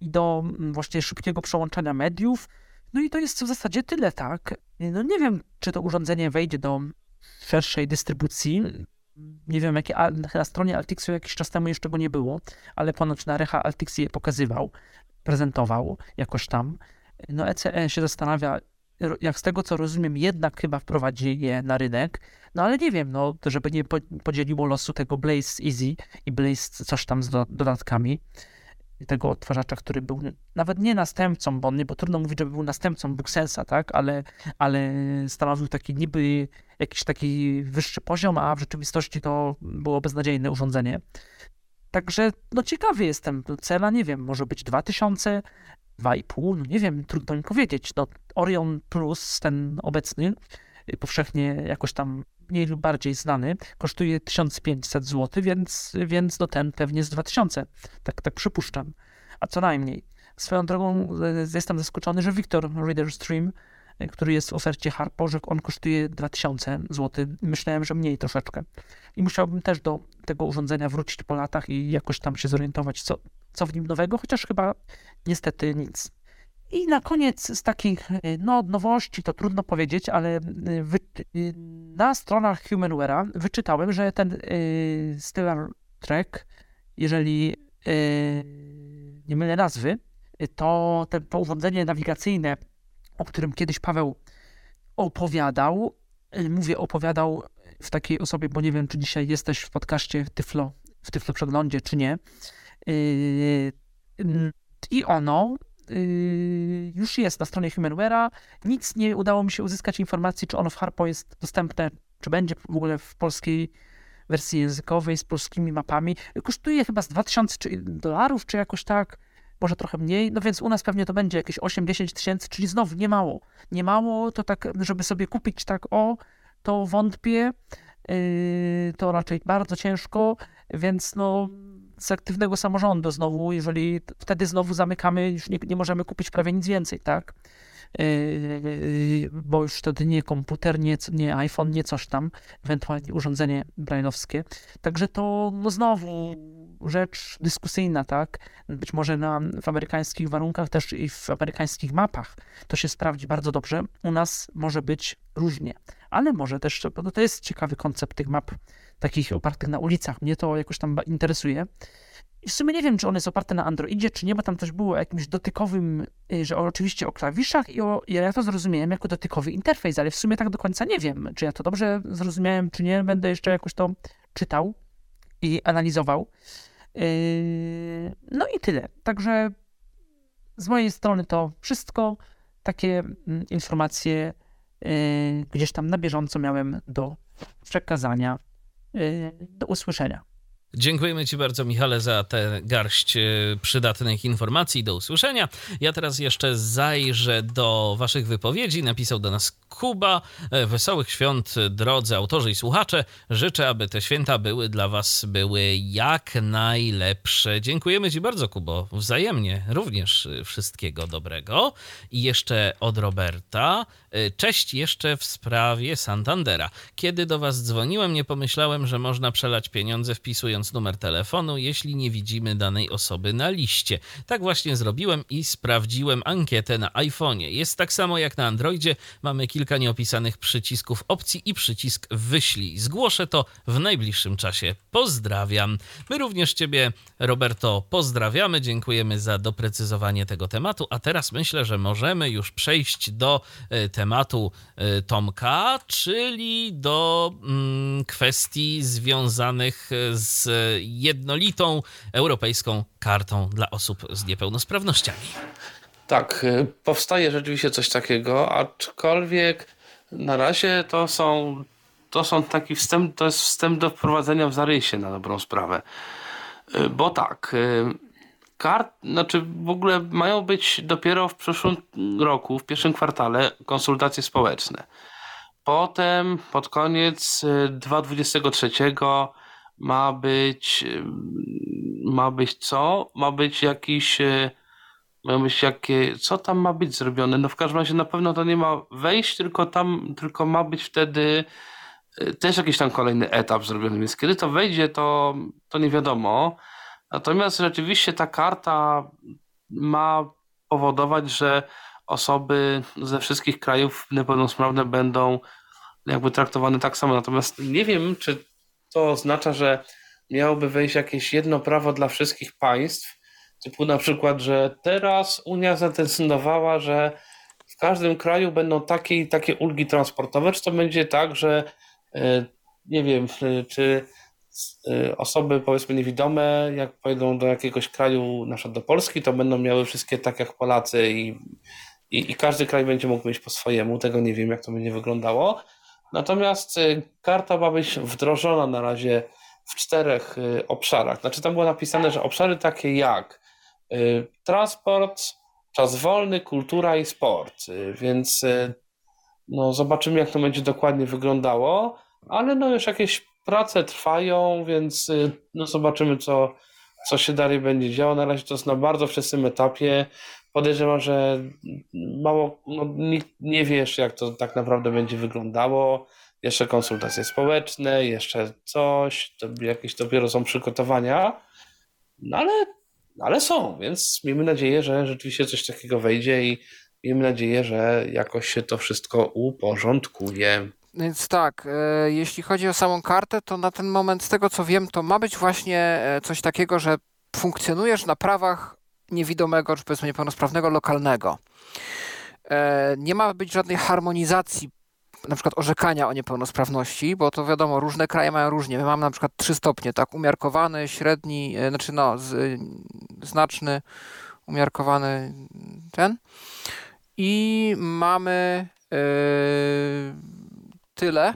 i do właśnie szybkiego przełączania mediów. No i to jest w zasadzie tyle, tak? No nie wiem, czy to urządzenie wejdzie do szerszej dystrybucji. Nie wiem, jakie na stronie Altixu jakiś czas temu jeszcze go nie było, ale ponoć na Recha Altix je pokazywał, prezentował jakoś tam. No ECE się zastanawia, jak z tego co rozumiem, jednak chyba wprowadzi je na rynek. No ale nie wiem, no, żeby nie podzieliło losu tego Blaze Easy i Blaze coś tam z dodatkami. Tego odtwarzacza, który był nawet nie następcą, bo, nie, bo trudno mówić, żeby był następcą Booksensa, tak, ale, ale stanowił taki niby jakiś taki wyższy poziom, a w rzeczywistości to było beznadziejne urządzenie. Także no ciekawy jestem, cena nie wiem, może być 2000, 2,5, no nie wiem, trudno mi powiedzieć. No, Orion Plus, ten obecny, powszechnie jakoś tam mniej lub bardziej znany, kosztuje 1500 zł, więc, więc no ten pewnie z 2000. Tak, tak przypuszczam. A co najmniej. Swoją drogą e, jestem zaskoczony, że Victor Reader Stream, e, który jest w ofercie Harpo, że on kosztuje 2000 zł. Myślałem, że mniej troszeczkę. I musiałbym też do tego urządzenia wrócić po latach i jakoś tam się zorientować, co, co w nim nowego, chociaż chyba niestety nic. I na koniec z takich y, no, nowości, to trudno powiedzieć, ale y, wy, y, na stronach Humanware'a wyczytałem, że ten y, Stellar Trek, jeżeli y, nie mylę nazwy, to to urządzenie nawigacyjne, o którym kiedyś Paweł opowiadał, mówię opowiadał w takiej osobie, bo nie wiem, czy dzisiaj jesteś w podcaście Tyflo, w Tyflo Przeglądzie, czy nie. I ono Yy, już jest na stronie Humanware'a. Nic nie udało mi się uzyskać informacji, czy ono w Harpo jest dostępne, czy będzie w ogóle w polskiej wersji językowej z polskimi mapami. Kosztuje chyba z 2000 dolarów, czy jakoś tak, może trochę mniej. No więc u nas pewnie to będzie jakieś 8-10 tysięcy, czyli znowu nie mało. Nie mało to tak, żeby sobie kupić tak o, to wątpię. Yy, to raczej bardzo ciężko, więc no z aktywnego samorządu znowu, jeżeli wtedy znowu zamykamy, już nie, nie możemy kupić prawie nic więcej, tak? Yy, bo już wtedy nie komputer, nie, nie iPhone, nie coś tam, ewentualnie urządzenie brailleowskie. Także to no znowu rzecz dyskusyjna, tak? Być może na, w amerykańskich warunkach też i w amerykańskich mapach to się sprawdzi bardzo dobrze. U nas może być różnie, ale może też, bo to jest ciekawy koncept tych map takich opartych na ulicach. Mnie to jakoś tam interesuje. I w sumie nie wiem, czy on jest oparty na Androidzie, czy nie, bo tam też było jakimś dotykowym, y, że oczywiście o klawiszach i o, ja to zrozumiałem jako dotykowy interfejs, ale w sumie tak do końca nie wiem, czy ja to dobrze zrozumiałem, czy nie. Będę jeszcze jakoś to czytał i analizował. Yy, no i tyle. Także z mojej strony to wszystko. Takie mm, informacje yy, gdzieś tam na bieżąco miałem do przekazania. Yy, do usłyszenia. Dziękujemy Ci bardzo, Michale, za tę garść e, przydatnych informacji. Do usłyszenia. Ja teraz jeszcze zajrzę do Waszych wypowiedzi. Napisał do nas Kuba. E, wesołych świąt, drodzy autorzy i słuchacze. Życzę, aby te święta były dla Was były jak najlepsze. Dziękujemy Ci bardzo, Kubo. Wzajemnie również e, wszystkiego dobrego. I jeszcze od Roberta. Cześć jeszcze w sprawie Santandera. Kiedy do Was dzwoniłem, nie pomyślałem, że można przelać pieniądze wpisując numer telefonu, jeśli nie widzimy danej osoby na liście. Tak właśnie zrobiłem i sprawdziłem ankietę na iPhone'ie. Jest tak samo jak na Androidzie. Mamy kilka nieopisanych przycisków opcji i przycisk wyślij. Zgłoszę to w najbliższym czasie. Pozdrawiam. My również Ciebie, Roberto, pozdrawiamy. Dziękujemy za doprecyzowanie tego tematu. A teraz myślę, że możemy już przejść do y, tematu y, Tomka, czyli do y, kwestii związanych z jednolitą europejską kartą dla osób z niepełnosprawnościami. Tak, y, powstaje rzeczywiście coś takiego, aczkolwiek na razie to są, to są taki wstęp, to jest wstęp do wprowadzenia w zarysie na dobrą sprawę. Y, bo tak, y, kart, znaczy w ogóle mają być dopiero w przyszłym roku, w pierwszym kwartale konsultacje społeczne. Potem pod koniec 2023 ma być ma być co? Ma być jakiś e, ma być jakie, co tam ma być zrobione? No w każdym razie na pewno to nie ma wejść, tylko tam, tylko ma być wtedy e, też jakiś tam kolejny etap zrobiony, więc kiedy to wejdzie, to, to nie wiadomo. Natomiast rzeczywiście ta karta ma powodować, że osoby ze wszystkich krajów niepełnosprawne będą jakby traktowane tak samo. Natomiast nie wiem, czy to oznacza, że miałoby wejść jakieś jedno prawo dla wszystkich państw, typu na przykład, że teraz Unia zadecydowała, że w każdym kraju będą takie i takie ulgi transportowe, czy to będzie tak, że e, nie wiem, czy y, osoby powiedzmy niewidome, jak pojedą do jakiegoś kraju, na przykład do Polski, to będą miały wszystkie tak jak Polacy i, i, i każdy kraj będzie mógł mieć po swojemu. Tego nie wiem, jak to będzie wyglądało. Natomiast y, karta ma być wdrożona na razie w czterech obszarach. Znaczy tam było napisane, że obszary takie jak transport, czas wolny, kultura i sport. Więc no, zobaczymy, jak to będzie dokładnie wyglądało, ale no już jakieś prace trwają, więc y, no zobaczymy, co, co się dalej będzie działo. Na razie to jest na bardzo wczesnym etapie. Podejrzewam, że mało, no, nikt nie wie jeszcze, jak to tak naprawdę będzie wyglądało. Jeszcze konsultacje społeczne, jeszcze coś, to jakieś dopiero są przygotowania, no ale, ale są, więc miejmy nadzieję, że rzeczywiście coś takiego wejdzie i Miejmy nadzieję, że jakoś się to wszystko uporządkuje. Więc tak, e, jeśli chodzi o samą kartę, to na ten moment, z tego co wiem, to ma być właśnie e, coś takiego, że funkcjonujesz na prawach niewidomego, czy powiedzmy niepełnosprawnego lokalnego. E, nie ma być żadnej harmonizacji na przykład orzekania o niepełnosprawności, bo to wiadomo, różne kraje mają różnie. My mamy na przykład trzy stopnie, tak, umiarkowany, średni, znaczy no, z, znaczny, umiarkowany ten i mamy yy, tyle.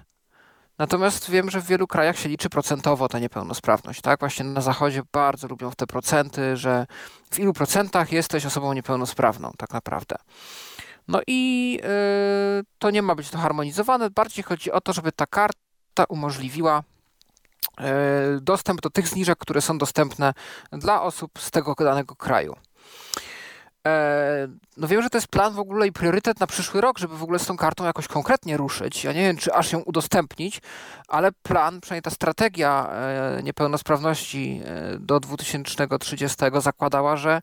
Natomiast wiem, że w wielu krajach się liczy procentowo ta niepełnosprawność, tak? Właśnie na zachodzie bardzo lubią te procenty, że w ilu procentach jesteś osobą niepełnosprawną, tak naprawdę. No i yy, to nie ma być to harmonizowane. Bardziej chodzi o to, żeby ta karta umożliwiła yy, dostęp do tych zniżek, które są dostępne dla osób z tego danego kraju. E, no wiem, że to jest plan w ogóle i priorytet na przyszły rok, żeby w ogóle z tą kartą jakoś konkretnie ruszyć. Ja nie wiem, czy aż ją udostępnić, ale plan, przynajmniej ta strategia e, niepełnosprawności e, do 2030 zakładała, że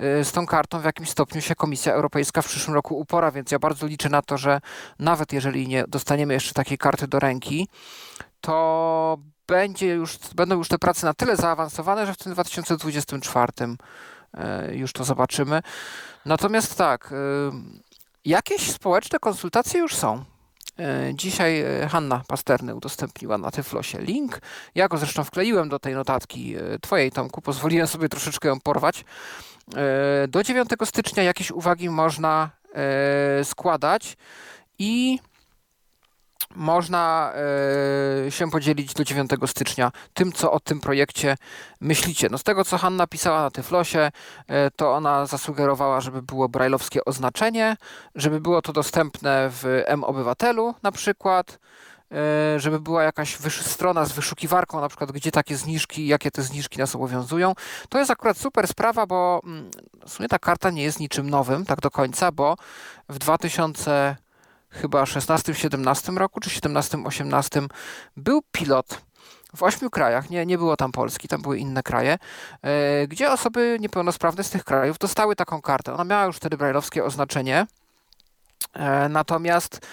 z tą kartą w jakimś stopniu się Komisja Europejska w przyszłym roku upora, więc ja bardzo liczę na to, że nawet jeżeli nie dostaniemy jeszcze takiej karty do ręki, to będzie już, będą już te prace na tyle zaawansowane, że w tym 2024 E, już to zobaczymy. Natomiast tak, e, jakieś społeczne konsultacje już są. E, dzisiaj Hanna Pasterny udostępniła na Tyflosie link. Ja go zresztą wkleiłem do tej notatki twojej, Tomku. Pozwoliłem sobie troszeczkę ją porwać. Do 9 stycznia jakieś uwagi można składać i można e, się podzielić do 9 stycznia tym, co o tym projekcie myślicie. No z tego, co Hanna pisała na Tyflosie, e, to ona zasugerowała, żeby było brajlowskie oznaczenie, żeby było to dostępne w M-Obywatelu na przykład, e, żeby była jakaś strona z wyszukiwarką, na przykład gdzie takie zniżki, jakie te zniżki nas obowiązują. To jest akurat super sprawa, bo mm, w sumie ta karta nie jest niczym nowym tak do końca, bo w 2000 chyba 16-17 roku, czy 17-18 był pilot w ośmiu krajach, nie, nie było tam Polski, tam były inne kraje, e, gdzie osoby niepełnosprawne z tych krajów dostały taką kartę. Ona miała już wtedy brajlowskie oznaczenie, e, natomiast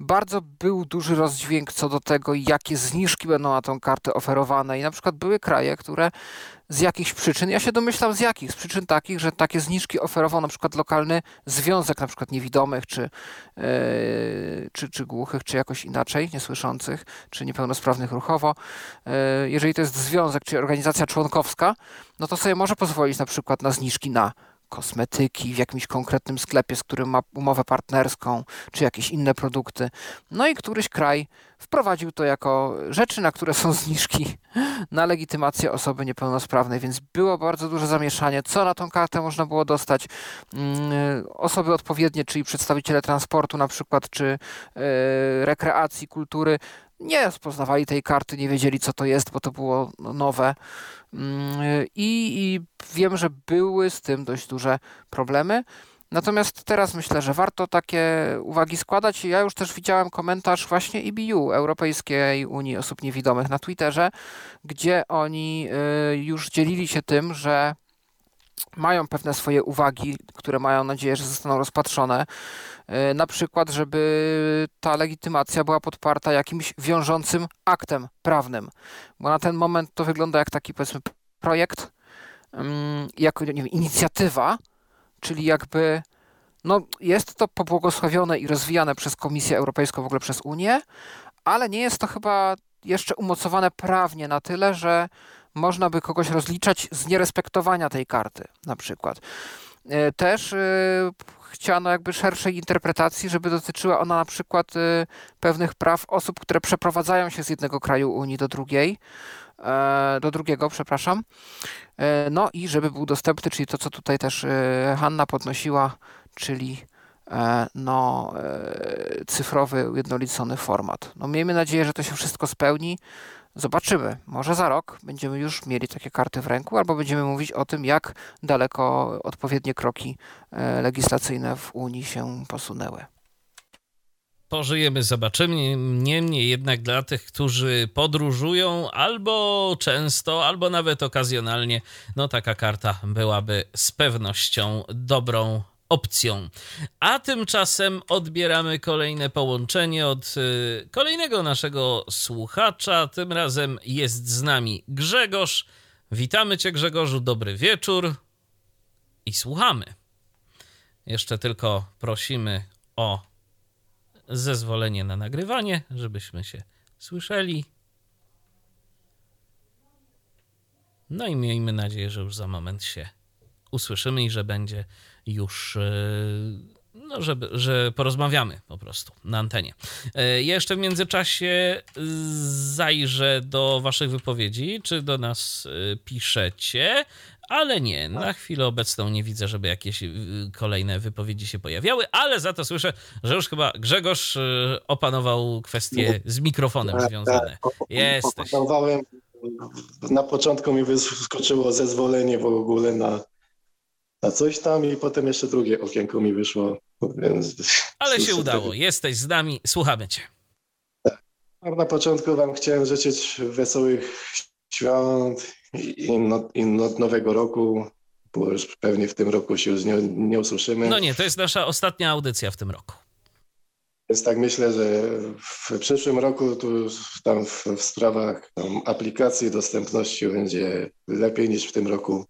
bardzo był duży rozdźwięk co do tego, jakie zniżki będą na tą kartę oferowane. I na przykład były kraje, które z jakichś przyczyn, ja się domyślam z jakich, z przyczyn takich, że takie zniżki oferował na przykład lokalny związek na przykład niewidomych, czy, yy, czy, czy głuchych, czy jakoś inaczej, niesłyszących, czy niepełnosprawnych ruchowo. Yy, jeżeli to jest związek, czy organizacja członkowska, no to sobie może pozwolić na przykład na zniżki na kosmetyki w jakimś konkretnym sklepie, z którym ma umowę partnerską, czy jakieś inne produkty. No i któryś kraj wprowadził to jako rzeczy, na które są zniżki na legitymację osoby niepełnosprawnej, więc było bardzo duże zamieszanie, co na tą kartę można było dostać. Mm, osoby odpowiednie, czyli przedstawiciele transportu na przykład, czy e, rekreacji, kultury, nie rozpoznawali tej karty, nie wiedzieli co to jest, bo to było nowe. Mm, I, I, wiem, że były z tym dość duże problemy. Natomiast teraz myślę, że warto takie uwagi składać. Ja już też widziałem komentarz właśnie EBU, Europejskiej Unii Osób Niewidomych na Twitterze, gdzie oni y, już dzielili się tym, że mają pewne swoje uwagi, które mają nadzieję, że zostaną rozpatrzone. Y, na przykład, żeby ta legitymacja była podparta jakimś wiążącym aktem prawnym. Bo na ten moment to wygląda jak taki, powiedzmy, projekt, jako nie wiem, inicjatywa, czyli jakby no, jest to pobłogosławione i rozwijane przez Komisję Europejską, w ogóle przez Unię, ale nie jest to chyba jeszcze umocowane prawnie na tyle, że można by kogoś rozliczać z nierespektowania tej karty, na przykład. E, też chciano jakby szerszej interpretacji, żeby dotyczyła ona na przykład pewnych praw osób, które przeprowadzają się z jednego kraju Unii do drugiej, do drugiego, przepraszam. No i żeby był dostępny, czyli to, co tutaj też Hanna podnosiła, czyli E, no, e, cyfrowy, ujednolicony format. No, miejmy nadzieję, że to się wszystko spełni. Zobaczymy. Może za rok będziemy już mieli takie karty w ręku, albo będziemy mówić o tym, jak daleko odpowiednie kroki e, legislacyjne w Unii się posunęły. Pożyjemy, zobaczymy. Niemniej jednak dla tych, którzy podróżują albo często, albo nawet okazjonalnie, no taka karta byłaby z pewnością dobrą opcją. A tymczasem odbieramy kolejne połączenie od y, kolejnego naszego słuchacza. Tym razem jest z nami Grzegorz. Witamy Cię, Grzegorzu. Dobry wieczór i słuchamy. Jeszcze tylko prosimy o zezwolenie na nagrywanie, żebyśmy się słyszeli. No i miejmy nadzieję, że już za moment się usłyszymy i że będzie już e, no, żeby, że porozmawiamy po prostu na antenie. E, jeszcze w międzyczasie zajrzę do Waszych wypowiedzi, czy do nas e, piszecie, ale nie, na chwilę obecną nie widzę, żeby jakieś kolejne wypowiedzi się pojawiały, ale za to słyszę, że już chyba Grzegorz opanował kwestie z mikrofonem tak, związane. Tak, Jesteś. Na początku mi wyskoczyło zezwolenie w ogóle na na coś tam i potem jeszcze drugie okienko mi wyszło. Więc Ale się udało. Jesteś z nami, słuchamy cię. Tak. Na początku wam chciałem życzyć wesołych świąt i, no, i no, nowego roku, bo już pewnie w tym roku się już nie, nie usłyszymy. No nie, to jest nasza ostatnia audycja w tym roku. Więc tak myślę, że w przyszłym roku tu tam w, w sprawach tam aplikacji dostępności będzie lepiej niż w tym roku.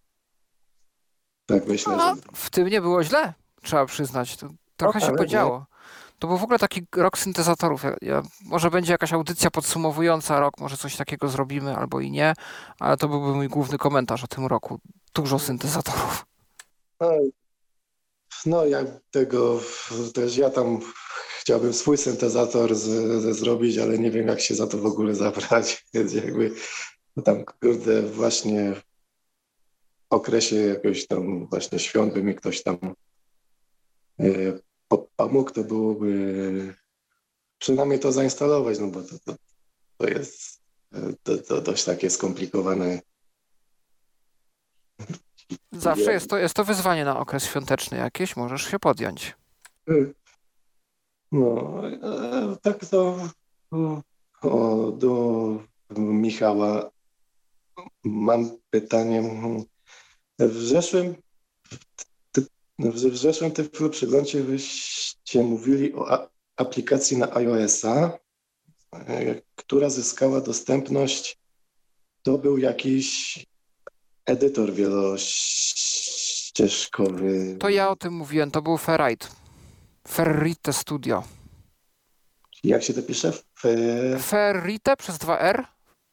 Tak myślę. No, że... W tym nie było źle, trzeba przyznać. To trochę no, się podziało. To był w ogóle taki rok syntezatorów. Ja, ja, może będzie jakaś audycja podsumowująca rok, może coś takiego zrobimy, albo i nie, ale to byłby mój główny komentarz o tym roku. Dużo syntezatorów. No, no jak tego, też ja tam chciałbym swój syntezator z, z, zrobić, ale nie wiem jak się za to w ogóle zabrać, więc jakby tam kurde właśnie okresie jakoś tam właśnie świąt by mi ktoś tam e, pomógł, to byłoby przynajmniej to zainstalować, no bo to, to, to jest e, to, to dość takie skomplikowane. Zawsze jest to, jest to wyzwanie na okres świąteczny jakieś, możesz się podjąć. No, e, tak to o, do Michała mam pytanie. W zeszłym, w zeszłym typlu przeglądzie wyście mówili o aplikacji na iOS-a, e, która zyskała dostępność. To był jakiś edytor wielościeżkowy. To ja o tym mówiłem, to był Ferrite. Ferrite Studio. Jak się to pisze? Fer... Ferrite przez dwa R,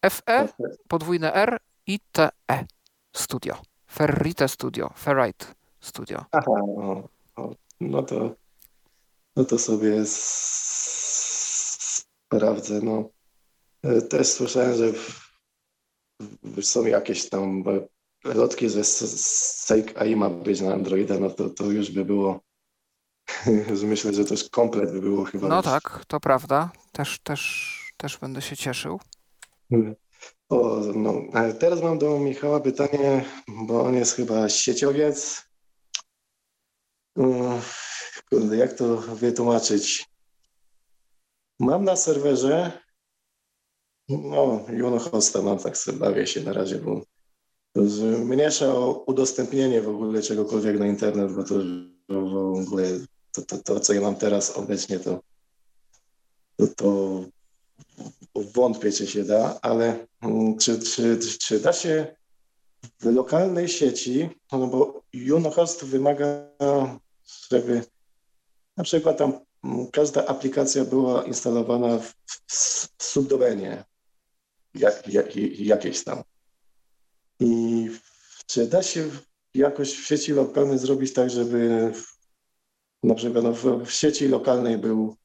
FE, podwójne R i TE Studio. Ferrite Studio, Ferrite Studio. Aha, no, no to no to sobie sprawdzę. No. E, też słyszałem, że są jakieś tam lotki, że Sake AI ma być na Androida, no to, to już by było myślę, że to już komplet by było chyba. No już. tak, to prawda. Też, też, też będę się cieszył. O, no, teraz mam do Michała pytanie, bo on jest chyba sieciowiec. Kurde, jak to wytłumaczyć? Mam na serwerze, no, Junohosta mam, tak sobie się na razie, bo to zmniejsza udostępnienie w ogóle czegokolwiek na internet, bo to w ogóle to, to, to co ja mam teraz obecnie, to, to, to wątpię, czy się da, ale mm, czy, czy, czy da się w lokalnej sieci, no bo Unohost wymaga, żeby na przykład tam mm, każda aplikacja była instalowana w, w subdomenie. jak, jak, jakieś tam. I czy da się jakoś w sieci lokalnej zrobić tak, żeby na przykład no, w, w sieci lokalnej był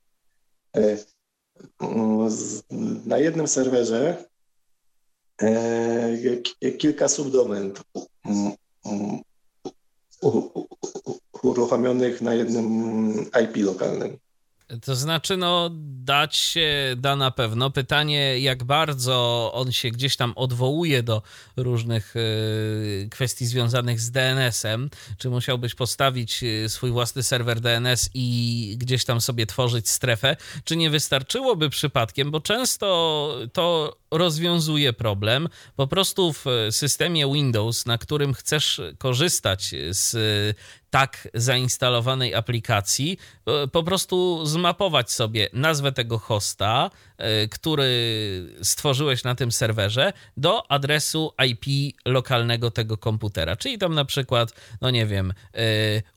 e, na jednym serwerze e, kilka subdomen uruchomionych na jednym IP lokalnym. To znaczy, no, dać się da na pewno. Pytanie, jak bardzo on się gdzieś tam odwołuje do różnych y, kwestii związanych z DNS-em. Czy musiałbyś postawić y, swój własny serwer DNS i gdzieś tam sobie tworzyć strefę? Czy nie wystarczyłoby przypadkiem, bo często to rozwiązuje problem. Po prostu w systemie Windows, na którym chcesz korzystać z tak zainstalowanej aplikacji, e, po prostu zmapować sobie nazwę tego hosta, e, który stworzyłeś na tym serwerze, do adresu IP lokalnego tego komputera. Czyli tam na przykład, no nie wiem, e,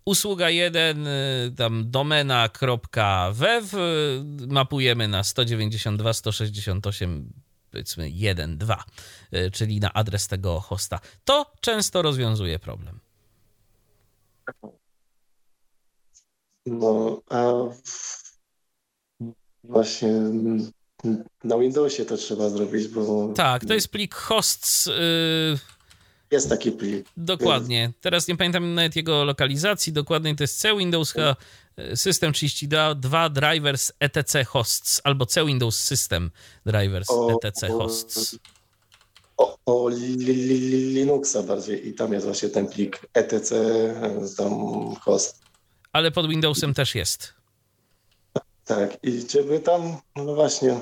usługa 1, tam domena.wev mapujemy na 192, 168 powiedzmy 1, 2, czyli na adres tego hosta. To często rozwiązuje problem. No, a właśnie na Windowsie to trzeba zrobić, bo... Tak, to jest plik hosts... Yy... Jest taki plik. Dokładnie. Teraz nie pamiętam nawet jego lokalizacji. Dokładnie to jest C Windows y, System 32 drivers etc hosts albo C Windows System drivers etc hosts o, o Linuxa bardziej i tam jest właśnie ten plik etc tam host. Ale pod Windowsem też jest. Tak, i czy by tam, no właśnie,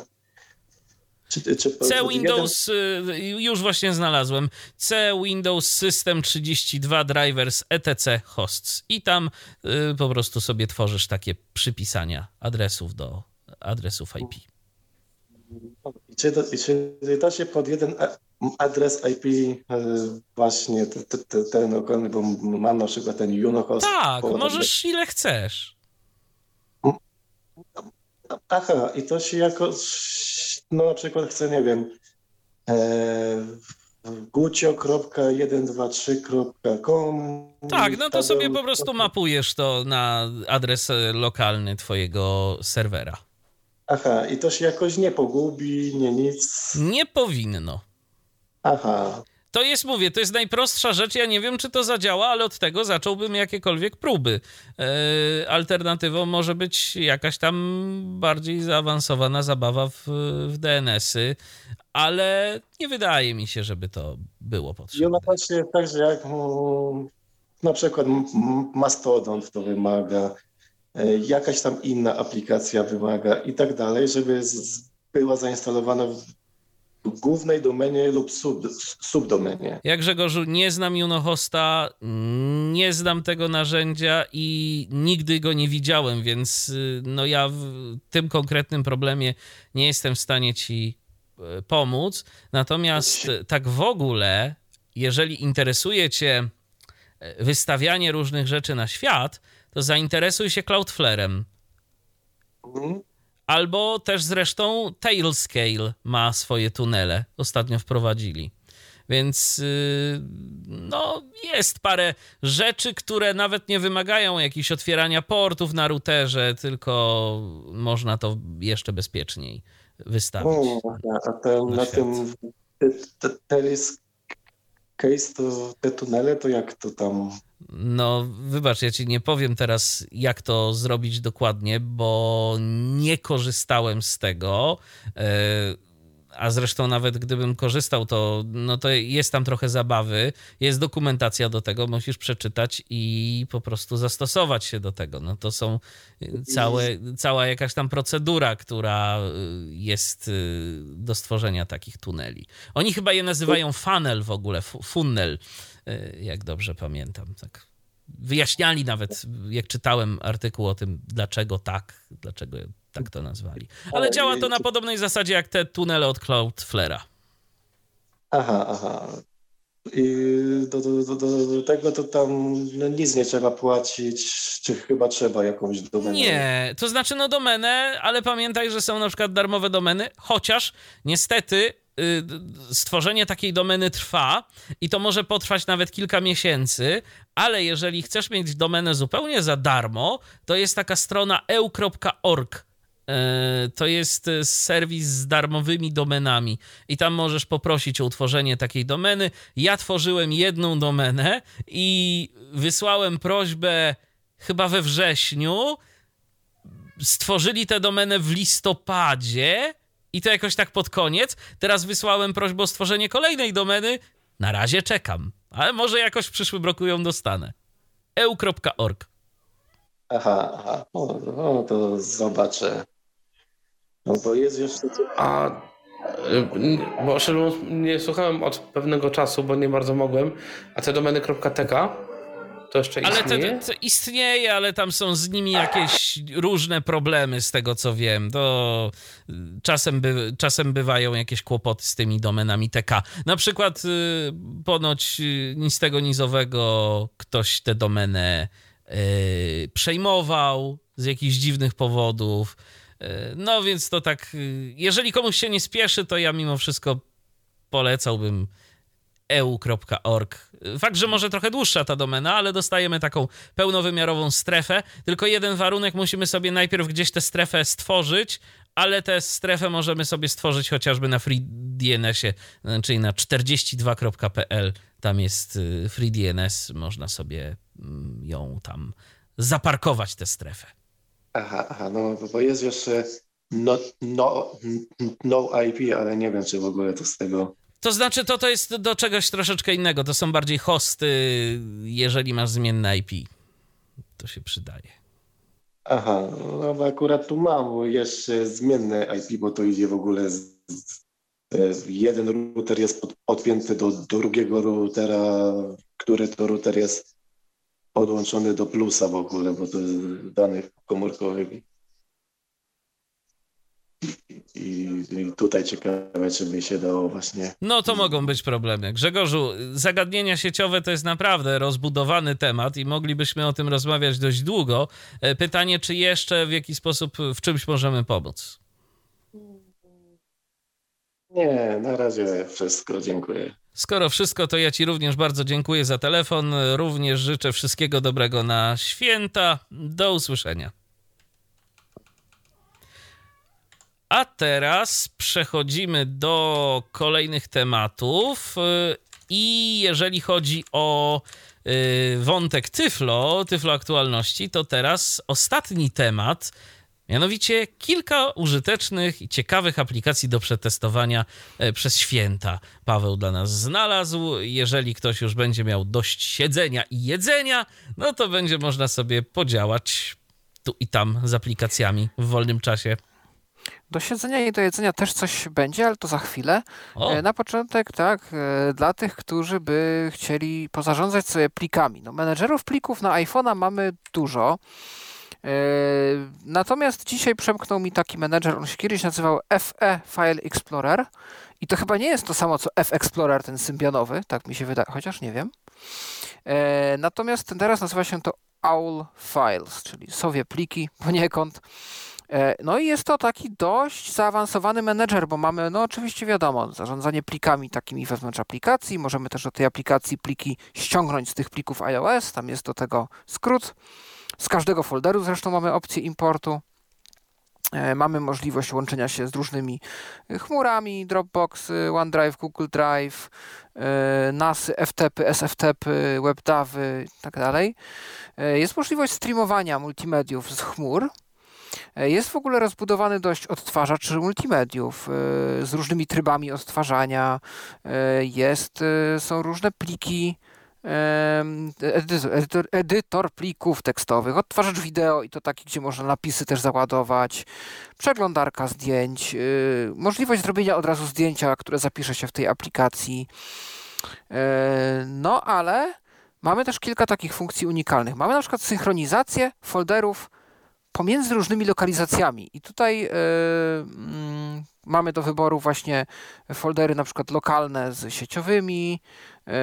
czy, czy C Windows, jeden... już właśnie znalazłem. C Windows System 32 Drivers etc hosts. I tam y, po prostu sobie tworzysz takie przypisania adresów do adresów IP. I czy, i czy da się pod jeden adres IP e, właśnie ten okolny, bo mam na przykład ten Junohost. Tak, możesz ile chcesz. Aha, i to się jako, no na przykład chcę, nie wiem, e, gucio.123.com Tak, no to sobie po prostu mapujesz to na adres lokalny twojego serwera. Aha, i to się jakoś nie pogubi, nie nic. Nie powinno. Aha. To jest, mówię, to jest najprostsza rzecz. Ja nie wiem, czy to zadziała, ale od tego zacząłbym jakiekolwiek próby. Yy, alternatywą może być jakaś tam bardziej zaawansowana zabawa w, w DNS-y, ale nie wydaje mi się, żeby to było potrzebne. I ona właśnie jest tak, że jak mm, na przykład Mastodon to wymaga, e, jakaś tam inna aplikacja wymaga i tak dalej, żeby była zainstalowana w głównej domenie lub sub, subdomenie. Jak Grzegorzu, nie znam Unohosta, nie znam tego narzędzia i nigdy go nie widziałem, więc y, no ja w tym konkretnym problemie nie jestem w stanie ci e, pomóc. Natomiast tak w ogóle, jeżeli interesuje cię e, wystawianie różnych rzeczy na świat, to zainteresuj się Cloudflarem. Mhm. Albo też zresztą Tailscale ma swoje tunele. Ostatnio wprowadzili. Więc y, no, jest parę rzeczy, które nawet nie wymagają jakichś otwierania portów na routerze, tylko można to jeszcze bezpieczniej wystawić. A ten, na, na tym Tailscale to te tunele, to jak to tam no, wybacz, ja ci nie powiem teraz, jak to zrobić dokładnie, bo nie korzystałem z tego. E, a zresztą nawet gdybym korzystał, to, no to jest tam trochę zabawy, jest dokumentacja do tego, musisz przeczytać i po prostu zastosować się do tego. No to są całe, cała jakaś tam procedura, która jest do stworzenia takich tuneli. Oni chyba je nazywają funnel w ogóle, funnel E, jak dobrze pamiętam. Tak. Wyjaśniali nawet, jak czytałem artykuł o tym, dlaczego tak, dlaczego tak to nazwali. Ale działa to na podobnej zasadzie jak te tunele od Cloudflare'a. Aha, aha. I do, do, do, do, tego to tam no, nic nie trzeba płacić, czy chyba trzeba jakąś domenę? Nie, to znaczy no domenę, ale pamiętaj, że są na przykład darmowe domeny, chociaż niestety stworzenie takiej domeny trwa i to może potrwać nawet kilka miesięcy, ale jeżeli chcesz mieć domenę zupełnie za darmo, to jest taka strona eu.org. Y, to jest serwis z darmowymi domenami i tam możesz poprosić o utworzenie takiej domeny. Ja tworzyłem jedną domenę i wysłałem prośbę chyba we wrześniu. Stworzyli tę domenę w listopadzie i to jakoś tak pod koniec. Teraz wysłałem prośbę o stworzenie kolejnej domeny. Na razie czekam, ale może jakoś w przyszłym roku ją dostanę. eu.org. Aha, aha. No, no to zobaczę. No bo jest jeszcze. A y, bo nie słuchałem od pewnego czasu, bo nie bardzo mogłem. A te domeny.tk to jeszcze istnieje? Ale to, to, istnieje, ale tam są z nimi jakieś różne problemy z tego co wiem. To y, czasem, by, czasem bywają jakieś kłopoty z tymi domenami TK. Na przykład y, ponoć y, nic tego nizowego ktoś tę domenę przejmował z jakichś dziwnych powodów. No więc to tak, jeżeli komuś się nie spieszy, to ja mimo wszystko polecałbym eu.org. Fakt, że może trochę dłuższa ta domena, ale dostajemy taką pełnowymiarową strefę. Tylko jeden warunek, musimy sobie najpierw gdzieś tę strefę stworzyć, ale tę strefę możemy sobie stworzyć chociażby na FreeDNS-ie, czyli na 42.pl. Tam jest y, FreeDNS, można sobie mm, ją tam zaparkować tę strefę. Aha, aha, no bo jest jeszcze no, no, no IP, ale nie wiem, czy w ogóle to z tego to znaczy, to, to jest do czegoś troszeczkę innego. To są bardziej hosty, jeżeli masz zmienne IP. To się przydaje. Aha, no akurat tu mam jeszcze zmienne IP, bo to idzie w ogóle z, z, jeden router jest pod, podpięty do, do drugiego routera, który to router jest podłączony do plusa w ogóle, bo to jest danych komórkowych. I, I, tutaj ciekawe, czy by się dało właśnie. No to mogą być problemy. Grzegorzu, zagadnienia sieciowe to jest naprawdę rozbudowany temat i moglibyśmy o tym rozmawiać dość długo. E, pytanie, czy jeszcze w jakiś sposób w czymś możemy pomóc? Nie, na razie wszystko. Dziękuję. Skoro wszystko, to ja Ci również bardzo dziękuję za telefon. Również życzę wszystkiego dobrego na święta. Do usłyszenia. A teraz przechodzimy do kolejnych tematów. Y, I jeżeli chodzi o y, wątek Tyflo, Tyflo aktualności, to teraz ostatni temat. Mianowicie kilka użytecznych i ciekawych aplikacji do przetestowania e, przez święta. Paweł dla nas znalazł. Jeżeli ktoś już będzie miał dość siedzenia i jedzenia, no to będzie można sobie podziałać tu i tam z aplikacjami w wolnym czasie. Do siedzenia i do jedzenia też coś będzie, ale to za chwilę. O. E, na początek, tak, e, dla tych, którzy by chcieli pozarządzać sobie plikami. No, menedżerów plików na iPhone'a mamy dużo. E, natomiast dzisiaj przemknął mi taki menedżer, on się kiedyś nazywał FE File Explorer i to chyba nie jest to samo co F-Explorer, ten symbionowy, tak mi się wydaje, chociaż nie wiem. Natomiast teraz nazywa się to OWL Files, czyli sowie pliki poniekąd. E, no i jest to taki dość zaawansowany menedżer, bo mamy, no oczywiście wiadomo, zarządzanie plikami takimi wewnątrz aplikacji. Możemy też do tej aplikacji pliki ściągnąć z tych plików iOS. Tam jest do tego skrót. Z każdego folderu zresztą mamy opcję importu. E, mamy możliwość łączenia się z różnymi chmurami, Dropbox, OneDrive, Google Drive, e, NASy, FTP, SFTP, WebDAVy itd. Tak jest możliwość streamowania multimediów z chmur. E, jest w ogóle rozbudowany dość odtwarzacz multimediów e, z różnymi trybami odtwarzania. E, jest, są różne pliki, edytor, edytor, plików tekstowych, odtwarzacz wideo i to taki, gdzie można napisy też załadować, przeglądarka zdjęć, możliwość zrobienia od razu zdjęcia, które zapisze się w tej aplikacji. No ale mamy też kilka takich funkcji unikalnych. Mamy na przykład synchronizację folderów pomiędzy różnymi lokalizacjami. I tutaj yy, yy, mamy do wyboru właśnie foldery na przykład lokalne z sieciowymi, yy,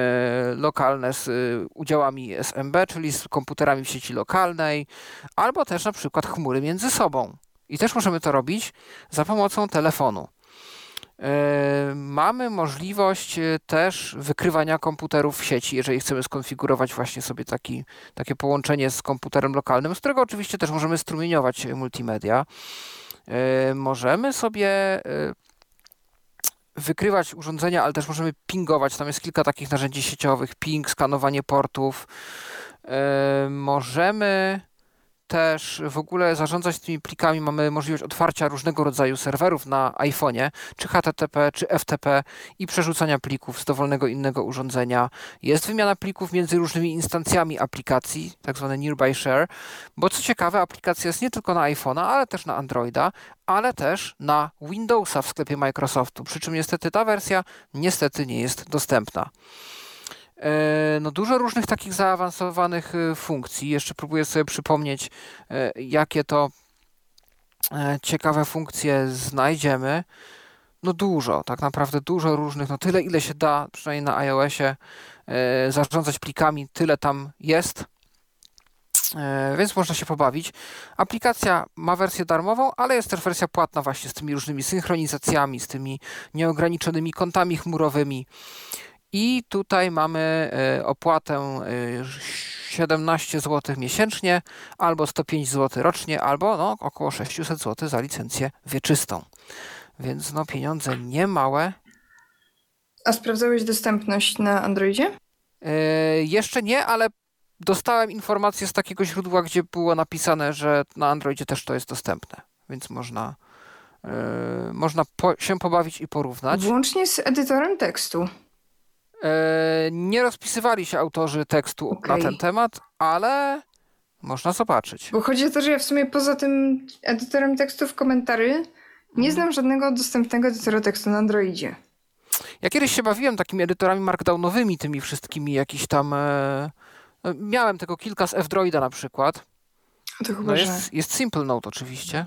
lokalne z udziałami SMB, czyli z komputerami w sieci lokalnej, albo też na przykład chmury między sobą. I też możemy to robić za pomocą telefonu. Mamy możliwość też wykrywania komputerów w sieci, jeżeli chcemy skonfigurować właśnie sobie taki, takie połączenie z komputerem lokalnym, z którego oczywiście też możemy strumieniować multimedia. Możemy sobie wykrywać urządzenia, ale też możemy pingować. Tam jest kilka takich narzędzi sieciowych: ping, skanowanie portów. Możemy też w ogóle zarządzać tymi plikami. Mamy możliwość otwarcia różnego rodzaju serwerów na iPhone'ie, czy HTTP, czy FTP i przerzucania plików z dowolnego innego urządzenia. Jest wymiana plików między różnymi instancjami aplikacji, tak zwane nearby share, bo co ciekawe, aplikacja jest nie tylko na iPhone'a, ale też na Androida, ale też na Windowsa w sklepie Microsoftu. Przy czym niestety ta wersja niestety nie jest dostępna. E, no dużo różnych takich zaawansowanych y, funkcji. Jeszcze próbuję sobie przypomnieć, e, jakie to e, ciekawe funkcje znajdziemy. No dużo, tak naprawdę dużo różnych, no tyle ile się da, przynajmniej na iOSie, zarządzać plikami, tyle tam jest. Więc można się pobawić. Aplikacja ma wersję darmową, ale jest też wersja płatna właśnie z tymi różnymi synchronizacjami, z tymi nieograniczonymi kontami chmurowymi. I tutaj mamy e, opłatę 17 e, zł miesięcznie, albo 105 zł rocznie, albo no, około 600 zł za licencję wieczystą. Więc no, pieniądze nie małe. A sprawdzałeś dostępność na Androidzie? Yy, jeszcze nie, ale dostałem informację z takiego źródła, gdzie było napisane, że na Androidzie też to jest dostępne, więc można, yy, można po, się pobawić i porównać. Włącznie z edytorem tekstu. E, nie rozpisywali się autorzy tekstu okay. na ten temat, ale można zobaczyć. Bo chodzi o to, że ja w sumie poza tym edytorem tekstu w komentarzy nie mhm. znam żadnego dostępnego edytora tekstu na Androidzie. Ja kiedyś się bawiłem takimi edytorami markdownowymi, tymi wszystkimi jakiś tam... E, no, miałem tego kilka z F-Droida na przykład. To chyba, no jest, jest Simple Note oczywiście.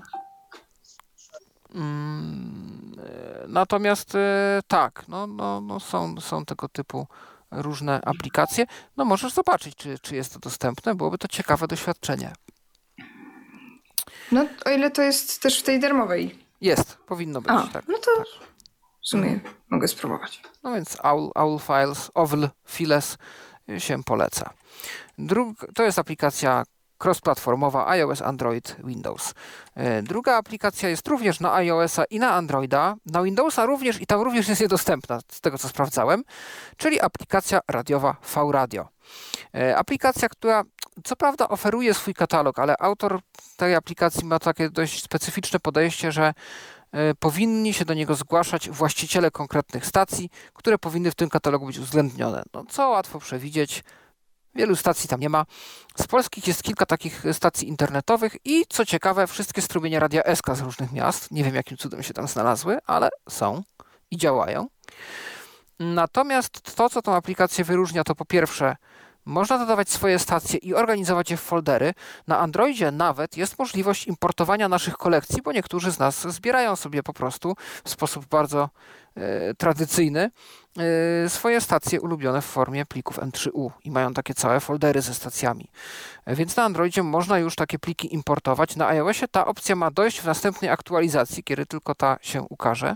Mm, e, natomiast e, tak, no, no, no są, są tego typu różne aplikacje. No możesz zobaczyć, czy, czy jest to dostępne. Byłoby to ciekawe doświadczenie. No, o ile to jest też w tej darmowej. Jest, powinno być. A, tak, no to tak. w sumie mogę spróbować. No więc Owl, Owl Files, Owl Files się poleca. Drug, to jest aplikacja cross-platformowa iOS, Android, Windows. E, druga aplikacja jest również na iOS-a i na Androida, na Windowsa również i tam również jest niedostępna, z tego co sprawdzałem, czyli aplikacja radiowa V-Radio. E, aplikacja, która co prawda oferuje swój katalog, ale autor tej aplikacji ma takie dość specyficzne podejście, że e, powinni się do niego zgłaszać właściciele konkretnych stacji, które powinny w tym katalogu być uwzględnione. No, co łatwo przewidzieć, Wielu stacji tam nie ma. Z polskich jest kilka takich stacji internetowych i co ciekawe, wszystkie strumienie Radia SK z różnych miast. Nie wiem, jakim cudem się tam znalazły, ale są i działają. Natomiast to, co tą aplikację wyróżnia, to po pierwsze można dodawać swoje stacje i organizować je w foldery. Na Androidzie nawet jest możliwość importowania naszych kolekcji, bo niektórzy z nas zbierają sobie po prostu w sposób bardzo tradycyjny e, swoje stacje ulubione w formie plików M3U i mają takie całe foldery ze stacjami. E, więc na Androidzie można już takie pliki importować. Na iOSie ta opcja ma dojść w następnej aktualizacji, kiedy tylko ta się ukaże.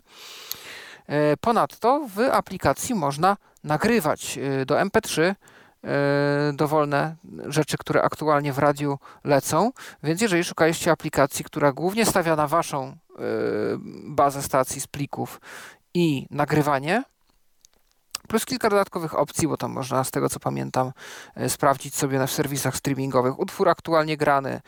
E, ponadto w aplikacji można nagrywać e, do MP3 E, dowolne rzeczy, które aktualnie w radiu lecą. Więc jeżeli szukaliście aplikacji, która głównie stawia na waszą e, bazę stacji z plików i nagrywanie, plus kilka dodatkowych opcji, bo tam można z tego co pamiętam e, sprawdzić sobie w serwisach streamingowych utwór aktualnie grany,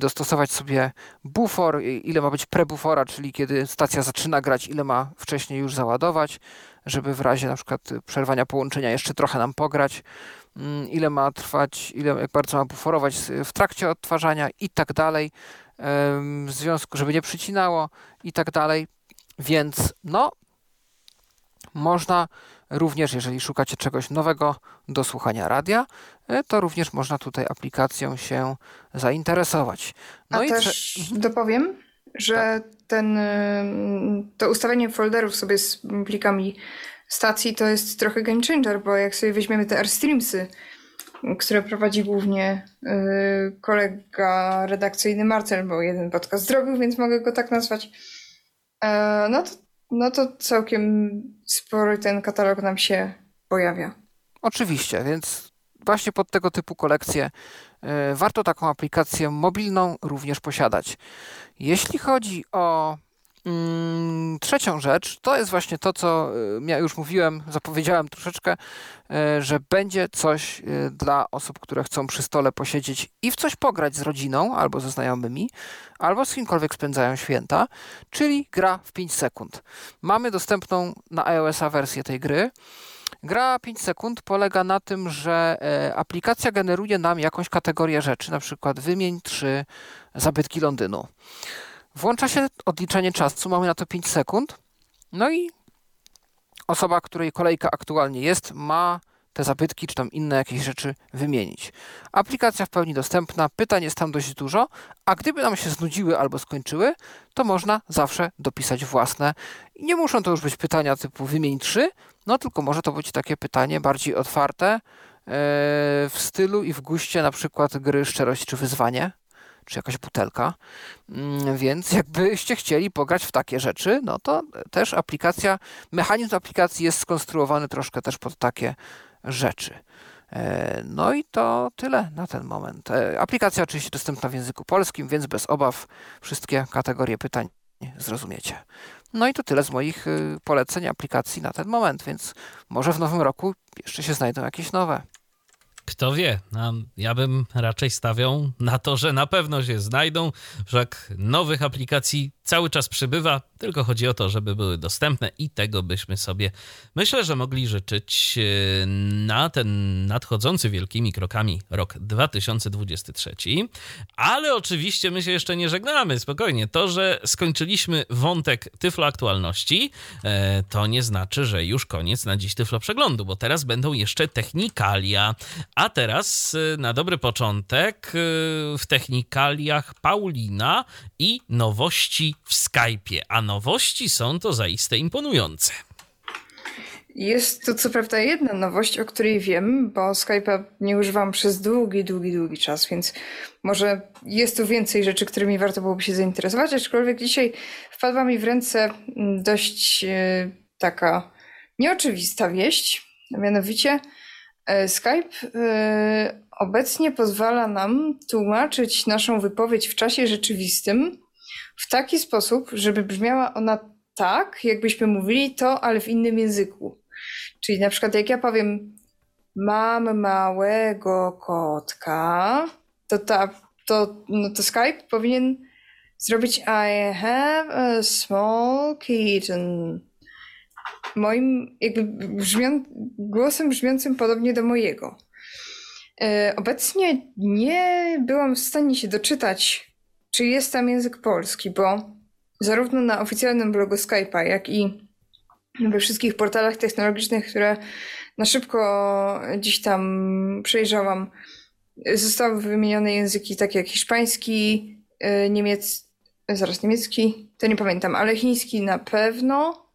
dostosować sobie bufor, ile ma być prebufora, czyli kiedy stacja zaczyna grać, ile ma wcześniej już załadować, żeby w razie na przykład przerwania połączenia jeszcze trochę nam pograć, mm, ile ma trwać, ile, jak bardzo ma buforować w trakcie odtwarzania i tak dalej, w związku, żeby nie przycinało i tak dalej. Więc no, można również, jeżeli szukacie czegoś nowego do słuchania radia, e, to również można tutaj aplikacją się zainteresować. No A i też dopowiem, że tak. ten, y, to ustawienie folderów sobie z plikami stacji to jest trochę game changer, bo jak sobie weźmiemy te AirStreamsy, które prowadzi głównie y, kolega redakcyjny Marcel, bo jeden podcast zrobił, więc mogę go tak nazwać. E, no to no to całkiem spory ten katalog nam się pojawia. Oczywiście, więc właśnie pod tego typu kolekcje e, warto taką aplikację mobilną również posiadać. Jeśli chodzi o trzecią rzecz, to jest właśnie to, co e, ja już mówiłem, zapowiedziałem troszeczkę, e, że będzie coś dla osób, które chcą przy stole posiedzieć i w coś pograć z rodziną albo ze znajomymi, albo z kimkolwiek spędzają święta, czyli gra w 5 sekund. Mamy dostępną na iOS-a wersję tej gry. Gra 5 sekund polega na tym, że e, aplikacja generuje nam jakąś kategorię rzeczy, na przykład wymień trzy zabytki Londynu. Włącza się odliczenie czasu, mamy na to 5 sekund. No i osoba, której kolejka aktualnie jest, ma te zabytki czy tam inne jakieś rzeczy wymienić. Aplikacja w pełni dostępna, pytań jest tam dość dużo, a gdyby nam się znudziły albo skończyły, to można zawsze dopisać własne. I nie muszą to już być pytania typu wymień trzy, no tylko może to być takie pytanie bardziej otwarte e, w stylu i w guście na przykład gry Szczerość czy Wyzwanie, czy jakaś butelka. Mm, więc jakbyście chcieli pograć w takie rzeczy, no to też aplikacja, mechanizm aplikacji jest skonstruowany troszkę też pod takie rzeczy. E, no i to tyle na ten moment. E, aplikacja oczywiście dostępna w języku polskim, więc bez obaw wszystkie kategorie pytań zrozumiecie. No i to tyle z moich y, poleceń aplikacji na ten moment, więc może w nowym roku jeszcze się znajdą jakieś nowe. Kto wie, ja bym raczej stawiał na to, że na pewno się znajdą, wszak nowych aplikacji cały czas przybywa, tylko chodzi o to, żeby były dostępne i tego byśmy sobie myślę, że mogli życzyć e, na ten nadchodzący wielkimi krokami rok 2023. Ale oczywiście my się jeszcze nie żegnamy, spokojnie. To, że skończyliśmy wątek Tyflo Aktualności, e, to nie znaczy, że już koniec na dziś Tyflo Przeglądu, bo teraz będą jeszcze technikalia. A teraz e, na dobry początek w technikaliach Paulina i nowości w Skype'ie, a nowości są to zaiste imponujące. Jest to co prawda jedna nowość, o której wiem, bo Skype'a nie używam przez długi, długi, długi czas, więc może jest tu więcej rzeczy, którymi warto byłoby się zainteresować, aczkolwiek dzisiaj wpadła mi w ręce mm, dość e, taka nieoczywista wieść, mianowicie e, Skype e, obecnie pozwala nam tłumaczyć naszą wypowiedź w czasie rzeczywistym w taki sposób, żeby brzmiała ona tak, jakbyśmy mówili to, ale w innym języku. Czyli na przykład jak ja powiem mam małego kotka, to, ta, to, no to Skype powinien zrobić I have a small kitten. Moim jakby brzmią, głosem brzmiącym podobnie do mojego. E, obecnie nie byłam w stanie się doczytać czy jest tam język polski, bo zarówno na oficjalnym blogu Skype'a, jak i we wszystkich portalach technologicznych, które na szybko dziś tam przejrzałam, zostały wymienione języki takie jak hiszpański, y, niemiecki, zaraz niemiecki, to nie pamiętam, ale chiński na pewno.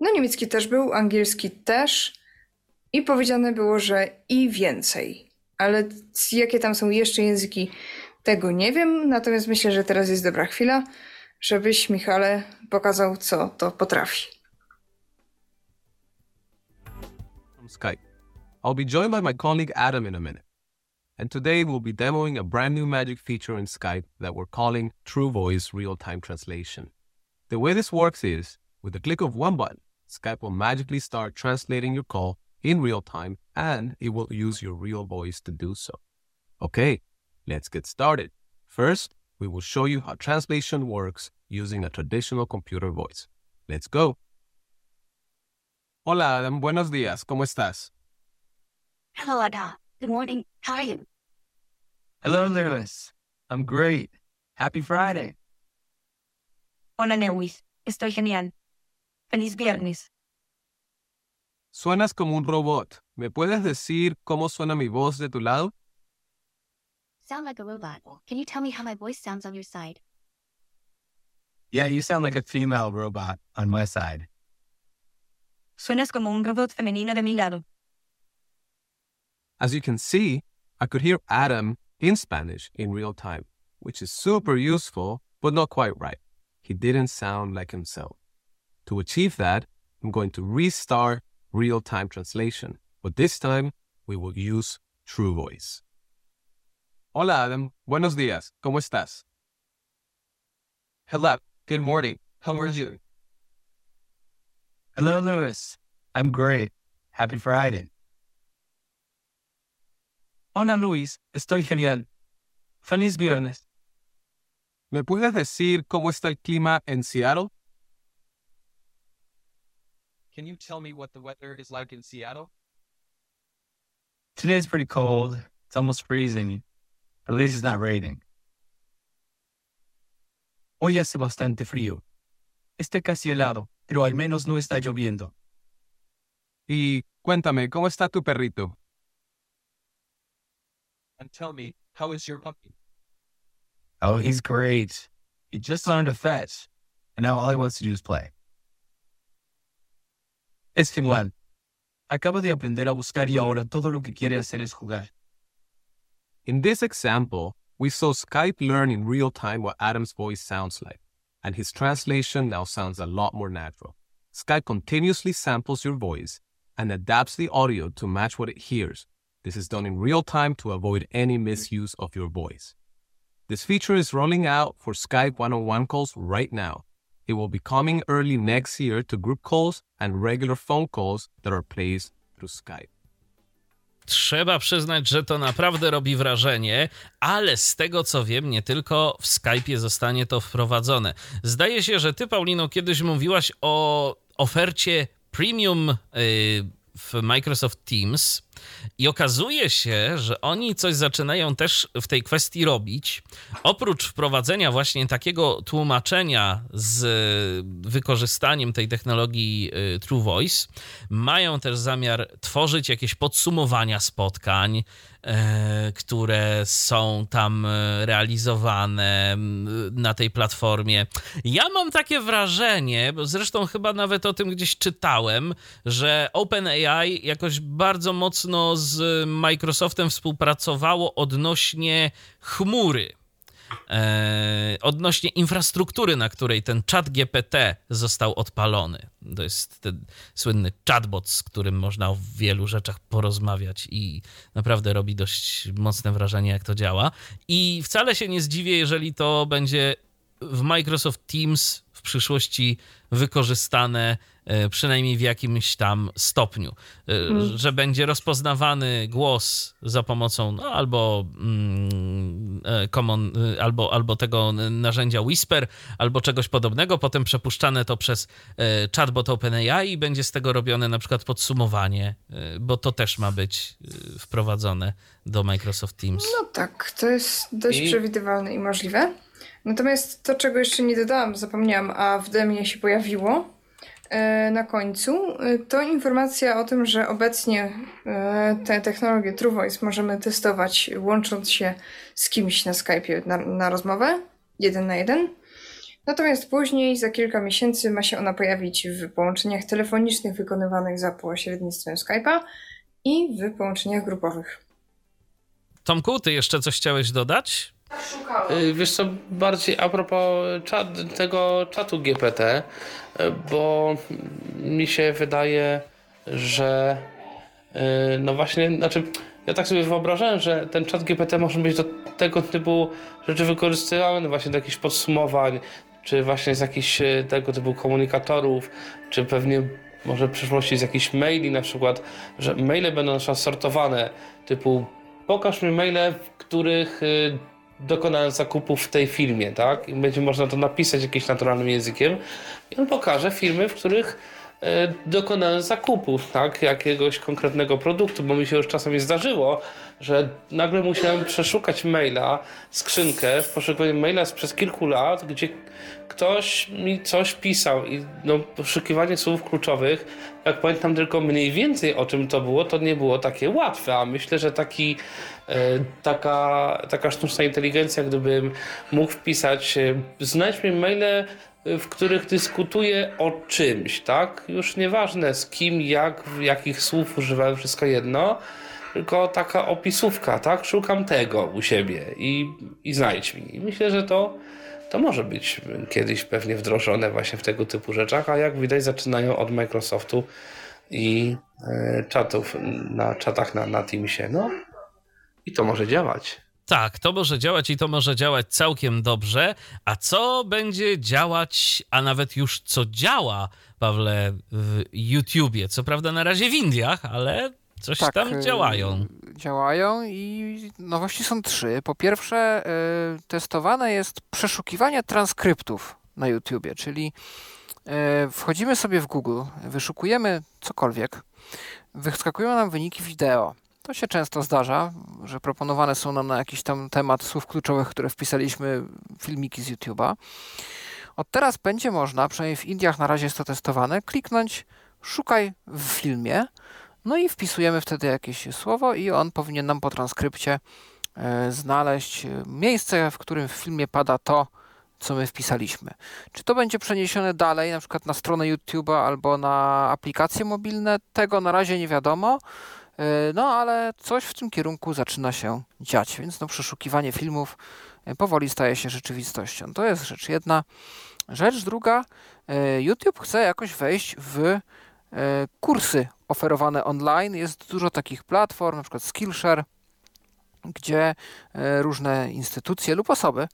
No niemiecki też był, angielski też. I powiedziane było, że i więcej. Ale jakie tam są jeszcze języki, tego nie wiem, natomiast myślę, że teraz jest dobra chwila, żebyś, Michale, pokazał, co to potrafi. Skype. I'll be joined by my colleague Adam in a minute. And today we'll be demoing a brand new magic feature in Skype that we're calling True Voice Real Time Translation. The way this works is, with the click of one button, Skype will magically start translating your call in real time and it will use your real voice to do so. Okay, Let's get started. First, we will show you how translation works using a traditional computer voice. Let's go. Hola, Adam. Buenos días. ¿Cómo estás? Hello, Adam. Good morning. How are you? Hello, Lewis. I'm great. Happy Friday. Hola, Lewis. Estoy genial. Feliz viernes. Suenas como un robot. ¿Me puedes decir cómo suena mi voz de tu lado? Sound like a robot. Can you tell me how my voice sounds on your side? Yeah, you sound like a female robot on my side. Suenas como un robot femenino de mi lado. As you can see, I could hear Adam in Spanish in real time, which is super useful, but not quite right. He didn't sound like himself. To achieve that, I'm going to restart real-time translation, but this time we will use True Voice. Hola Adam, buenos días, ¿cómo estás? Hello, good morning, how are you? Hello Lewis, I'm great. Happy Friday. Hola Luis, estoy genial. Feliz viernes. ¿Me puedes decir cómo está el clima en Seattle? Can you tell me what the weather is like in Seattle? Today's pretty cold. It's almost freezing. At least it's not raining. Hoy hace bastante frío. Está casi helado, pero al menos no está lloviendo. Y cuéntame, ¿cómo está tu perrito? And tell me, how is your puppy? Oh, he's great. He just learned to fetch, and now all he wants to do is play. Es genial. Acaba de aprender a buscar y ahora todo lo que quiere hacer es jugar. In this example, we saw Skype learn in real time what Adam's voice sounds like, and his translation now sounds a lot more natural. Skype continuously samples your voice and adapts the audio to match what it hears. This is done in real time to avoid any misuse of your voice. This feature is rolling out for Skype one on one calls right now. It will be coming early next year to group calls and regular phone calls that are placed through Skype. Trzeba przyznać, że to naprawdę robi wrażenie, ale z tego co wiem, nie tylko w Skype'ie zostanie to wprowadzone. Zdaje się, że ty, Paulino, kiedyś mówiłaś o ofercie premium yy, w Microsoft Teams i okazuje się, że oni coś zaczynają też w tej kwestii robić. Oprócz wprowadzenia właśnie takiego tłumaczenia z wykorzystaniem tej technologii y, True Voice, mają też zamiar tworzyć jakieś podsumowania spotkań, które są tam e, realizowane na tej platformie. Ja mam takie wrażenie, bo zresztą chyba nawet o tym gdzieś czytałem, że OpenAI jakoś bardzo mocno z Microsoftem współpracowało odnośnie chmury e, odnośnie infrastruktury, na której ten chat GPT został odpalony. To jest ten słynny chatbot, z którym można o wielu rzeczach porozmawiać i naprawdę robi dość mocne wrażenie, jak to działa. I wcale się nie zdziwię, jeżeli to będzie w Microsoft Teams w przyszłości wykorzystane e, przynajmniej w jakimś tam stopniu, mm. że będzie rozpoznawany głos za pomocą no, albo mm, common, albo, albo tego narzędzia Whisper, albo czegoś podobnego, potem przepuszczane to przez chatbot OpenAI i będzie z tego robione na przykład podsumowanie, bo to też ma być wprowadzone do Microsoft Teams. No tak, to jest dość I... przewidywalne i możliwe. Natomiast to, czego jeszcze nie dodałam, zapomniałam, a w demie się pojawiło e, na końcu, e, to informacja o tym, że obecnie e, tę technologię True Voice możemy testować łącząc się z kimś na Skype'ie na, na rozmowę, jeden na jeden. Natomiast później, za kilka miesięcy, ma się ona pojawić w połączeniach telefonicznych wykonywanych za pośrednictwem Skype'a i w połączeniach grupowych. Tomku, ty jeszcze coś chciałeś dodać? Y, wiesz co, bardziej a propos czat, tego czatu GPT, bo mi się wydaje, że y, no właśnie, znaczy ja tak sobie wyobrażałem, że ten czat GPT może być do tego typu rzeczy wykorzystywany właśnie do jakichś podsumowań, czy właśnie z jakichś tego typu komunikatorów, czy pewnie może w przyszłości z jakichś maili na przykład, że maile będą na sortowane typu pokaż mi maile, w których dokonałem zakupów w tej filmie, tak? I będzie można to napisać jakimś naturalnym językiem i on pokaże filmy, w których e, dokonałem zakupów, tak? Jakiegoś konkretnego produktu, bo mi się już czasami zdarzyło, że nagle musiałem przeszukać maila, skrzynkę w poszukiwaniu maila przez kilku lat, gdzie ktoś mi coś pisał i no, poszukiwanie słów kluczowych, jak pamiętam tylko mniej więcej o czym to było, to nie było takie łatwe, a myślę, że taki E, taka, taka sztuczna inteligencja, gdybym mógł wpisać, e, znajdź mi maile, e, w których dyskutuję o czymś, tak? Już nieważne z kim, jak, jakich słów używałem, wszystko jedno, tylko taka opisówka, tak? Szukam tego u siebie i, i znajdź mi. I myślę, że to to może być kiedyś pewnie wdrożone właśnie w tego typu rzeczach, a jak widać zaczynają od Microsoftu i e, czatów na czatach na, na Teamsie. No i to może działać. Tak, to może działać i to może działać całkiem dobrze. A co będzie działać, a nawet już co działa, Pawle, w YouTubie? Co prawda na razie w Indiach, ale coś tak, tam y, działają. Działają i nowości są trzy. Po pierwsze, y, testowane jest przeszukiwanie transkryptów na YouTubie, czyli y, wchodzimy sobie w Google, wyszukujemy cokolwiek, wyskakują nam wyniki wideo. To się często zdarza, że proponowane są nam na jakiś tam temat słów kluczowych, które wpisaliśmy filmiki z YouTube'a. Od teraz będzie można, przynajmniej w Indiach na razie jest to testowane, kliknąć szukaj w filmie, no i wpisujemy wtedy jakieś słowo i on powinien nam po transkrypcie e, znaleźć miejsce, w którym w filmie pada to, co my wpisaliśmy. Czy to będzie przeniesione dalej, na przykład na stronę YouTube'a albo na aplikacje mobilne, tego na razie nie wiadomo. E, no ale coś w tym kierunku zaczyna się dziać, więc no, przeszukiwanie filmów e, powoli staje się rzeczywistością. To jest rzecz jedna. Rzecz druga, e, YouTube chce jakoś wejść w kursy oferowane online. Jest dużo takich platform, na przykład Skillshare, gdzie różne instytucje lub osoby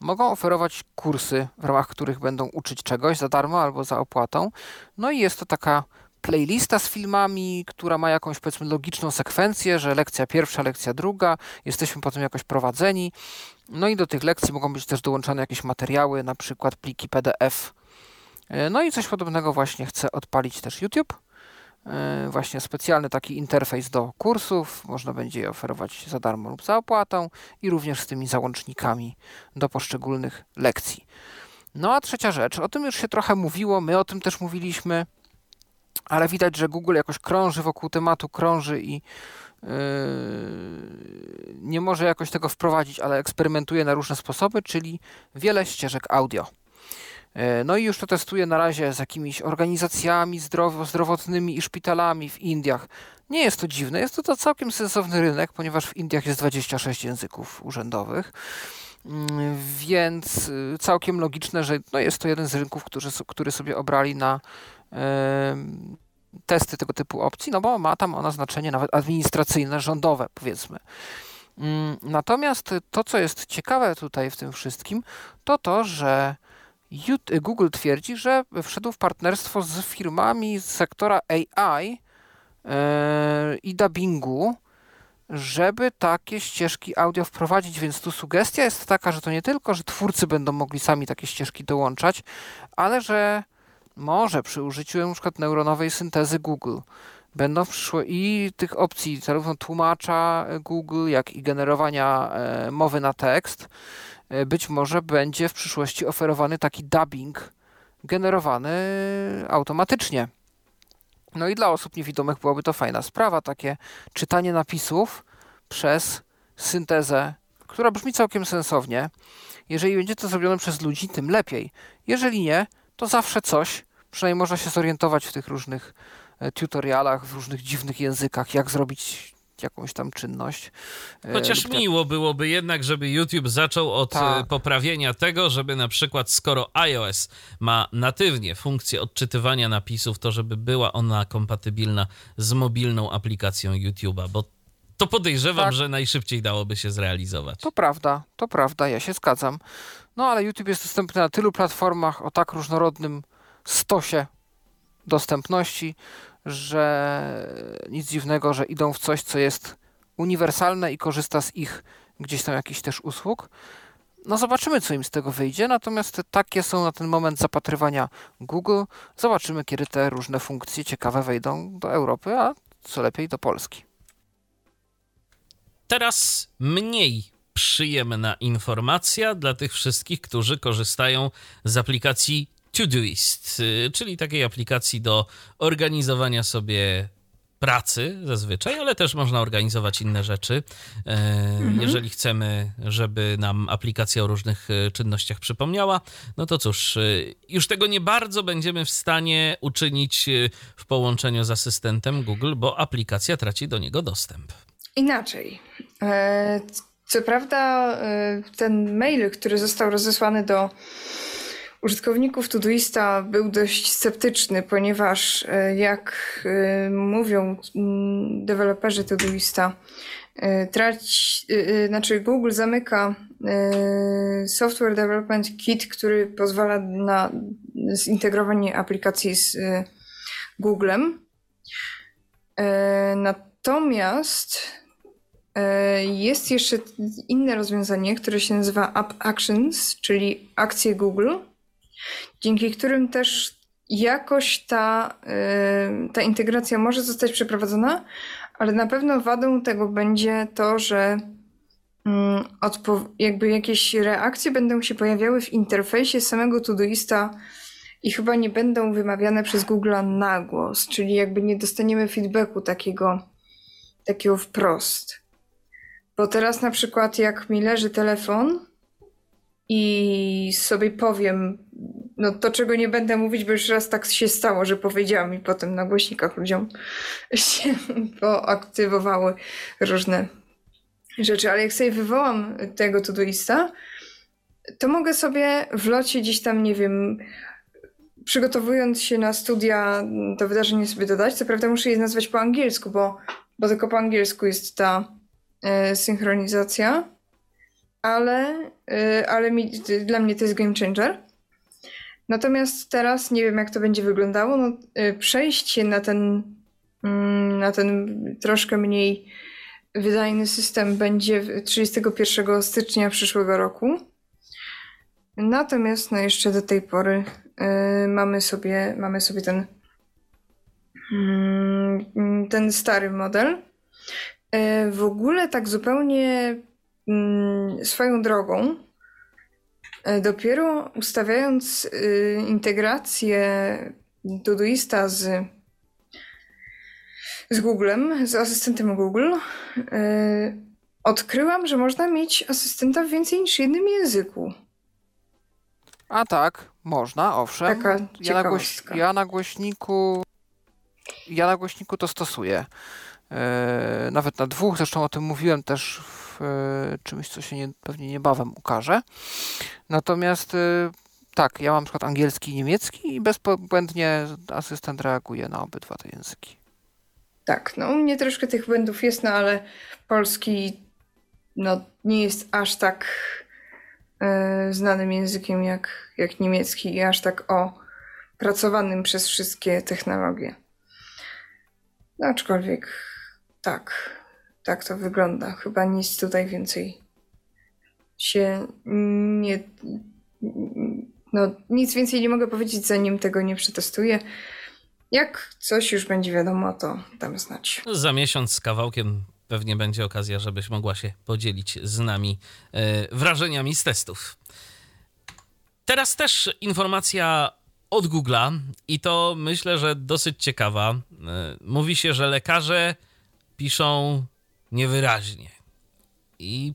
mogą oferować kursy, w ramach których będą uczyć czegoś za darmo albo za opłatą. No i jest to taka playlista z filmami, która ma jakąś powiedzmy logiczną sekwencję, że lekcja pierwsza, lekcja druga, jesteśmy potem jakoś prowadzeni. No i do tych lekcji mogą być też dołączane jakieś materiały, na przykład pliki PDF. E, no i coś podobnego właśnie chcę odpalić też YouTube. E, właśnie specjalny taki interfejs do kursów, można będzie je oferować za darmo lub za opłatą i również z tymi załącznikami do poszczególnych lekcji. No a trzecia rzecz, o tym już się trochę mówiło, my o tym też mówiliśmy, ale widać, że Google jakoś krąży wokół tematu, krąży i yy, nie może jakoś tego wprowadzić, ale eksperymentuje na różne sposoby, czyli wiele ścieżek audio. Yy, no i już to testuje na razie z jakimiś organizacjami zdrow zdrowotnymi i szpitalami w Indiach. Nie jest to dziwne, jest to, to całkiem sensowny rynek, ponieważ w Indiach jest 26 języków urzędowych. Yy, więc yy, całkiem logiczne, że no jest to jeden z rynków, który, który sobie obrali na testy tego typu opcji, no bo ma tam ona znaczenie nawet administracyjne, rządowe, powiedzmy. Mm, natomiast to, co jest ciekawe tutaj w tym wszystkim, to to, że Google twierdzi, że wszedł w partnerstwo z firmami z sektora AI e, i dubbingu, żeby takie ścieżki audio wprowadzić, więc tu sugestia jest taka, że to nie tylko, że twórcy będą mogli sami takie ścieżki dołączać, ale że może przy użyciu przykład neuronowej syntezy Google będą przyszło i tych opcji zarówno tłumacza Google, jak i generowania e, mowy na tekst. E, być może będzie w przyszłości oferowany taki dubbing generowany automatycznie. No i dla osób niewidomych byłaby to fajna sprawa, takie czytanie napisów przez syntezę, która brzmi całkiem sensownie. Jeżeli będzie to zrobione przez ludzi, tym lepiej. Jeżeli nie, to zawsze coś, przynajmniej można się zorientować w tych różnych e, tutorialach, w różnych dziwnych językach, jak zrobić jakąś tam czynność. E, Chociaż miło byłoby jednak, żeby YouTube zaczął od e, tak. poprawienia tego, żeby na przykład skoro iOS ma natywnie funkcję odczytywania napisów, to żeby była ona kompatybilna z mobilną aplikacją YouTube'a, bo to podejrzewam, tak. że najszybciej dałoby się zrealizować. To prawda, to prawda, ja się zgadzam. No ale YouTube jest dostępny na tylu platformach o tak różnorodnym stosie dostępności, że nic dziwnego, że idą w coś, co jest uniwersalne i korzysta z ich gdzieś tam jakichś też usług. No zobaczymy, co im z tego wyjdzie, natomiast takie są na ten moment zapatrywania Google. Zobaczymy, kiedy te różne funkcje ciekawe wejdą do Europy, a co lepiej do Polski. Teraz mniej przyjemna informacja dla tych wszystkich, którzy korzystają z aplikacji Todoist, y, czyli takiej aplikacji do organizowania sobie pracy zazwyczaj, ale też można organizować inne rzeczy. E, mhm. Jeżeli chcemy, żeby nam aplikacja o różnych e, czynnościach przypomniała, no to cóż, e, już tego nie bardzo będziemy w stanie uczynić w połączeniu z asystentem Google, bo aplikacja traci do niego dostęp. Inaczej. co prawda y, ten mail, który został rozesłany do użytkowników Todoista był dość sceptyczny, ponieważ y, jak y, mówią mm, deweloperzy Todoista, trać, znaczy Google zamyka Software Development Kit, który pozwala na zintegrowanie aplikacji z Googlem. Natomiast E, jest jeszcze inne rozwiązanie, które się nazywa App Actions, czyli akcje Google, dzięki którym też jakoś ta, e, ta integracja może zostać przeprowadzona, ale na pewno wadą tego będzie to, że mm, jakby jakieś reakcje będą się pojawiały w interfejsie samego Todoista i chyba nie będą wymawiane przez Google'a na głos, czyli jakby nie dostaniemy feedbacku takiego, takiego wprost. Bo teraz na przykład jak mi leży telefon i sobie powiem, no to czego nie będę mówić, bo już raz tak się stało, że powiedziałam i potem na głośnikach ludziom się poaktywowały różne rzeczy, ale jak sobie wywołam tego Todoista, to mogę sobie w locie gdzieś tam, nie wiem, przygotowując się na studia, to wydarzenie sobie dodać. Co prawda muszę je nazwać po angielsku, bo, bo tylko po angielsku jest ta E, synchronizacja, ale, e, ale mi, dla mnie to jest game changer. Natomiast teraz nie wiem, jak to będzie wyglądało. No, e, przejście na ten, mm, na ten troszkę mniej wydajny system będzie 31 stycznia przyszłego roku. Natomiast no jeszcze do tej pory mamy sobie, mamy sobie ten, mm, ten stary model. W ogóle tak zupełnie swoją drogą, e, dopiero ustawiając y, integrację Todoista z, z Googlem, z asystentem Google, e, odkryłam, że można mieć asystenta w więcej niż jednym języku. A tak, można, owszem. Taka ja na, głoś, ja na głośniku ja na głośniku to stosuję. E, nawet na dwóch, zresztą o tym mówiłem też w czymś, co się nie, pewnie niebawem ukaże. Natomiast e, tak, ja mam na przykład angielski i niemiecki i bezbłędnie asystent reaguje na obydwa te języki. Tak, no u mnie troszkę tych błędów jest, no ale polski no, nie jest aż tak e, znanym językiem jak, jak niemiecki i aż tak opracowanym przez wszystkie technologie. No, aczkolwiek tak, tak to wygląda. Chyba nic tutaj więcej się nie. No, nic więcej nie mogę powiedzieć, zanim tego nie przetestuję. Jak coś już będzie wiadomo, to dam znać. Za miesiąc z kawałkiem pewnie będzie okazja, żebyś mogła się podzielić z nami e, wrażeniami z testów. Teraz też informacja od Google'a i to myślę, że dosyć ciekawa. E, mówi się, że lekarze piszą niewyraźnie. I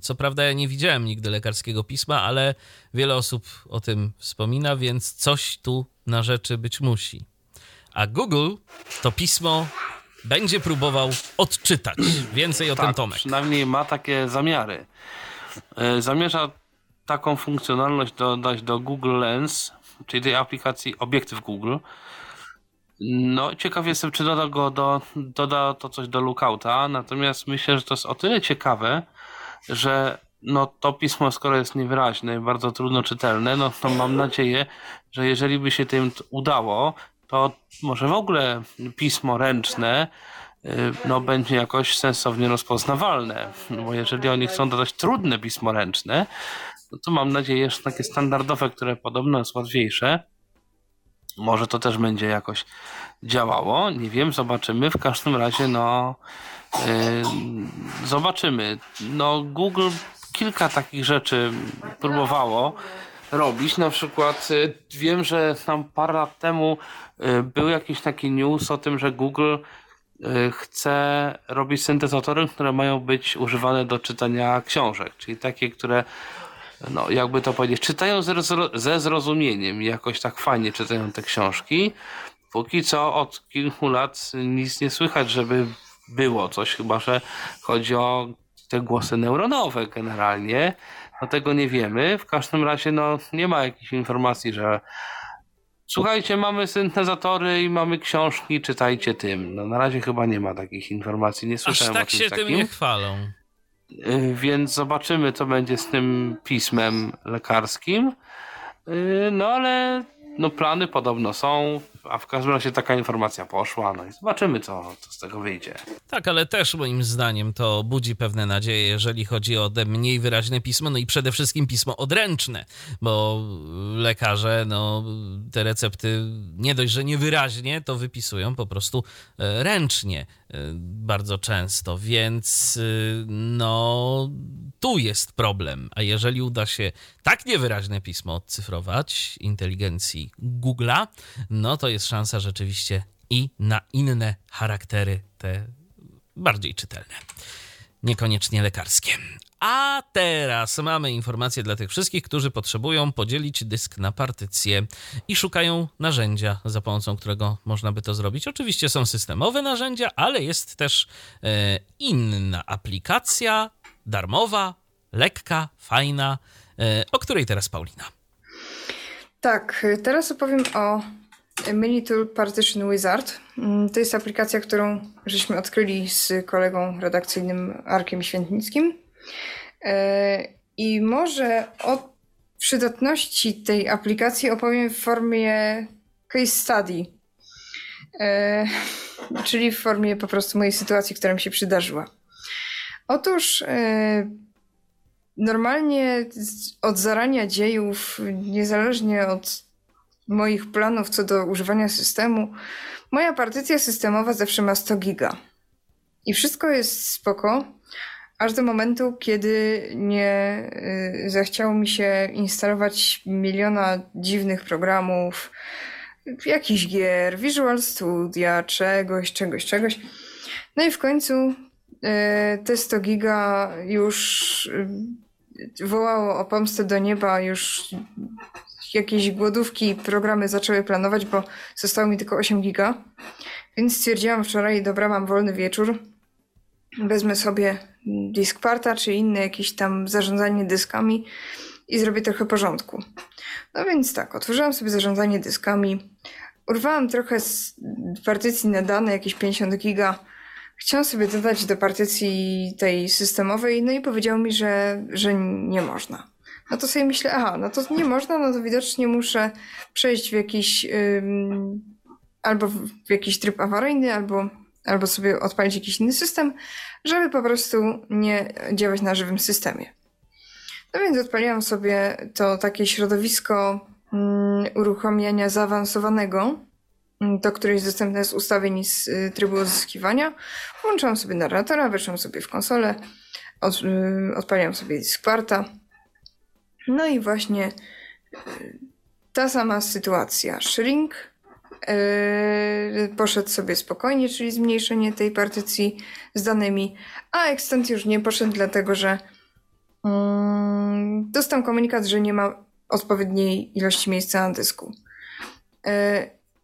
co prawda ja nie widziałem nigdy lekarskiego pisma, ale wiele osób o tym wspomina, więc coś tu na rzeczy być musi. A Google to pismo będzie próbował odczytać. Więcej o tak, tym Tomek. Przynajmniej ma takie zamiary. E, zamierza taką funkcjonalność dodać do Google Lens, czyli tej aplikacji obiektyw Google, no, ciekaw jestem, czy doda go do, doda to coś do lookouta, natomiast myślę, że to jest o tyle ciekawe, że no to pismo, skoro jest niewyraźne, bardzo trudno czytelne, no to mam nadzieję, że jeżeli by się tym udało, to może w ogóle pismo ręczne y, no, będzie jakoś sensownie rozpoznawalne. Bo jeżeli oni chcą dodać trudne pismo ręczne, no to mam nadzieję, że takie standardowe, które podobno jest łatwiejsze, może to też będzie jakoś działało. Nie wiem, zobaczymy. W każdym razie, no, yy, zobaczymy. No, Google kilka takich rzeczy próbowało robić. Na przykład yy, wiem, że tam parę lat temu yy, był jakiś taki news o tym, że Google yy, chce robić syntezatory, które mają być używane do czytania książek, czyli takie, które no jakby to powiedzieć, czytają ze, ze zrozumieniem, jakoś tak fajnie czytają te książki. Póki co od kilku lat nic nie słychać, żeby było coś, chyba że chodzi o te głosy neuronowe generalnie. No tego nie wiemy. W każdym razie no, nie ma jakichś informacji, że słuchajcie, mamy syntezatory i mamy książki, czytajcie tym. No na razie chyba nie ma takich informacji, nie słyszałem Aż tak o czymś się takim. tym nie chwalą. Y, Więc zobaczymy, co będzie z tym pismem lekarskim. Y, No ale no, plany podobno są, a w każdym razie taka informacja poszła. No i zobaczymy, co, co z tego wyjdzie. Tak, ale też moim zdaniem to budzi pewne nadzieje, jeżeli chodzi o te mniej wyraźne pismo, no i przede wszystkim pismo odręczne, bo lekarze, no, te recepty nie dość, że niewyraźnie, to wypisują po prostu e, ręcznie bardzo często, więc y, no, tu jest problem. A jeżeli uda się tak niewyraźne pismo odcyfrować inteligencji Google'a, no to jest szansa rzeczywiście i na inne charaktery, te bardziej czytelne, niekoniecznie lekarskie. A teraz mamy informację dla tych wszystkich, którzy potrzebują podzielić dysk na partycje i szukają narzędzia, za pomocą którego można by to zrobić. Oczywiście są systemowe narzędzia, ale jest też e, inna aplikacja, darmowa, lekka, fajna, e, o której teraz Paulina. Tak, teraz opowiem o Minitool Partition Wizard. Mm, To jest aplikacja, którą żeśmy odkryli z kolegą redakcyjnym Arkiem Świętnickim. E, I może o przydatności tej aplikacji opowiem w formie case study. E, Czyli w formie po prostu mojej sytuacji, która mi się przydarzyła. Otóż e, normalnie od zarania dziejów, niezależnie od moich planów co do używania systemu, moja partycja systemowa zawsze ma 100 giga. I wszystko jest spoko, aż do momentu, kiedy nie y, zachciało mi się instalować miliona dziwnych programów, jakichś gier, Visual Studia, czegoś, czegoś, czegoś. No i w końcu y, te 100 giga już y, wołało o pomstę do nieba, już jakieś głodówki programy zaczęły planować, bo zostało mi tylko 8 giga. Więc stwierdziłam wczoraj, dobra, mam wolny wieczór. Wezmę sobie disk parta, czy inne jakieś tam zarządzanie dyskami i zrobię trochę porządku. No więc tak, otworzyłam sobie zarządzanie dyskami. Urwałam trochę z partycji na dane, jakieś 50 giga. Chciałam sobie dodać do partycji tej systemowej, no i powiedział mi, że, że nie można. No to sobie myślę, aha, no to nie można, no to widocznie muszę przejść w jakiś ym, albo w w jakiś tryb awaryjny, albo, albo sobie odpalić jakiś inny system, żeby po prostu nie działać na żywym systemie. No więc odpaliłam sobie to takie środowisko mm, uruchamiania zaawansowanego, mm, to, które jest dostępne z ustawień z y, trybu odzyskiwania. Włączyłam sobie narratora, weszłam sobie w konsolę, od, y, odpaliłam sobie disk parta. No i właśnie y, ta sama sytuacja. Shrink poszedł sobie spokojnie, czyli zmniejszenie tej partycji z danymi, a extend już nie poszedł, dlatego że mm, dostał komunikat, że nie ma odpowiedniej ilości miejsca na dysku. Yy,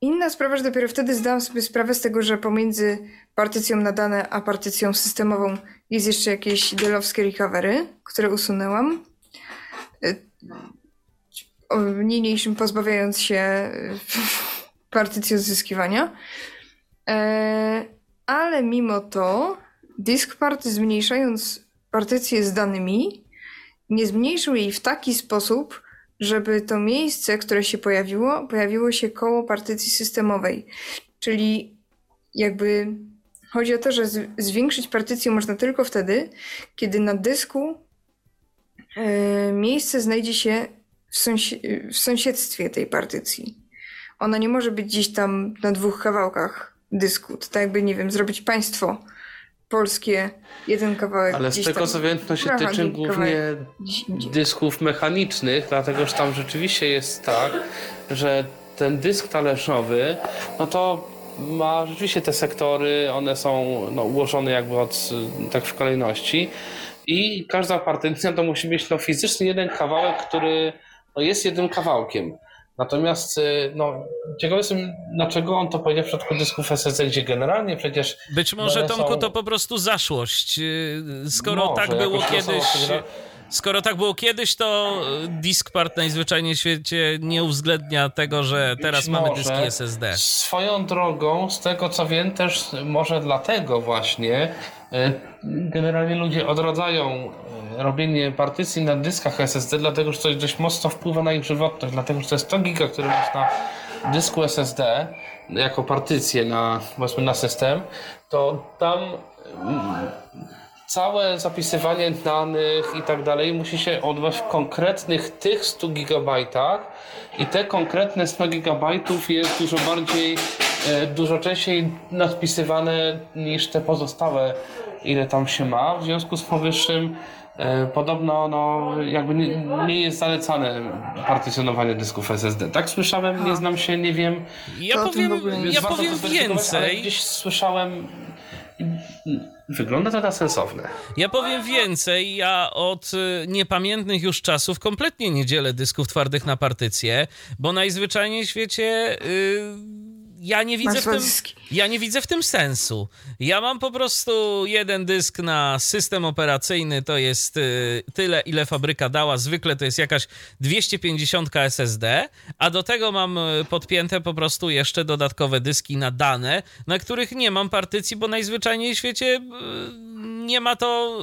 Inna sprawa, że dopiero wtedy zdałam sobie sprawę z tego, że pomiędzy partycją na dane a partycją systemową jest jeszcze jakieś delowskie recovery, które usunęłam. Niniejszym pozbawiając się partycji odzyskiwania. E, ale mimo to disk party zmniejszając partycję z danymi nie zmniejszył jej w taki sposób, żeby to miejsce, które się pojawiło, pojawiło się koło partycji systemowej. Czyli jakby chodzi o to, że zwiększyć partycję można tylko wtedy, kiedy na dysku e, miejsce znajdzie się w, sąsi- w sąsiedztwie tej partycji. Ona nie może być gdzieś tam na dwóch kawałkach dysku. To tak jakby, nie wiem, zrobić państwo polskie, jeden kawałek Ale z tego co wiem, to się tyczy głównie dysków mechanicznych, dlatego że tam rzeczywiście jest tak, że ten dysk talerzowy, no to ma rzeczywiście te sektory, one są no, ułożone jakby od, tak w kolejności i każda partycja to musi mieć no, fizycznie jeden kawałek, który no, jest jednym kawałkiem. Natomiast y, no, ciekaw jestem, dlaczego on to powiedział w przypadku dysków SSD, gdzie generalnie przecież... Być może, Tomku, są... to po prostu zaszłość. Y, skoro może, tak było kiedyś... Skoro tak było kiedyś, to Diskpart najzwyczajniej w świecie nie uwzględnia tego, że teraz mamy dyski SSD. Swoją drogą, z tego co wiem, też może dlatego właśnie e, generalnie ludzie odradzają robienie partycji na dyskach SSD, dlatego że to dość mocno wpływa na ich żywotność, dlatego że to jest 100 giga, który masz na dysku SSD jako partycję na, na system, to tam całe zapisywanie danych i tak dalej musi się odbywać w konkretnych tych 100 gigabajtach i te konkretne 100 gigabajtów jest dużo bardziej, e, dużo częściej nadpisywane niż te pozostałe, ile tam się ma. W związku z powyższym podobno no, jakby nie, nie, jest zalecane partycjonowanie dysków SSD. Tak słyszałem, nie znam się, nie wiem. Ja powiem, ja powiem więcej. Gdzieś słyszałem Wygląda to na sensowne. Ja powiem więcej, ja od y, niepamiętnych już czasów kompletnie nie dzielę dysków twardych na partycje, bo najzwyczajniej w świecie yy, ja nie widzę w tym, ja nie widzę w tym sensu. Ja mam po prostu jeden dysk na system operacyjny, to jest y, tyle, ile fabryka dała. Zwykle to jest jakaś 250 SSD, a do tego mam y, podpięte po prostu jeszcze dodatkowe dyski na dane, na których nie mam partycji, bo najzwyczajniej w świecie y, nie ma to,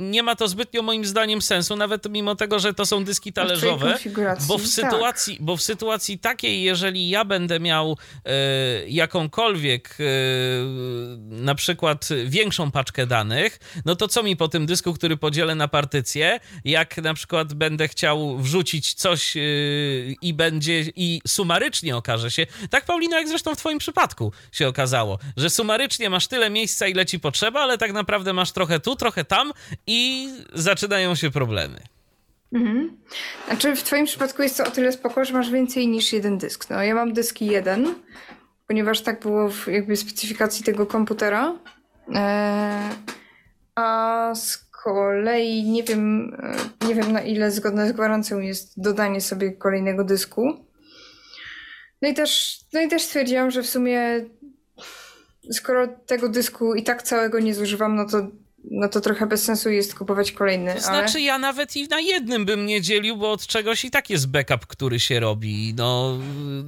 nie ma to zbytnio moim zdaniem sensu, nawet mimo tego, że to są dyski talerzowe, bo w tak. sytuacji, tak. bo w sytuacji takiej, jeżeli ja będę miał e, jakąkolwiek e, na przykład większą paczkę danych, no to co mi po tym dysku, który podzielę na partycję, jak na przykład będę chciał wrzucić coś e, i będzie i sumarycznie okaże się, tak Paulina, jak zresztą w twoim przypadku się okazało, że sumarycznie masz tyle miejsca, ile ci potrzeba, ale tak naprawdę masz trochę tu, trochę tam i zaczynają się problemy. Mhm. Znaczy w twoim przypadku jest to o tyle spoko, że masz więcej niż jeden dysk. No ja mam dyski jeden, ponieważ tak było w jakby specyfikacji tego komputera. Eee, a z kolei nie wiem, e, nie wiem na ile zgodne z gwarancją jest dodanie sobie kolejnego dysku. No i też, no i też stwierdziłam, że w sumie skoro tego dysku i tak całego nie zużywam, no to no to trochę bez sensu jest kupować kolejny. To znaczy, ale... ja nawet i na jednym bym nie dzielił, bo od czegoś i tak jest backup, który się robi, no,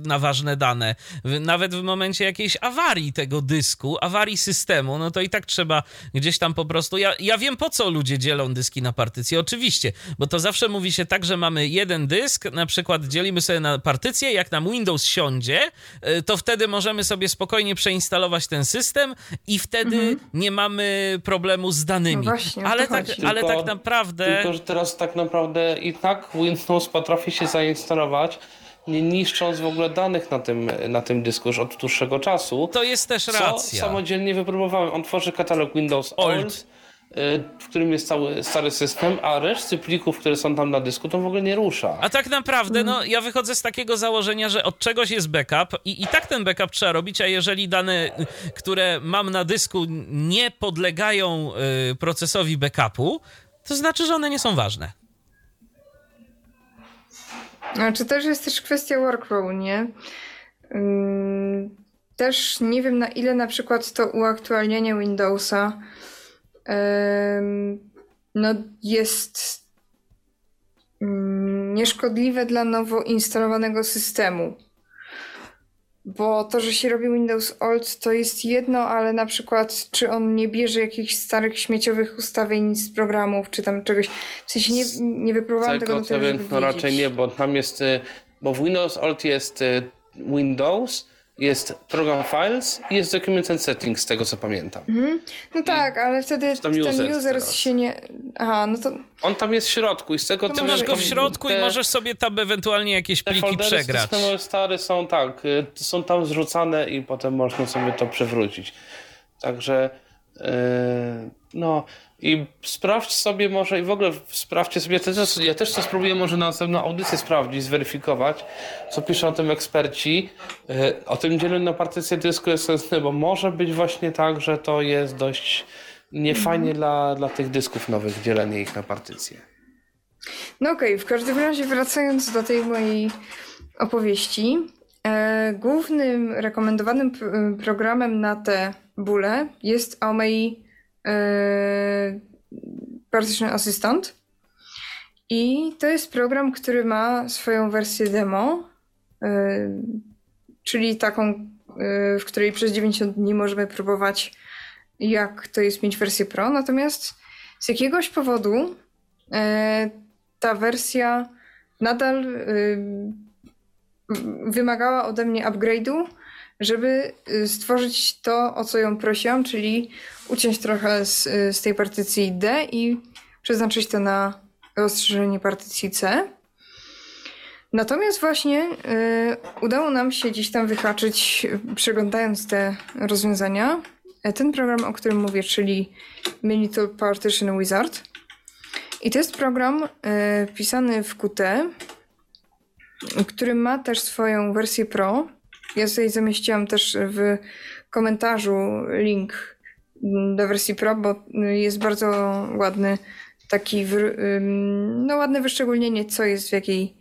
na ważne dane. Nawet w momencie jakiejś awarii tego dysku, awarii systemu, no to i tak trzeba gdzieś tam po prostu. Ja, ja wiem, po co ludzie dzielą dyski na partycje, oczywiście, bo to zawsze mówi się tak, że mamy jeden dysk, na przykład dzielimy sobie na partycję, jak nam Windows siądzie, y, to wtedy możemy sobie spokojnie przeinstalować ten system i wtedy mhm. nie mamy problemu z danymi. No właśnie, ale, tak, ale tak naprawdę. Tylko, że teraz tak naprawdę i tak Windows potrafi się zainstalować nie niszcząc w ogóle danych na tym, na tym dysku już od dłuższego czasu. To jest też racja. Co samodzielnie wypróbowałem. On tworzy katalog Windows Old, Old w którym jest cały stary system, a reszty plików, które są tam na dysku, to w ogóle nie rusza. A tak naprawdę, no ja wychodzę z takiego założenia, że od czegoś jest backup i, i tak ten backup trzeba robić, a jeżeli dane, które mam na dysku nie podlegają y, procesowi backupu, to znaczy, że one nie są ważne. Znaczy też jest też kwestia workflow, nie? Też nie wiem na ile na przykład to uaktualnianie Windowsa no jest mm, nieszkodliwe dla nowo instalowanego systemu. Bo to, że się robi Windows Old, to jest jedno, ale na przykład, czy on nie bierze jakichś starych śmieciowych ustawień z programów, czy tam czegoś. W sensie nie, nie wypróbowałam tego, tego no raczej nie, bo tam jest, y, bo w Windows Old jest y, Windows, jest program files i jest document and settings, z tego co pamiętam. Mhm. No tak, ale wtedy ten user, user się nie... Aha, no to... On tam jest w środku i z tego co... masz go w środku te, i możesz sobie tam ewentualnie jakieś pliki te przegrać. Te stare są tak, y, są tam zrzucane i potem można sobie to przewrócić. Także yy, no i sprawdź sobie może i w ogóle sprawdźcie sobie, ja też, ja też to spróbuję może na następną audycję sprawdzić, zweryfikować, co piszą o tym eksperci, e, o tym dzieleniu na partycję dysku SSD, bo może być właśnie tak, że to jest dość niefajnie dla, dla tych dysków nowych, dzielenie ich na partycje. No okej, okay. w każdym razie wracając do tej mojej opowieści. E, głównym rekomendowanym programem na te bóle jest Aomei e, Partition Assistant. I to jest program, który ma swoją wersję demo, e, czyli taką, w której przez 90 dni możemy próbować, jak to jest mieć wersję Pro. Natomiast z jakiegoś powodu ta wersja nadal wymagała ode mnie upgrade'u, żeby y, stworzyć to, o co ją prosiłam, czyli uciąć trochę z, y, z tej partycji D i przeznaczyć to na rozszerzenie partycji C. Natomiast właśnie y, udało nam się gdzieś tam wyhaczyć, przeglądając te rozwiązania, e, ten program, o którym mówię, czyli Minital Partition Wizard. I to jest program y, pisany w Qt, który ma też swoją wersję Pro. Ja tutaj zamieściłam też w komentarzu link do wersji Pro, bo jest bardzo ładny taki no ładne wyszczególnienie, co jest w jakiej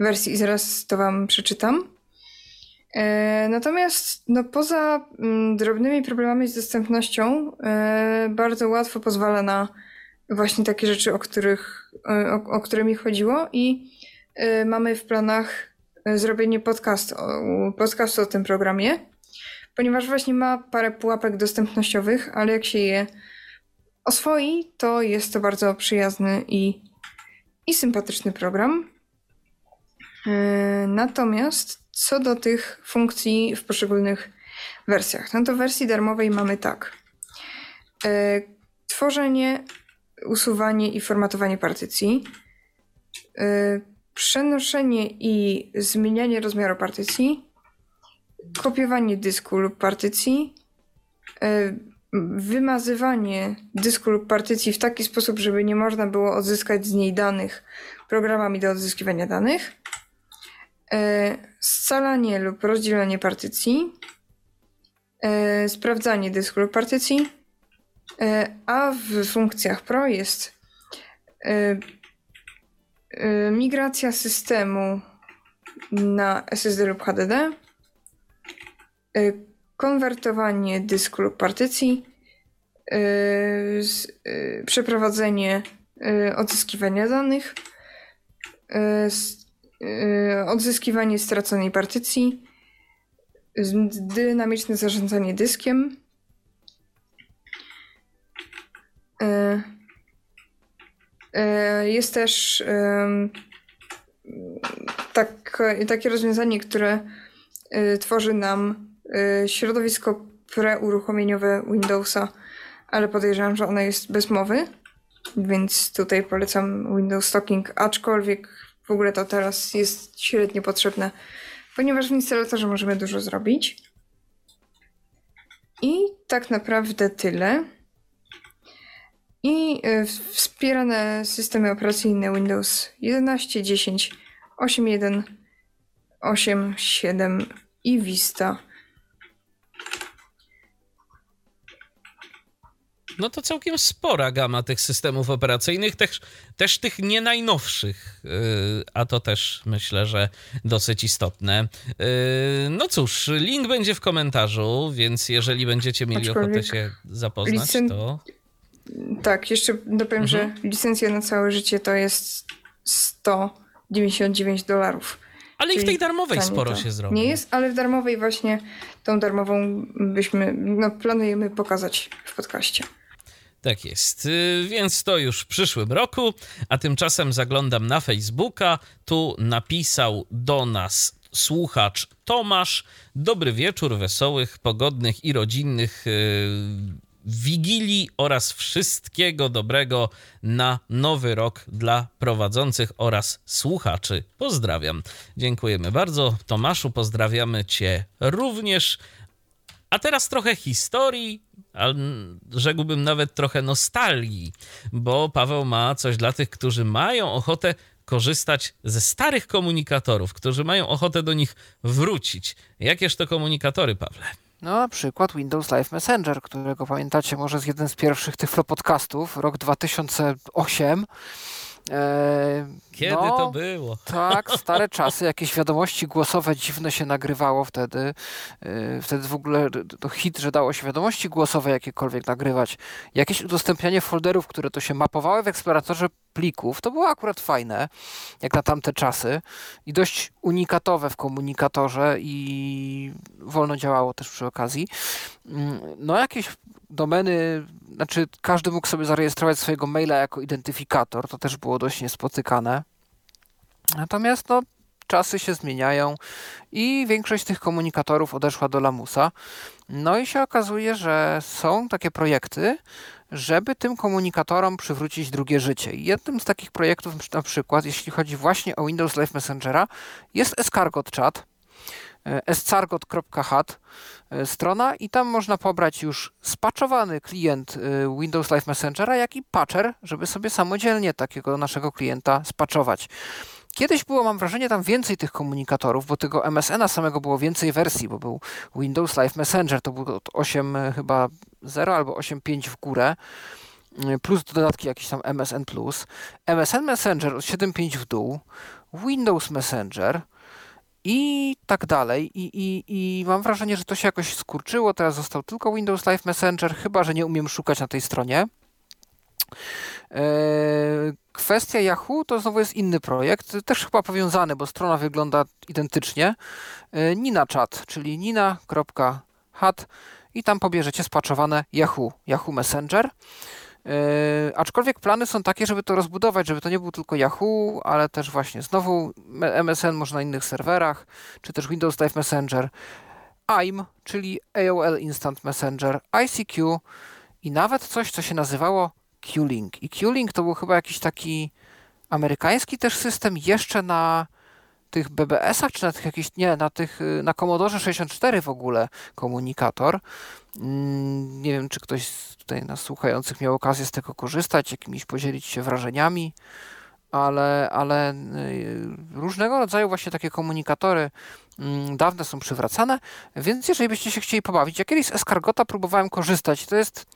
wersji i zaraz to wam przeczytam. E, natomiast no, poza drobnymi problemami z dostępnością e, bardzo łatwo pozwala na właśnie takie rzeczy, o, których, e, o, o które mi chodziło i Y, mamy w planach y, zrobienie podcastu o tym programie, ponieważ właśnie ma parę pułapek dostępnościowych, ale jak się je oswoi, to jest to bardzo przyjazny i, i sympatyczny program. Y, natomiast co do tych funkcji w poszczególnych wersjach, no to w wersji darmowej mamy tak. Tworzenie, usuwanie i formatowanie partycji przenoszenie i zmienianie rozmiaru partycji, kopiowanie dysku lub partycji, e, wymazywanie dysku lub partycji w taki sposób, żeby nie można było odzyskać z niej danych programami do odzyskiwania danych, e, scalanie lub rozdzielanie partycji, e, sprawdzanie dysku lub partycji, a w funkcjach Pro jest migracja systemu na SSD lub HDD, konwertowanie dysku lub partycji, y, przeprowadzenie odzyskiwania danych, odzyskiwanie straconej partycji, dynamiczne zarządzanie dyskiem, jest też tak, takie rozwiązanie, które tworzy nam środowisko preuruchomieniowe Windowsa, ale podejrzewam, że ono jest bez mowy, więc tutaj polecam Windows Stocking, aczkolwiek w ogóle to teraz jest średnio potrzebne, ponieważ w instalatorze możemy dużo zrobić. I tak naprawdę tyle i e, wspierane systemy operacyjne Windows 11, 10, 8.1, 8.7 i Vista. No to całkiem spora gama tych systemów operacyjnych, też, też tych nie najnowszych, yy, a to też myślę, że dosyć istotne. Yy, no cóż, link będzie w komentarzu, więc jeżeli będziecie mieli ochotę się zapoznać, to tak, jeszcze dopowiem, mhm. że licencja na całe życie to jest 199 dolarów. Ale i w tej darmowej sporo się zrobi. Nie jest, ale w darmowej właśnie tą darmową byśmy, no planujemy pokazać w podcaście. Tak jest, y, więc to już w przyszłym roku, a tymczasem zaglądam na Facebooka. Tu napisał do nas słuchacz Tomasz. Dobry wieczór, wesołych, pogodnych i rodzinnych y, Wigilii oraz wszystkiego dobrego na nowy rok dla prowadzących oraz słuchaczy. Pozdrawiam. Dziękujemy bardzo. Tomaszu, pozdrawiamy Cię również. A teraz trochę historii, a rzekłbym nawet trochę nostalgii, bo Paweł ma coś dla tych, którzy mają ochotę korzystać ze starych komunikatorów, którzy mają ochotę do nich wrócić. Jakież to komunikatory, Pawle? No, na przykład Windows Live Messenger, którego pamiętacie może z jeden z pierwszych tych podcastów, rok 2008. E, Kiedy no, to było? Tak, stare czasy, jakieś wiadomości głosowe dziwne się nagrywało wtedy. E, wtedy w ogóle to hit, że dało się wiadomości głosowe jakiekolwiek nagrywać. Jakieś udostępnianie folderów, które to się mapowały w eksploratorze plików, to było akurat fajne, jak na tamte czasy i dość unikatowe w komunikatorze i wolno działało też przy okazji. Mm, no jakieś domeny, znaczy każdy mógł sobie zarejestrować swojego maila jako identyfikator, to też było dość niespotykane. Natomiast no, czasy się zmieniają i większość tych komunikatorów odeszła do Lamusa. No i się okazuje, że są takie projekty, żeby tym komunikatorom przywrócić drugie życie. Jednym z takich projektów, na przykład, jeśli chodzi właśnie o Windows Live Messengera, jest Escargot Chat, escargot.hat e, strona i tam można pobrać już spaczowany klient e, Windows Live Messengera, jak i patcher, żeby sobie samodzielnie takiego naszego klienta spaczować. Kiedyś było, mam wrażenie, tam więcej tych komunikatorów, bo tego MSN-a samego było więcej wersji, bo był Windows Live Messenger, to był 8 e, chyba 0 albo 8.5 w górę, plus dodatki jakieś tam MSN+, MSN Messenger od 7.5 w dół, Windows Messenger, i tak dalej. I, i, I mam wrażenie, że to się jakoś skurczyło. Teraz został tylko Windows Live Messenger, chyba że nie umiem szukać na tej stronie. E, kwestia Yahoo to znowu jest inny projekt, też chyba powiązany, bo strona wygląda identycznie. E, Nina Chat, czyli nina.hat i tam pobierzecie spaczowane Yahoo, Yahoo Messenger. Yy, aczkolwiek plany są takie, żeby to rozbudować, żeby to nie był tylko Yahoo, ale też właśnie znowu MSN można na innych serwerach, czy też Windows Live Messenger, AIM, czyli AOL Instant Messenger, ICQ i nawet coś, co się nazywało Q-Link. I Q-Link to był chyba jakiś taki amerykański też system jeszcze na tych BBS-ach, czy na tych jakichś, nie, na tych, y, na Commodore 64 w ogóle komunikator. Mm, nie wiem, czy ktoś tutaj nas słuchających miał okazję z tego korzystać, jakimiś podzielić się wrażeniami, ale, ale y, różnego rodzaju właśnie takie komunikatory mm, dawne są przywracane, więc jeżeli byście się chcieli pobawić, ja kiedyś z Escargota próbowałem korzystać, to jest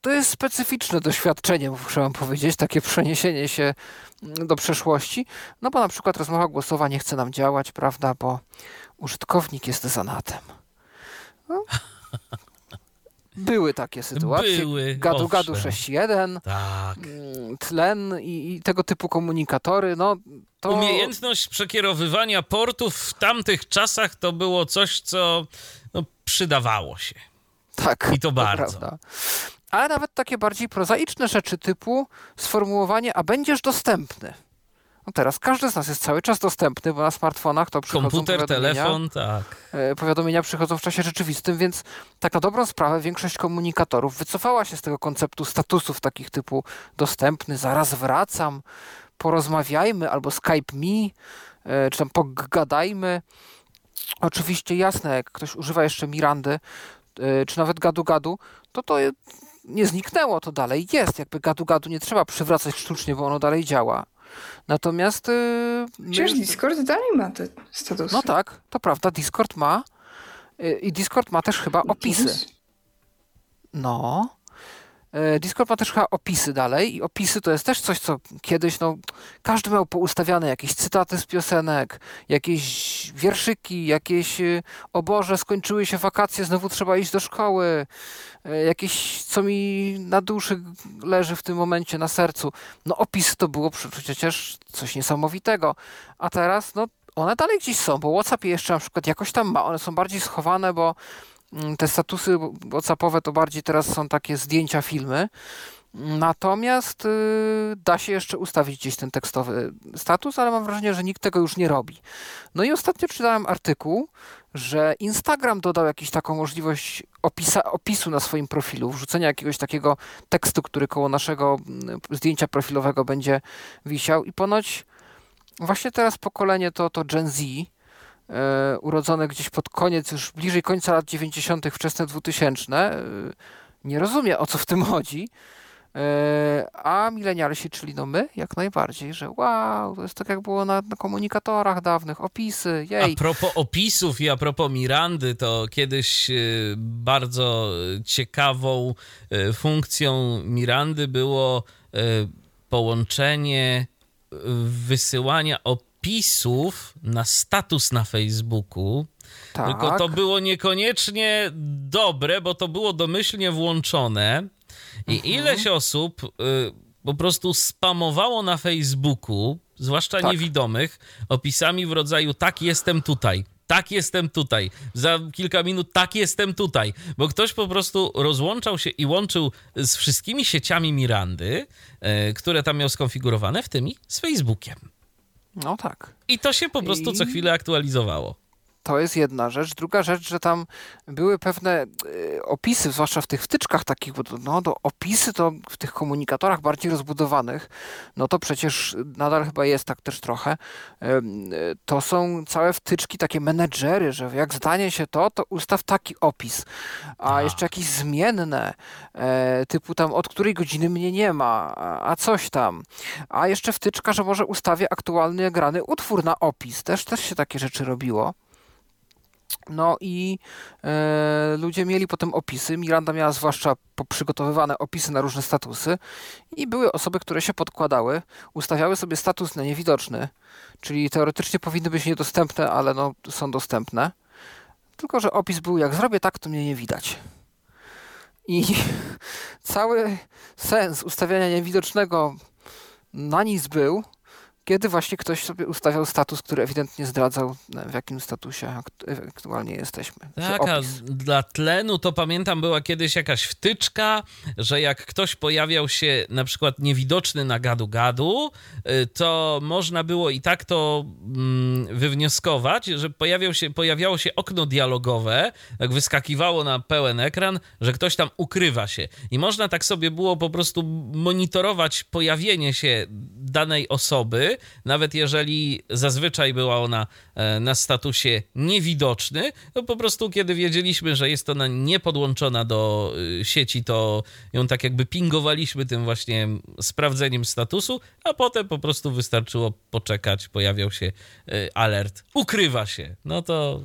to jest specyficzne doświadczenie, muszę wam powiedzieć, takie przeniesienie się mm, do przeszłości, no bo na przykład rozmowa głosowa nie chce nam działać, prawda, bo użytkownik jest zanatem. No. Były takie sytuacje. Były. Gadu Gadu 6.1, tak. Mm, tlen i, i, tego typu komunikatory. No, to... Umiejętność przekierowywania portów w tamtych czasach to było coś, co no, przydawało się. Tak. I to, to bardzo. Prawda ale nawet takie bardziej prozaiczne rzeczy typu sformułowanie, a będziesz dostępny. No teraz każdy z nas jest cały czas dostępny, bo na smartfonach to przychodzą Komputer, telefon, tak. E, powiadomienia przychodzą w czasie rzeczywistym, więc tak na dobrą sprawę większość komunikatorów wycofała się z tego konceptu statusów takich typu dostępny, zaraz wracam, porozmawiajmy albo Skype me, e, czy tam pogadajmy. Oczywiście jasne, jak ktoś używa jeszcze Mirandy, e, czy nawet gadu-gadu, to to nie zniknęło, to dalej jest. Jakby gadu-gadu nie trzeba przywracać sztucznie, bo ono dalej działa. Natomiast... Yy, Przecież my... Discord dalej ma te statusy. No tak, to prawda, Discord ma. Yy, I Discord ma też chyba opisy. No. E, Discord ma też chyba opisy dalej i opisy to jest też coś, co kiedyś, no, każdy miał poustawiane jakieś cytaty z piosenek, jakieś wierszyki, jakieś o Boże, skończyły się wakacje, znowu trzeba iść do szkoły, jakieś, co mi na duszy leży w tym momencie, na sercu. No opisy to było przecież coś niesamowitego, a teraz, no, one dalej gdzieś są, bo WhatsApp jeszcze na przykład jakoś tam ma, one są bardziej schowane, bo Mm, te statusy WhatsAppowe to bardziej teraz są takie zdjęcia, filmy. Natomiast y, da się jeszcze ustawić gdzieś ten tekstowy status, ale mam wrażenie, że nikt tego już nie robi. No i ostatnio czytałem artykuł, że Instagram dodał jakąś taką możliwość opisa, opisu na swoim profilu, wrzucenia jakiegoś takiego tekstu, który koło naszego mm, zdjęcia profilowego będzie wisiał i ponoć właśnie teraz pokolenie to, to Gen Z, e, urodzone gdzieś pod koniec, już bliżej końca lat 90., wczesne 2000, e, nie rozumie o co w tym chodzi. E, a milenialsi, czyli no my, jak najbardziej, że wow, to jest tak jak było na, na, komunikatorach dawnych, opisy, jej. A propos opisów i a propos Mirandy, to kiedyś e, bardzo ciekawą e, funkcją Mirandy było połączenie wysyłania opisów na status na Facebooku. Tak. Tylko to było niekoniecznie dobre, bo to było domyślnie włączone. I mhm. ileś osób y, po prostu spamowało na Facebooku, zwłaszcza tak. niewidomych, opisami w rodzaju tak jestem tutaj, tak jestem tutaj. Za kilka minut tak jestem tutaj. Bo ktoś po prostu rozłączał się i łączył z wszystkimi sieciami Mirandy, e, które tam miał skonfigurowane, w tym i z Facebookiem. No tak. I to się po prostu I... co chwilę aktualizowało. To jest jedna rzecz. Druga rzecz, że tam były pewne y, opisy, zwłaszcza w tych wtyczkach takich, bo no, do opisy to w tych komunikatorach bardziej rozbudowanych, no to przecież nadal chyba jest tak też trochę. To są całe wtyczki, takie menedżery, że jak zdanie się to, to ustaw taki opis. A, a. jeszcze jakieś zmienne, e, typu tam od której godziny mnie nie ma, a coś tam. A jeszcze wtyczka, że może ustawię aktualny grany utwór na opis. Też, też się takie rzeczy robiło. No i e, ludzie mieli potem opisy. Miranda miała zwłaszcza przygotowywane opisy na różne statusy i były osoby, które się podkładały, ustawiały sobie status na niewidoczny, czyli teoretycznie powinny być niedostępne, ale no, są dostępne. Tylko, że opis był jak zrobię tak, to mnie nie widać. I cały sens ustawiania niewidocznego na nic był, kiedy właśnie ktoś sobie ustawiał status, który ewidentnie zdradzał, w jakim statusie aktualnie jesteśmy. Tak, a dla tlenu to pamiętam była kiedyś jakaś wtyczka, że jak ktoś pojawiał się na przykład niewidoczny na gadu-gadu, y, to można było i tak to mm, wywnioskować, że pojawiał się, pojawiało się okno dialogowe, jak wyskakiwało na pełen ekran, że ktoś tam ukrywa się. I można tak sobie było po prostu monitorować pojawienie się danej osoby, nawet jeżeli zazwyczaj była ona e, na statusie niewidoczny, to po prostu kiedy wiedzieliśmy, że jest ona niepodłączona do e, sieci, to ją tak jakby pingowaliśmy tym właśnie sprawdzeniem statusu, a potem po prostu wystarczyło poczekać, pojawiał się e, alert, ukrywa się. No to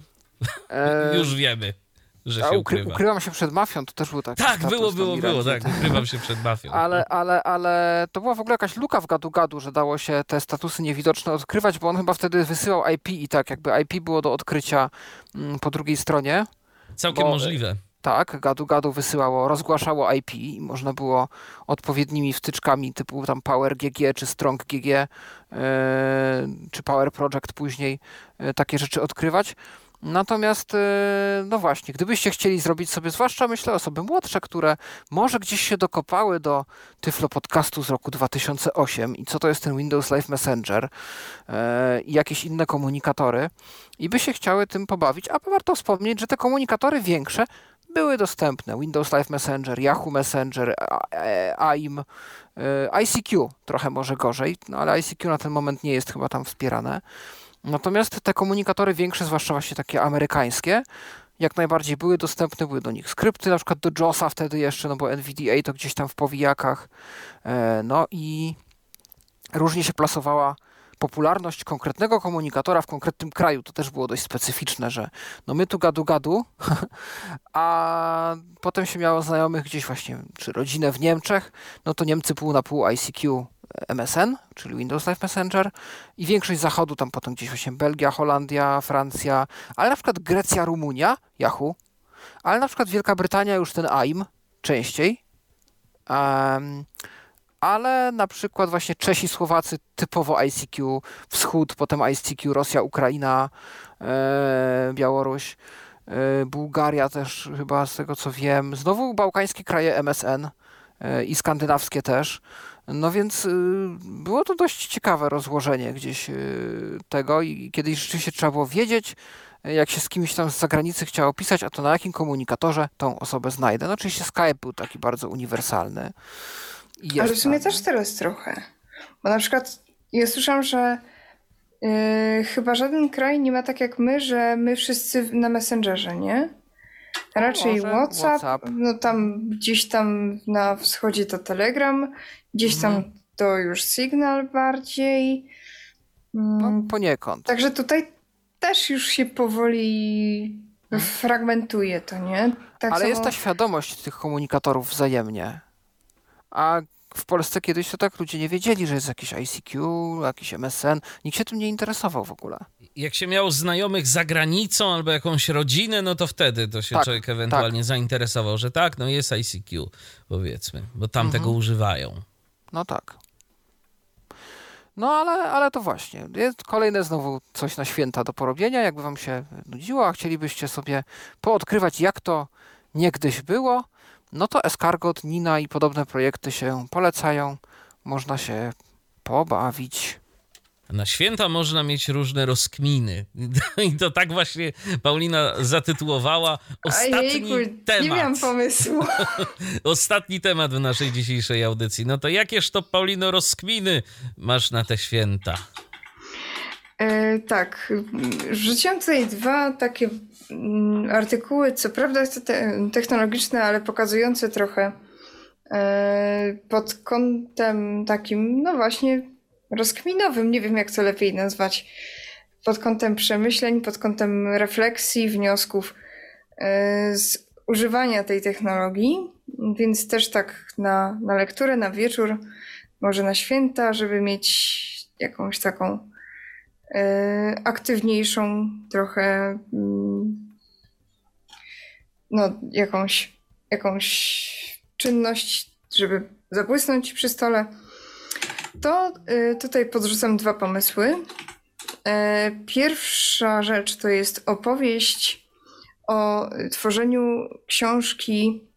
już wiemy że się ukry ukrywa. Ukrywam się przed mafią, to też był taki Tak, było, było, było, tak, ukrywam się przed mafią. ale, ale, ale to była w ogóle jakaś luka w gadu-gadu, że dało się te statusy niewidoczne odkrywać, bo on chyba wtedy wysyłał IP i tak, jakby IP było do odkrycia mm, po drugiej stronie. Całkiem bo, możliwe. Tak, gadu-gadu wysyłało, rozgłaszało IP i można było odpowiednimi wtyczkami typu tam Power GG czy Strong GG yy, czy Power Project później yy, takie rzeczy odkrywać. Natomiast, e, no właśnie, gdybyście chcieli zrobić sobie, zwłaszcza myślę osoby młodsze, które może gdzieś się dokopały do Tyflo Podcastu z roku 2008 i co to jest ten Windows Live Messenger e, i jakieś inne komunikatory i by się chciały tym pobawić, a warto wspomnieć, że te komunikatory większe były dostępne. Windows Live Messenger, Yahoo Messenger, AIM, e, ICQ trochę może gorzej, no ale ICQ na ten moment nie jest chyba tam wspierane. Natomiast te komunikatory większe, zwłaszcza właśnie takie amerykańskie, jak najbardziej były dostępne, były do nich skrypty, na przykład do JOSa wtedy jeszcze, no bo NVDA to gdzieś tam w powijakach. E, no i różnie się plasowała popularność konkretnego komunikatora w konkretnym kraju. To też było dość specyficzne, że no my tu gadu gadu, a potem się miało znajomych gdzieś właśnie, czy rodzinę w Niemczech, no to Niemcy pół na pół ICQ MSN, czyli Windows Live Messenger i większość zachodu, tam potem gdzieś właśnie Belgia, Holandia, Francja, ale na przykład Grecja, Rumunia, Yahoo, ale na przykład Wielka Brytania już ten AIM częściej, um, ale na przykład właśnie Czesi, Słowacy typowo ICQ, Wschód, potem ICQ, Rosja, Ukraina, e, Białoruś, e, Bułgaria też chyba z tego co wiem, znowu bałkańskie kraje MSN e, i skandynawskie też. No więc y, było to dość ciekawe rozłożenie gdzieś y, tego i kiedyś rzeczywiście trzeba było wiedzieć, jak się z kimś tam z zagranicy chciało pisać, a to na jakim komunikatorze tą osobę znajdę. No oczywiście Skype był taki bardzo uniwersalny. Ale w sumie też teraz trochę. Bo na przykład ja słyszałam, że yy, chyba żaden kraj nie ma tak jak my, że my wszyscy na Messengerze, nie? Raczej WhatsApp, WhatsApp, no tam gdzieś tam na wschodzie to Telegram, gdzieś tam mhm. to już Signal bardziej. No, mm. poniekąd. Także tutaj też już się powoli mhm. fragmentuje to, nie? Tak Ale samo... jest ta świadomość tych komunikatorów wzajemnie. A w Polsce kiedyś to tak ludzie nie wiedzieli, że jest jakiś ICQ, jakiś MSN. Nikt się tym nie interesował w ogóle. Jak się miał znajomych za granicą albo jakąś rodzinę, no to wtedy to się tak, człowiek ewentualnie tak. zainteresował, że tak, no jest ICQ, powiedzmy, bo tam mhm. tego używają. No tak. No ale, ale to właśnie. Jest kolejne znowu coś na święta do porobienia. Jakby wam się nudziło, a chcielibyście sobie poodkrywać, jak to niegdyś było, no to Escargot, Nina i podobne projekty się polecają. Można się pobawić. Na święta można mieć różne rozkminy. I to tak właśnie Paulina zatytułowała ostatni Ajejku, temat. Nie miałam pomysłu. ostatni temat w naszej dzisiejszej audycji. No to jakież to, Paulino, rozkminy masz na te święta? E, tak, rzuciłam tutaj dwa takie artykuły, co prawda technologiczne, ale pokazujące trochę e, pod kątem takim, no właśnie, rozkminowym, nie wiem jak to lepiej nazwać, pod kątem przemyśleń, pod kątem refleksji, wniosków e, z używania tej technologii, więc też tak na, na lekturę, na wieczór, może na święta, żeby mieć jakąś taką e, aktywniejszą trochę mm, no jakąś, jakąś czynność, żeby zabłysnąć przy stole to y, tutaj podrzucam dwa pomysły. E, pierwsza rzecz to jest opowieść o tworzeniu książki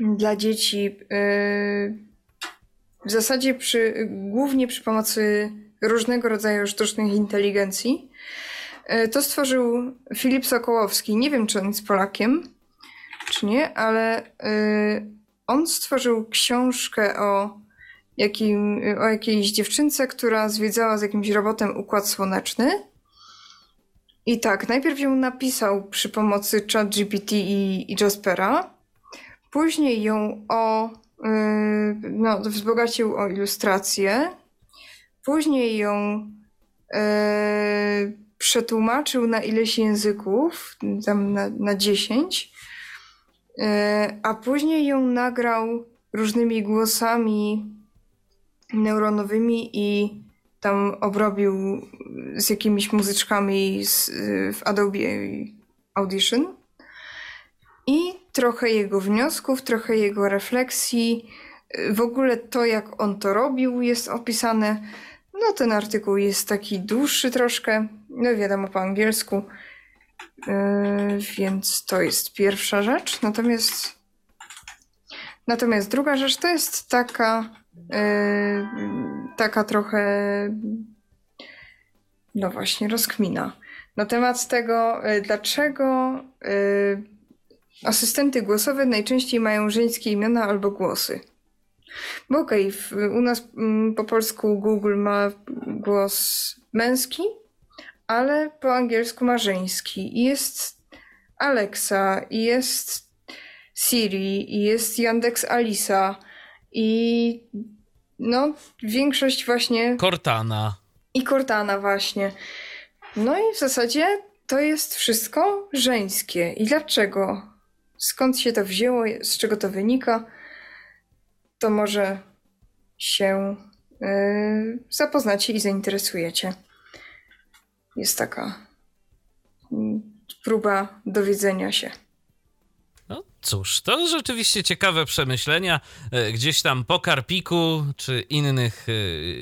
dla dzieci y, w zasadzie przy, głównie przy pomocy różnego rodzaju sztucznych inteligencji. E, to stworzył Filip Sokołowski. Nie wiem, czy on jest Polakiem, czy nie, ale y, on stworzył książkę o jakim, o jakiejś dziewczynce, która zwiedzała z jakimś robotem układ słoneczny. I tak, najpierw ją napisał przy pomocy ChatGPT i, i Jaspera. Później ją o, yy, no, wzbogacił o ilustrację. Później ją yy, przetłumaczył na ileś języków, tam na, na 10. Yy, a później ją nagrał różnymi głosami neuronowymi i tam obrobił z jakimiś muzyczkami z, w Adobe Audition. I trochę jego wniosków, trochę jego refleksji. W ogóle to, jak on to robił, jest opisane. No, ten artykuł jest taki dłuższy troszkę, no wiadomo po angielsku, yy, więc to jest pierwsza rzecz. Natomiast, natomiast druga rzecz to jest taka Yy, taka trochę, no właśnie, rozkmina na temat tego, yy, dlaczego yy, asystenty głosowe najczęściej mają żeńskie imiona albo głosy. Bo okej, okay, u nas mm, po polsku Google ma głos męski, ale po angielsku ma żeński. I jest Alexa, i jest Siri, i jest Yandex Alisa, i no, większość właśnie. Cortana. I Cortana, właśnie. No i w zasadzie to jest wszystko żeńskie. I dlaczego? Skąd się to wzięło? Z czego to wynika? To może się yy, zapoznacie i zainteresujecie. Jest taka mm, próba dowiedzenia się. No cóż, to rzeczywiście ciekawe przemyślenia. E, gdzieś tam po karpiku czy innych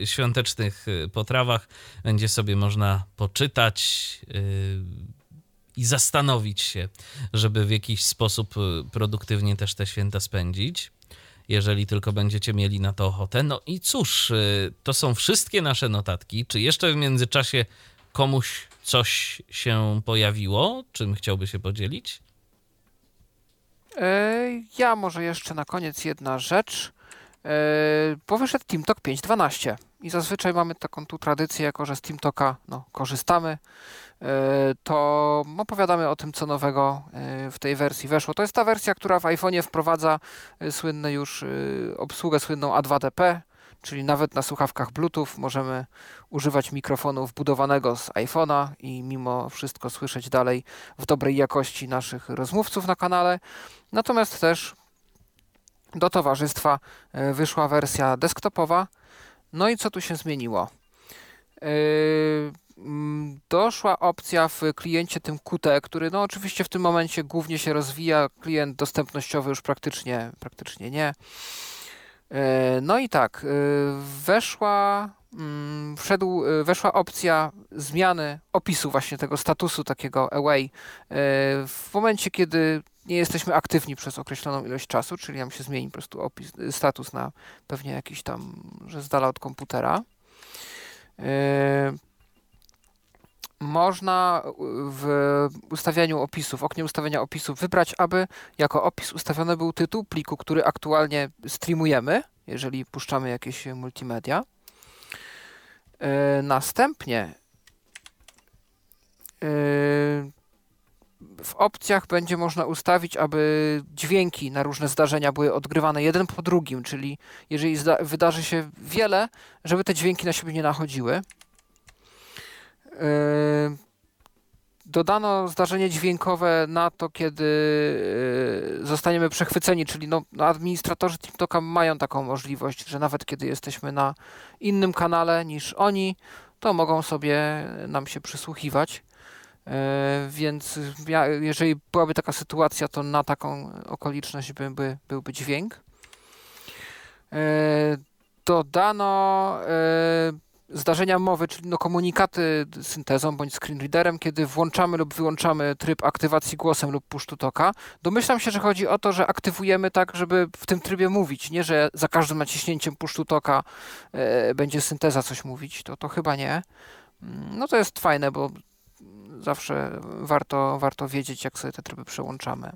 e, świątecznych e, potrawach będzie sobie można poczytać i zastanowić się, żeby w jakiś sposób produktywnie też te święta spędzić. Jeżeli tylko będziecie mieli na to ochotę. No i cóż, to są wszystkie nasze notatki. Czy jeszcze w międzyczasie komuś coś się pojawiło, czym chciałby się podzielić? E, ja może jeszcze na koniec jedna rzecz, e, bo wyszedł TeamTalk 5.12 i zazwyczaj mamy taką tu tradycję, jako że z TeamTalka no, korzystamy, e, to opowiadamy o tym, co nowego w tej wersji weszło. To jest ta wersja, która w iPhone'ie wprowadza słynny już obsługę słynną A2DP, czyli nawet na słuchawkach Bluetooth możemy używać mikrofonu wbudowanego z iPhone'a i mimo wszystko słyszeć dalej w dobrej jakości naszych rozmówców na kanale. Natomiast też Do towarzystwa wyszła wersja desktopowa. No i co tu się zmieniło? Mm, doszła opcja w kliencie tym Qt, który no oczywiście w tym momencie głównie się rozwija, klient dostępnościowy już praktycznie, praktycznie nie. E, no i tak, e, weszła, mm, wszedł, e, weszła opcja zmiany opisu właśnie tego statusu takiego away w momencie, kiedy nie jesteśmy aktywni przez określoną ilość czasu, czyli nam się zmieni po prostu opis, status na pewnie jakiś tam, że z dala od komputera można w ustawianiu opisu, w oknie ustawienia opisów wybrać, aby jako opis ustawiony był tytuł pliku, który aktualnie streamujemy, jeżeli puszczamy jakieś multimedia. E, następnie e, w opcjach będzie można ustawić, aby dźwięki na różne zdarzenia były odgrywane jeden po drugim, czyli jeżeli wydarzy się wiele, żeby te dźwięki na siebie nie nachodziły. Yy, dodano zdarzenie dźwiękowe na to, kiedy yy, zostaniemy przechwyceni, czyli no, no, administratorzy TikToka mają taką możliwość, że nawet kiedy jesteśmy na innym kanale niż oni, to mogą sobie nam się przysłuchiwać. Yy, więc ja, jeżeli byłaby taka sytuacja, to na taką okoliczność byłby, byłby dźwięk. Dodano zdarzenia mowy, czyli no komunikaty syntezą bądź screenreaderem, kiedy włączamy lub wyłączamy tryb aktywacji głosem lub push to talka. Domyślam się, że chodzi o to, że aktywujemy tak, żeby w tym trybie mówić, nie, że za każdym naciśnięciem push to talka e, będzie synteza coś mówić, to, to chyba nie. Mm, no to jest fajne, bo zawsze warto, warto wiedzieć, jak sobie te tryby przełączamy.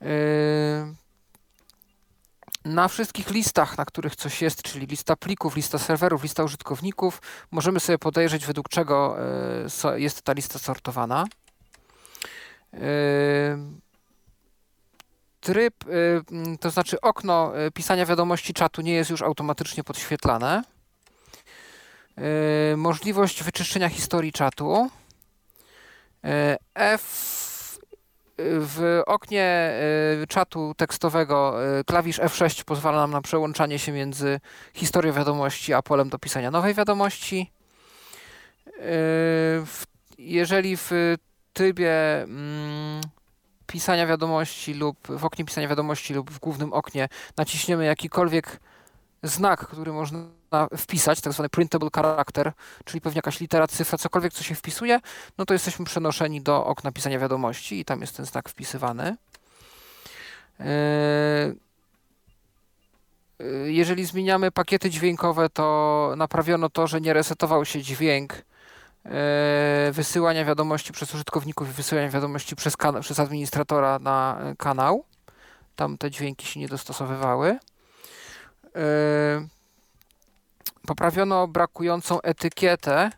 Yy, na wszystkich listach, na których coś jest, czyli lista plików, lista serwerów, lista użytkowników, możemy sobie podejrzeć, według czego e, jest ta lista sortowana. E, tryb, e, to znaczy okno pisania wiadomości czatu nie jest już automatycznie podświetlane. Możliwość wyczyszczenia historii czatu. F w oknie y, czatu tekstowego y, klawisz F6 pozwala nam na przełączanie się między historią wiadomości a polem do pisania nowej wiadomości. Y, jeżeli w trybie mm, pisania wiadomości lub w oknie pisania wiadomości lub w głównym oknie naciśniemy jakikolwiek znak, który można wpisać, tak zwany printable character, czyli pewnie jakaś litera, cyfra, cokolwiek, co się wpisuje, no to jesteśmy przenoszeni do okna pisania wiadomości i tam jest ten znak wpisywany. Yy, yy, jeżeli zmieniamy pakiety dźwiękowe, to naprawiono to, że nie resetował się dźwięk yy, wysyłania wiadomości przez użytkowników i wysyłania wiadomości przez, przez administratora na kanał. Tam te dźwięki się nie dostosowywały. Poprawiono brakującą etykietę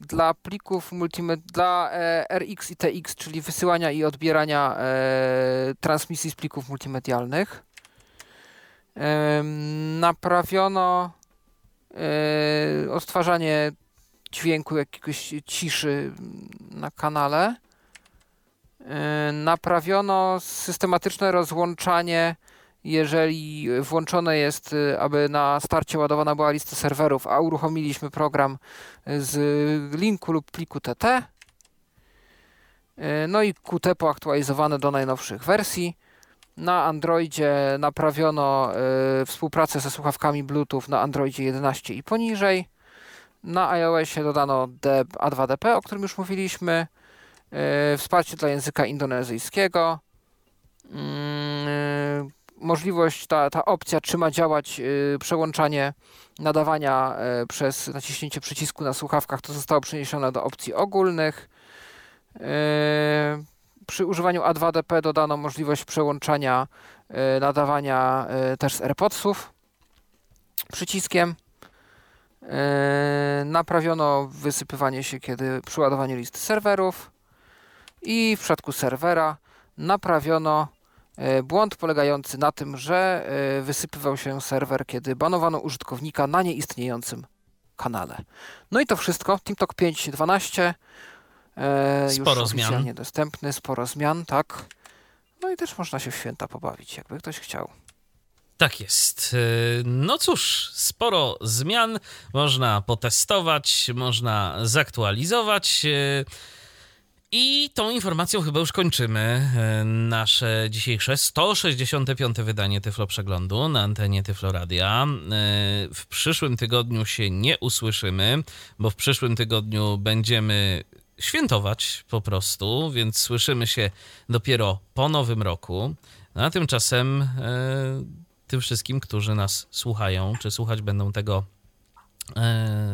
dla plików multimed dla e, RX i TX, czyli wysyłania i odbierania e, transmisji z plików multimedialnych. Naprawiono e, odtwarzanie dźwięku jakiegoś ciszy na kanale. Naprawiono systematyczne rozłączanie jeżeli włączone jest, y, aby na starcie ładowana była lista serwerów, a uruchomiliśmy program z linku lub pliku TT, y, no i Qt poaktualizowane do najnowszych wersji. Na Androidzie naprawiono y, współpracę ze słuchawkami Bluetooth na Androidzie 11 i poniżej. Na iOSie dodano A2DP, o którym już mówiliśmy. Wsparcie dla języka indonezyjskiego. Możliwość, ta, ta opcja, czy ma działać y, przełączanie nadawania y, przez naciśnięcie przycisku na słuchawkach, to zostało przeniesione do opcji ogólnych. Y, przy używaniu A2DP dodano możliwość przełączania nadawania też z AirPodsów przyciskiem. Naprawiono wysypywanie się, kiedy przy ładowaniu listy serwerów. I w przypadku serwera naprawiono błąd polegający na tym, że e, wysypywał się serwer, kiedy banowano użytkownika na nieistniejącym kanale. No i to wszystko. TeamTalk 5.12. E, sporo już zmian. dostępny, sporo zmian, tak. No i też można się w święta pobawić, jakby ktoś chciał. Tak jest. E, no cóż, sporo zmian można potestować, można zaktualizować. E, I tą informacją chyba już kończymy e, nasze dzisiejsze 165. wydanie Tyflo Przeglądu na antenie Tyflo Radia. W przyszłym tygodniu się nie usłyszymy, bo w przyszłym tygodniu będziemy świętować po prostu, więc słyszymy się dopiero po nowym roku. No, a tymczasem tym wszystkim, którzy nas słuchają, czy słuchać będą tego e,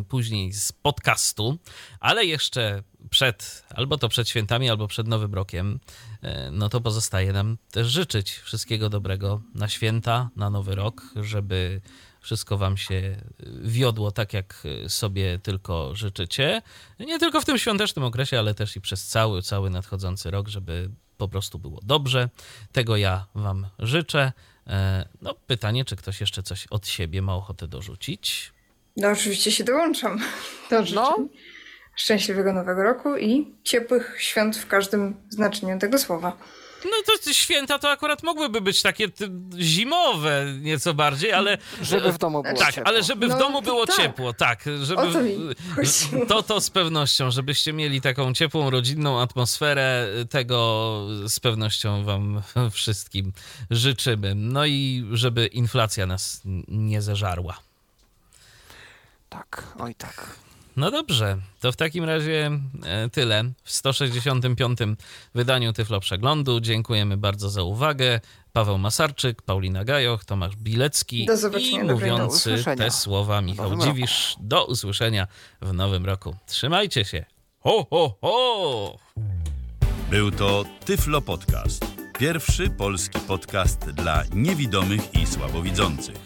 później z podcastu, ale jeszcze przed, albo to przed świętami, albo przed Nowym Rokiem, e, no to pozostaje nam też życzyć wszystkiego dobrego na święta, na Nowy Rok, żeby wszystko wam się wiodło tak, jak sobie tylko życzycie. Nie tylko w tym świątecznym okresie, ale też i przez cały, cały nadchodzący rok, żeby po prostu było dobrze. Tego ja wam życzę. E, no, pytanie, czy ktoś jeszcze coś od siebie ma ochotę dorzucić? No, oczywiście się dołączam do no. Szczęśliwego Nowego Roku i ciepłych świąt w każdym znaczeniu tego słowa. No to święta to akurat mogłyby być takie zimowe nieco bardziej, ale... Żeby w domu było Tak, ciepło. ale żeby w no, domu było tak. ciepło, tak. Żeby, to to z pewnością, żebyście mieli taką ciepłą, rodzinną atmosferę, tego z pewnością wam wszystkim życzymy. No i żeby inflacja nas nie zeżarła. Tak, oj tak. No dobrze, to w takim razie e, tyle w 165. wydaniu Tyflo Przeglądu. Dziękujemy bardzo za uwagę. Paweł Masarczyk, Paulina Gajoch, Tomasz Bilecki i mówiący te słowa Michał Dziwisz. Do usłyszenia w nowym roku. Trzymajcie się. Ho, ho, ho! Był to Tyflo Podcast. Pierwszy polski podcast dla niewidomych i słabowidzących.